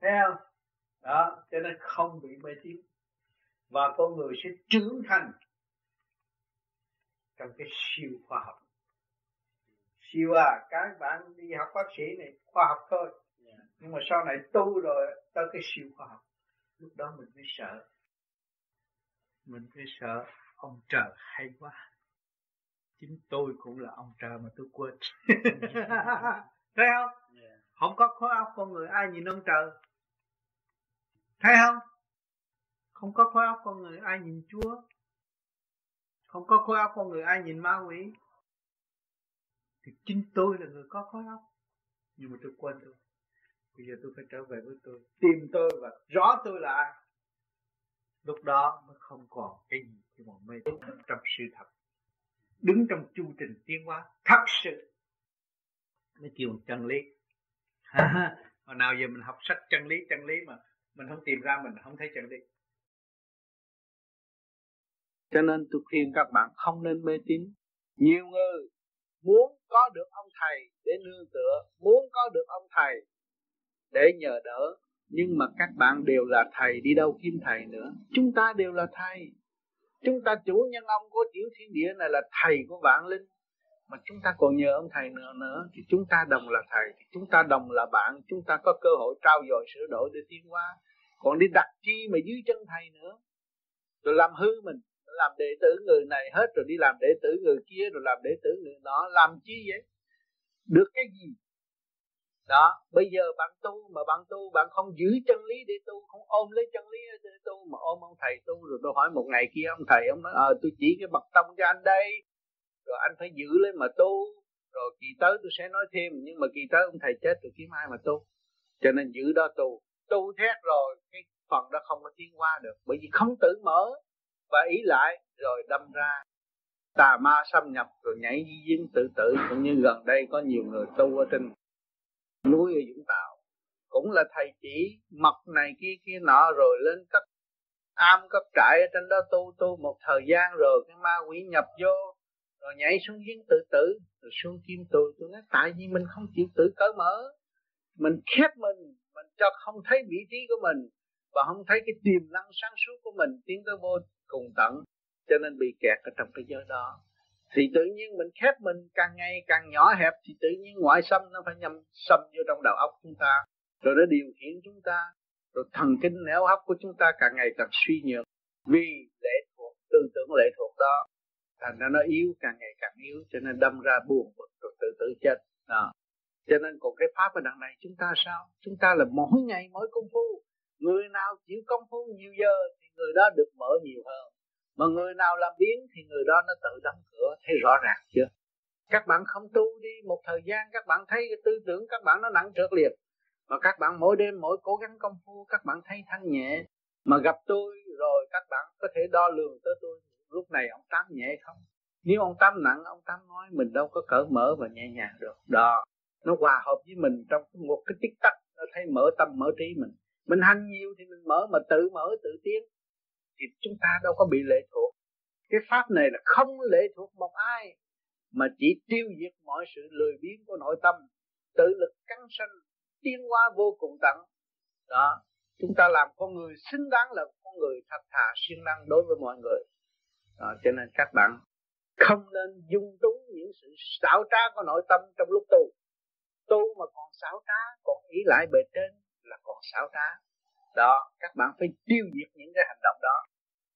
thấy không đó cho nên không bị mê tín. Và con người sẽ trưởng thành trong cái siêu khoa học. Siêu à các bạn đi học bác sĩ này khoa học thôi. Nhưng mà sau này tu rồi tới cái siêu khoa học lúc đó mình mới sợ. Mình mới sợ ông trời hay quá. Chính tôi cũng là ông trời mà tôi quên. Thấy không? Yeah. không có khối óc con người ai nhìn ông trời thấy không? Không có khối óc con người ai nhìn chúa? Không có khối óc con người ai nhìn ma quỷ? Thì chính tôi là người có khối óc. Nhưng mà tôi quên tôi. Bây giờ tôi phải trở về với tôi. Tìm tôi và rõ tôi là ai. Lúc đó mới không còn cái gì cái mà mê tín trong sự thật. Đứng trong chu trình tiến hóa thật sự. Mới kêu chân lý. Hồi nào giờ mình học sách chân lý chân lý mà mình không tìm ra, mình không thấy chân lý cho nên tôi khuyên các bạn không nên mê tín. Nhiều người muốn có được ông thầy để nương tựa, muốn có được ông thầy để nhờ đỡ, nhưng mà các bạn đều là thầy, đi đâu kiếm thầy nữa. Chúng ta đều là thầy. Chúng ta chủ nhân ông của tiểu thiên địa này là thầy của vạn linh. Mà chúng ta còn nhờ ông thầy nữa nữa, thì chúng ta đồng là thầy chúng ta đồng là bạn, chúng ta có cơ hội trao dồi sửa đổi để tiến hóa còn đi đặt chi mà dưới chân thầy nữa. Rồi làm hư mình, làm đệ tử người này hết rồi đi làm đệ tử người kia, rồi làm đệ tử người đó làm chi vậy? Được cái gì? Đó, bây giờ bạn tu mà bạn tu, bạn không giữ chân lý để tu, không ôm lấy chân lý để tu mà ôm ông thầy tu rồi tôi hỏi một ngày kia ông thầy, ông nói ờ tôi chỉ cái bậc tông cho anh đây. Rồi anh phải giữ lấy mà tu. Rồi kỳ tới tôi sẽ nói thêm, nhưng mà kỳ tới ông thầy chết rồi, kiếm ai mà tu? Cho nên giữ đó tu tu thét rồi, cái phần đó không có tiến qua được, bởi vì không tự mở, và ý lại, rồi đâm ra. Tà ma xâm nhập, rồi nhảy di dính tự tử, cũng như gần đây có nhiều người tu ở trên núi ở Vũng Tàu. Cũng là thầy chỉ mật này kia kia nọ, rồi lên cấp am cấp trại ở trên đó tu tu một thời gian rồi cái ma quỷ nhập vô, rồi nhảy xuống giếng tự tử, rồi xuống kim tù. Tôi nói, tại vì mình không chịu tự cởi mở, mình khép mình mình cho không thấy vị trí của mình và không thấy cái tiềm năng sáng suốt của mình tiến tới vô cùng tận, cho nên bị kẹt ở trong cái giới đó. Thì tự nhiên mình khép mình càng ngày càng nhỏ hẹp, thì tự nhiên ngoại xâm nó phải nhầm xâm vô trong đầu óc chúng ta, rồi nó điều khiển chúng ta, rồi thần kinh não óc của chúng ta càng ngày càng suy nhược. Vì lệ thuộc, tư tưởng lệ thuộc đó, thành ra nó yếu, càng ngày càng yếu, cho nên đâm ra buồn bực rồi tự tử chết. Đó cho nên còn cái pháp ở đằng này chúng ta sao? Chúng ta là mỗi ngày, mỗi công phu. Người nào chịu công phu nhiều giờ thì người đó được mở nhiều hơn. Mà người nào làm biến thì người đó nó tự đóng cửa, thấy rõ ràng chưa? Các bạn không tu đi một thời gian, các bạn thấy cái tư tưởng, các bạn nó nặng trượt liền mà các bạn mỗi đêm mỗi cố gắng công phu, các bạn thấy thanh nhẹ. Mà gặp tôi rồi, các bạn có thể đo lường tới tôi, lúc này ông tám nhẹ không? Nếu ông tám nặng, ông tám nói mình đâu có cởi mở và nhẹ nhàng được. Đó nó hòa hợp với mình trong một cái tích tắc nó thấy mở tâm mở trí mình. Mình hành nhiều thì mình mở mà tự mở tự tiến thì chúng ta đâu có bị lệ thuộc. Cái pháp này là không lệ thuộc một ai mà chỉ tiêu diệt mọi sự lười biếng của nội tâm. Tự lực căng sanh tiến hóa vô cùng tận. Đó chúng ta làm con người xứng đáng là con người thật thà siêng năng đối với mọi người. Đó, cho nên các bạn không nên dung túng những sự xảo trá của nội tâm trong lúc tu tu mà còn xảo trá còn ý lại bề trên là còn xảo trá. Đó các bạn phải tiêu diệt những cái hành động đó.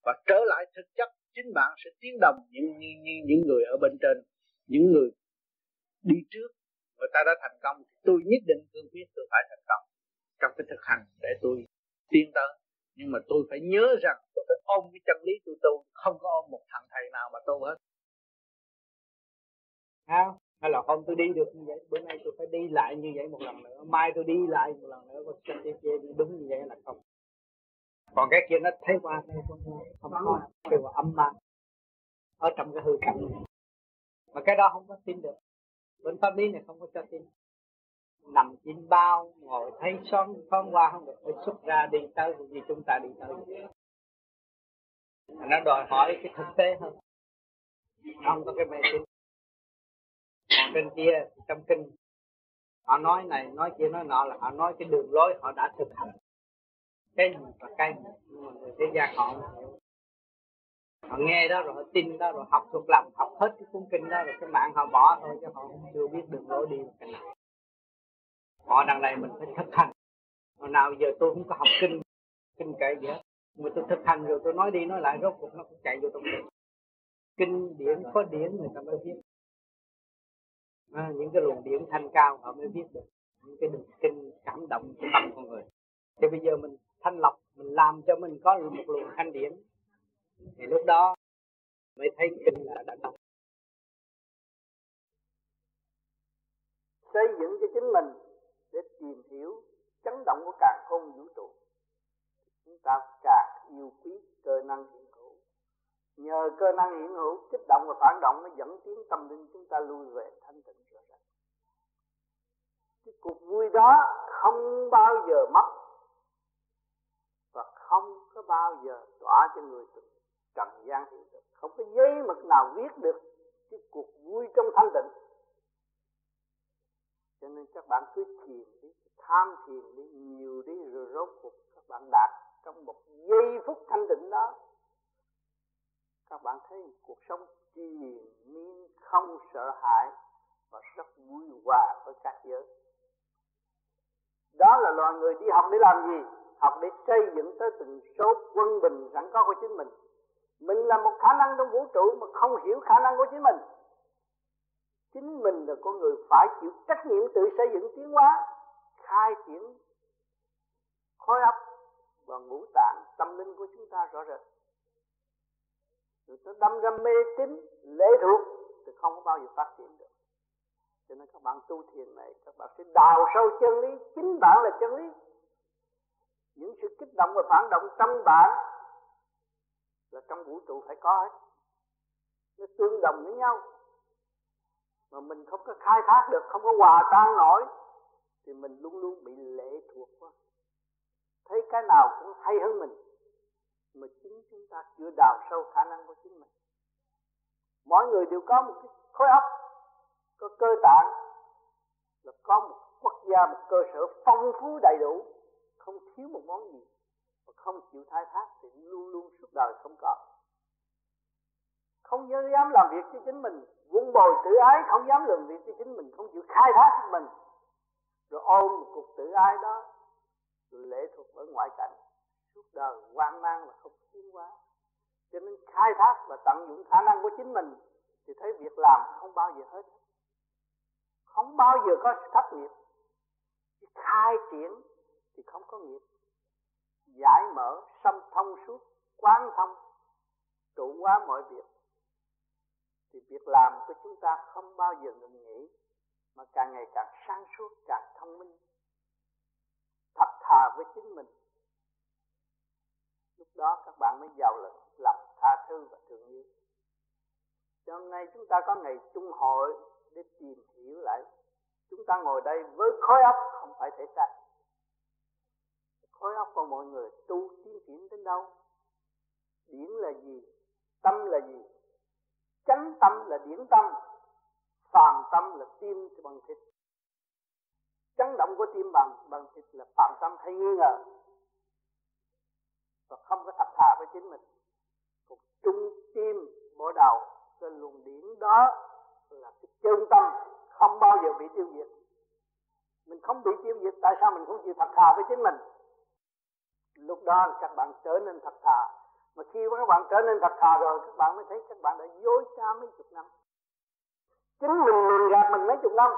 Và trở lại thực chất chính bạn sẽ tiến đồng những những những người ở bên trên những người đi trước. Người ta đã thành công tôi nhất định tôi biết tôi phải thành công trong cái thực hành để tôi tiến tới. Nhưng mà tôi phải nhớ rằng tôi phải ôm cái chân lý tôi tu không có ôm một thằng thầy nào mà tu hết. À, hay là hôm tôi đi được như vậy, bữa nay tôi phải đi lại như vậy một lần nữa, mai tôi đi lại một lần nữa có chơi chơi đúng như vậy là không. Còn cái kia nó thấy qua thấy qua không có, kêu là âm ma. Ở trong cái hư cảnh này. Mà cái đó không có tin được. Bên pháp lý này không có cho tin. Nằm trên bao, ngồi thấy son con qua không được. Phải xuất ra đi tới vì chúng ta đi tới. Nó đòi hỏi cái thực tế hơn. Không có cái mê tín còn trên kia, trong kinh, họ nói này, nói kia, nói nọ là họ nói cái đường lối họ đã thực hành. Cái gì và cái gì, nhưng mà người thế gian họ họ nghe đó rồi họ tin đó rồi học thuộc lòng, học hết cái cuốn kinh đó rồi cái mạng họ bỏ thôi chứ họ chưa biết đường lối đi cái nào. Họ đằng này mình phải thực hành. Hồi nào giờ tôi không có học kinh kinh kệ gì hết. Mà tôi thực hành rồi tôi nói đi nói lại, rốt cuộc nó cũng chạy vô trong kinh kinh điển, có điển người ta mới biết à, những cái luồng điển thanh cao họ mới biết được những cái đường kinh cảm động của tâm con người. Thì bây giờ mình thanh lọc mình làm cho mình có một luồng thanh điển. Thì lúc đó mới thấy kinh là đã đọc. Xây dựng cho chính mình để tìm hiểu chấn động của cả không vũ trụ. Chúng ta càng yêu quý cơ năng hiện nhờ cơ năng hiện hữu, kích động và phản động nó dẫn tiến tâm linh chúng ta lui về thanh tịnh trở lại. Cái cuộc vui đó không bao giờ mất và không có bao giờ tỏa cho người trần gian hiện thực. Không có giấy mực nào viết được cái cuộc vui trong thanh tịnh. Cho nên các bạn cứ thiền đi, tham thiền đi, nhiều đi rồi rốt cuộc các bạn đạt trong một giây phút thanh tịnh đó các bạn thấy cuộc sống triền miên, không sợ hãi và rất vui hòa với các giới. Đó là loài người đi học để làm gì? Học để xây dựng tới từng số quân bình sẵn có của chính mình. Mình là một khả năng trong vũ trụ mà không hiểu khả năng của chính mình. Chính mình là con người phải chịu trách nhiệm tự xây dựng tiến hóa, khai triển, khối óc và ngũ tạng tâm linh của chúng ta rõ rệt rồi nó đâm ra mê tín lệ thuộc thì không có bao giờ phát triển được. Cho nên các bạn tu thiền này, các bạn sẽ đào sâu chân lý, chính bạn là chân lý. Những sự kích động và phản động trong bạn là trong vũ trụ phải có hết. Nó tương đồng với nhau. Mà mình không có khai thác được, không có hòa tan nổi, thì mình luôn luôn bị lệ thuộc quá. Thấy cái nào cũng hay hơn mình mà chính chúng ta chưa đào sâu khả năng của chính mình. Mỗi người đều có một cái khối óc, có cơ tạng, là có một quốc gia, một cơ sở phong phú đầy đủ, không thiếu một món gì và không chịu khai thác thì luôn luôn suốt đời không có không dám làm việc cho chính mình, vun bồi tự ái, không dám làm việc cho chính mình, không chịu khai thác mình. Rồi ôm một cục tự ái đó rồi lệ thuộc ở ngoại cảnh suốt đời hoang mang và không tiến hóa. Cho nên khai thác và tận dụng khả năng của chính mình thì thấy việc làm không bao giờ hết. Không bao giờ có thất nghiệp. Khai triển thì không có nghiệp. Giải mở xâm thông suốt, quán thông, trụ hóa mọi việc. Thì việc làm của chúng ta không bao giờ ngừng nghỉ, mà càng ngày càng sáng suốt, càng thông minh. Thật thà với chính mình lúc đó các bạn mới giàu lực lòng tha thứ và thương yêu. Cho ngày chúng ta có ngày chung hội để tìm hiểu lại. Chúng ta ngồi đây với khối óc không phải thể xác. Khối óc của mọi người tu tiến triển đến đâu? Điển là gì? Tâm là gì? Chánh tâm là điển tâm. Phàm tâm là tim bằng thịt. Chấn động của tim bằng bằng thịt là phàm tâm hay nghi ngờ? Và không có thật thà với chính mình. Một trung tim bộ đầu, cái luồng điển đó là cái chân tâm không bao giờ bị tiêu diệt. Mình không bị tiêu diệt, tại sao mình không chịu thật thà với chính mình? Lúc đó các bạn trở nên thật thà. Mà khi các bạn trở nên thật thà rồi, các bạn mới thấy các bạn đã dối trá mấy chục năm. Chính mình lường gạt mình mấy chục năm.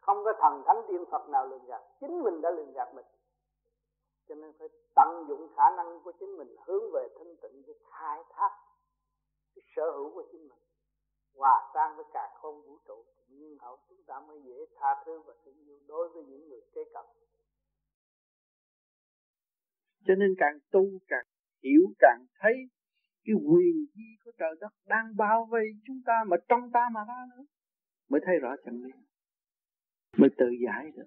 Không có thần thánh tiên phật nào lường gạt. Chính mình đã lường gạt mình cho nên phải tận dụng khả năng của chính mình, hướng về thanh tịnh để khai thác, cái sở hữu của chính mình. Hòa tan với cả không vũ trụ. Nhưng hậu chúng ta mới dễ tha thứ và thương yêu đối với những người kế cận. Cho nên càng tu, càng hiểu, càng thấy cái quyền di của trời đất đang bao vây chúng ta mà trong ta mà ra nữa, mới thấy rõ chân lý. Mới tự giải được.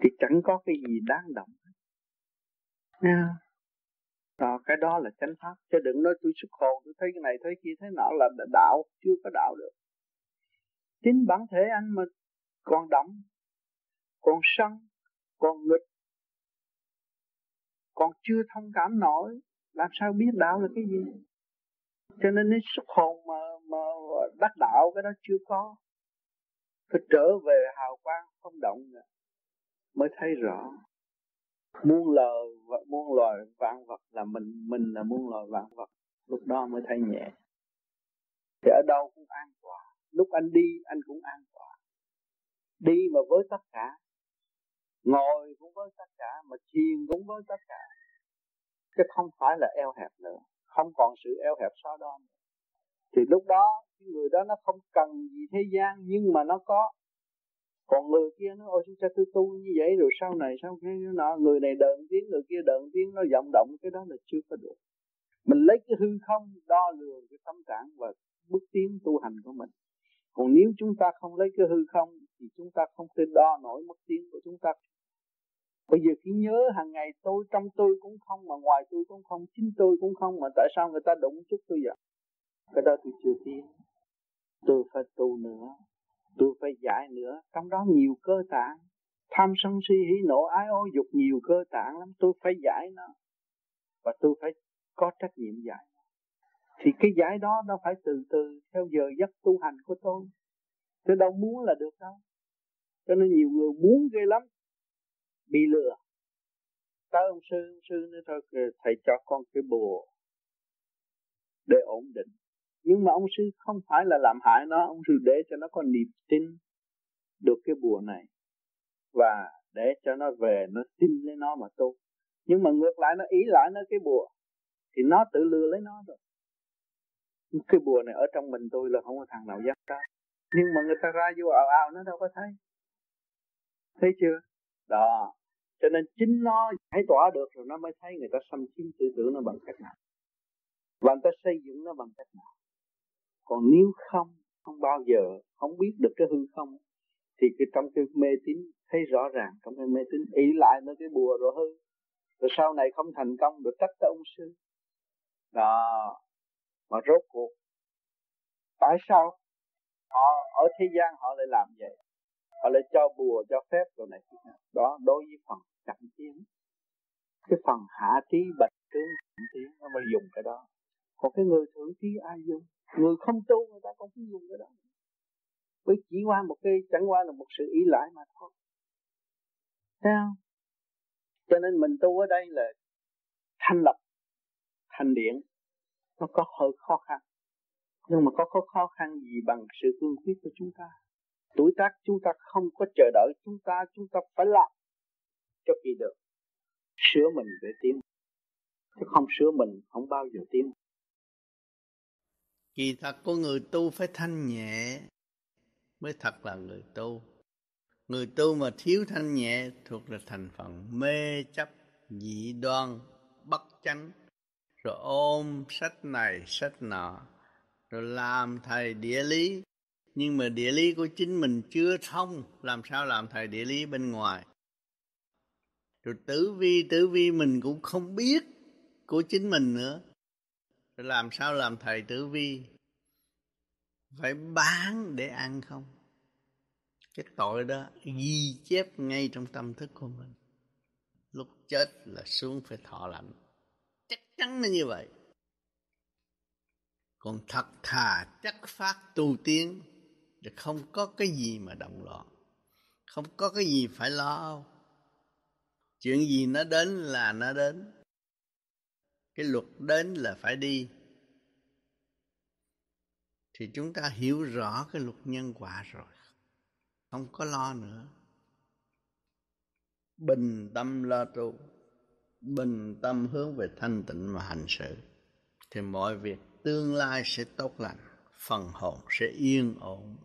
Thì chẳng có cái gì đáng động. Nha. Đó, cái đó là chánh pháp chứ đừng nói tôi xuất khổ tôi thấy cái này thấy kia thấy nọ là đạo chưa có đạo được. Chính bản thể anh mà còn động còn sân còn nghịch còn chưa thông cảm nổi làm sao biết đạo là cái gì? Cho nên cái xuất hồn mà mà đắc đạo cái đó chưa có. Phải trở về hào quang không động nữa mới thấy rõ muôn lời và muôn loài vạn vật là mình mình là muôn loài vạn vật. Lúc đó mới thấy nhẹ. Thì ở đâu cũng an toàn lúc anh đi, anh cũng an toàn đi mà với tất cả. Ngồi cũng với tất cả, mà thiền cũng với tất cả. Chứ không phải là eo hẹp nữa. Không còn sự eo hẹp so đo nữa. Thì lúc đó, cái người đó nó không cần gì thế gian, nhưng mà nó có còn người kia nó ôi chúng ta tôi tu như vậy rồi sau này sau cái nọ người này đợn tiếng người kia đợn tiếng. Nó vọng động cái đó là chưa có được. Mình lấy cái hư không đo lường cái tâm trạng và bước tiến tu hành của mình. Còn nếu chúng ta không lấy cái hư không thì chúng ta không thể đo nổi mức tiến của chúng ta. Bây giờ khi nhớ hàng ngày tôi trong tôi cũng không mà ngoài tôi cũng không, chính tôi cũng không mà tại sao người ta đụng chút tôi vậy? Cái đó tôi chưa tin. Tôi phải tu nữa, tôi phải giải nữa, trong đó nhiều cơ tạng. Tham sân si hỉ nộ ái ô dục nhiều cơ tạng lắm, tôi phải giải nó. Và tôi phải có trách nhiệm giải Thì cái giải đó nó phải từ từ theo giờ giấc tu hành của tôi. Tôi đâu muốn là được đâu. Cho nên nhiều người muốn ghê lắm bị lừa tới ông sư ông sư nói thôi thầy cho con cái bùa để ổn định nhưng mà ông sư không phải là làm hại nó, ông sư để cho nó có niềm tin được cái bùa này và để cho nó về, nó tin lấy nó mà tu. Nhưng mà ngược lại, nó ý lại nó cái bùa thì nó tự lừa lấy nó rồi. Cái bùa này ở trong mình tôi là không có thằng nào dám ra. Nhưng mà người ta ra vô ảo ảo nó đâu có thấy. Thấy chưa? Đó. Cho nên chính nó giải tỏa được rồi nó mới thấy người ta xâm chiếm tư tưởng nó bằng cách nào. Và người ta xây dựng nó bằng cách nào còn nếu không không bao giờ, không biết được cái hư không, thì cái trong cái mê tín thấy rõ ràng, trong cái mê tín ý lại nó cái bùa rồi hư. Rồi sau này không thành công được trách tới ông sư. Đó, mà rốt cuộc, tại sao họ, ở thế gian họ lại làm vậy? Họ lại cho bùa, cho phép rồi này đó, đối với phần chậm tiến. Cái phần hạ trí bạch trướng chậm tiến nó mới dùng cái đó còn cái người thượng trí ai dùng người không tu người ta cũng không dùng cái đó với chỉ qua một cái chẳng qua là một sự ý lại mà thôi. Thấy không cho nên mình tu ở đây là thanh lập thành điện nó có hơi khó khăn. Nhưng mà có có khó khăn gì bằng sự cương quyết của chúng ta? Tuổi tác chúng ta không có chờ đợi chúng ta chúng ta phải làm cho kỳ được. Sửa mình để tiến. Chứ không sửa mình không bao giờ tiến. Kỳ thật của người tu phải thanh nhẹ mới thật là người tu. Người tu mà thiếu thanh nhẹ thuộc là thành phần mê chấp, dị đoan, bất chánh. Rồi ôm sách này, sách nọ, rồi làm thầy địa lý. Nhưng mà địa lý của chính mình chưa thông, làm sao làm thầy địa lý bên ngoài? Rồi tử vi tử vi mình cũng không biết của chính mình nữa. Rồi làm sao làm thầy tử vi? Phải bán để ăn không? Cái tội đó ghi chép ngay trong tâm thức của mình. Lúc chết là xuống phải thọ lạnh. Chắc chắn là như vậy. Còn thật thà chắc phát tu tiến thì không có cái gì mà động loạn. Không có cái gì phải lo chuyện gì nó đến là nó đến. Cái luật đến là phải đi. Thì chúng ta hiểu rõ cái luật nhân quả rồi không có lo nữa. Bình tâm lo tu, bình tâm hướng về thanh tịnh mà hành sự. Thì mọi việc tương lai sẽ tốt lành, phần hồn sẽ yên ổn.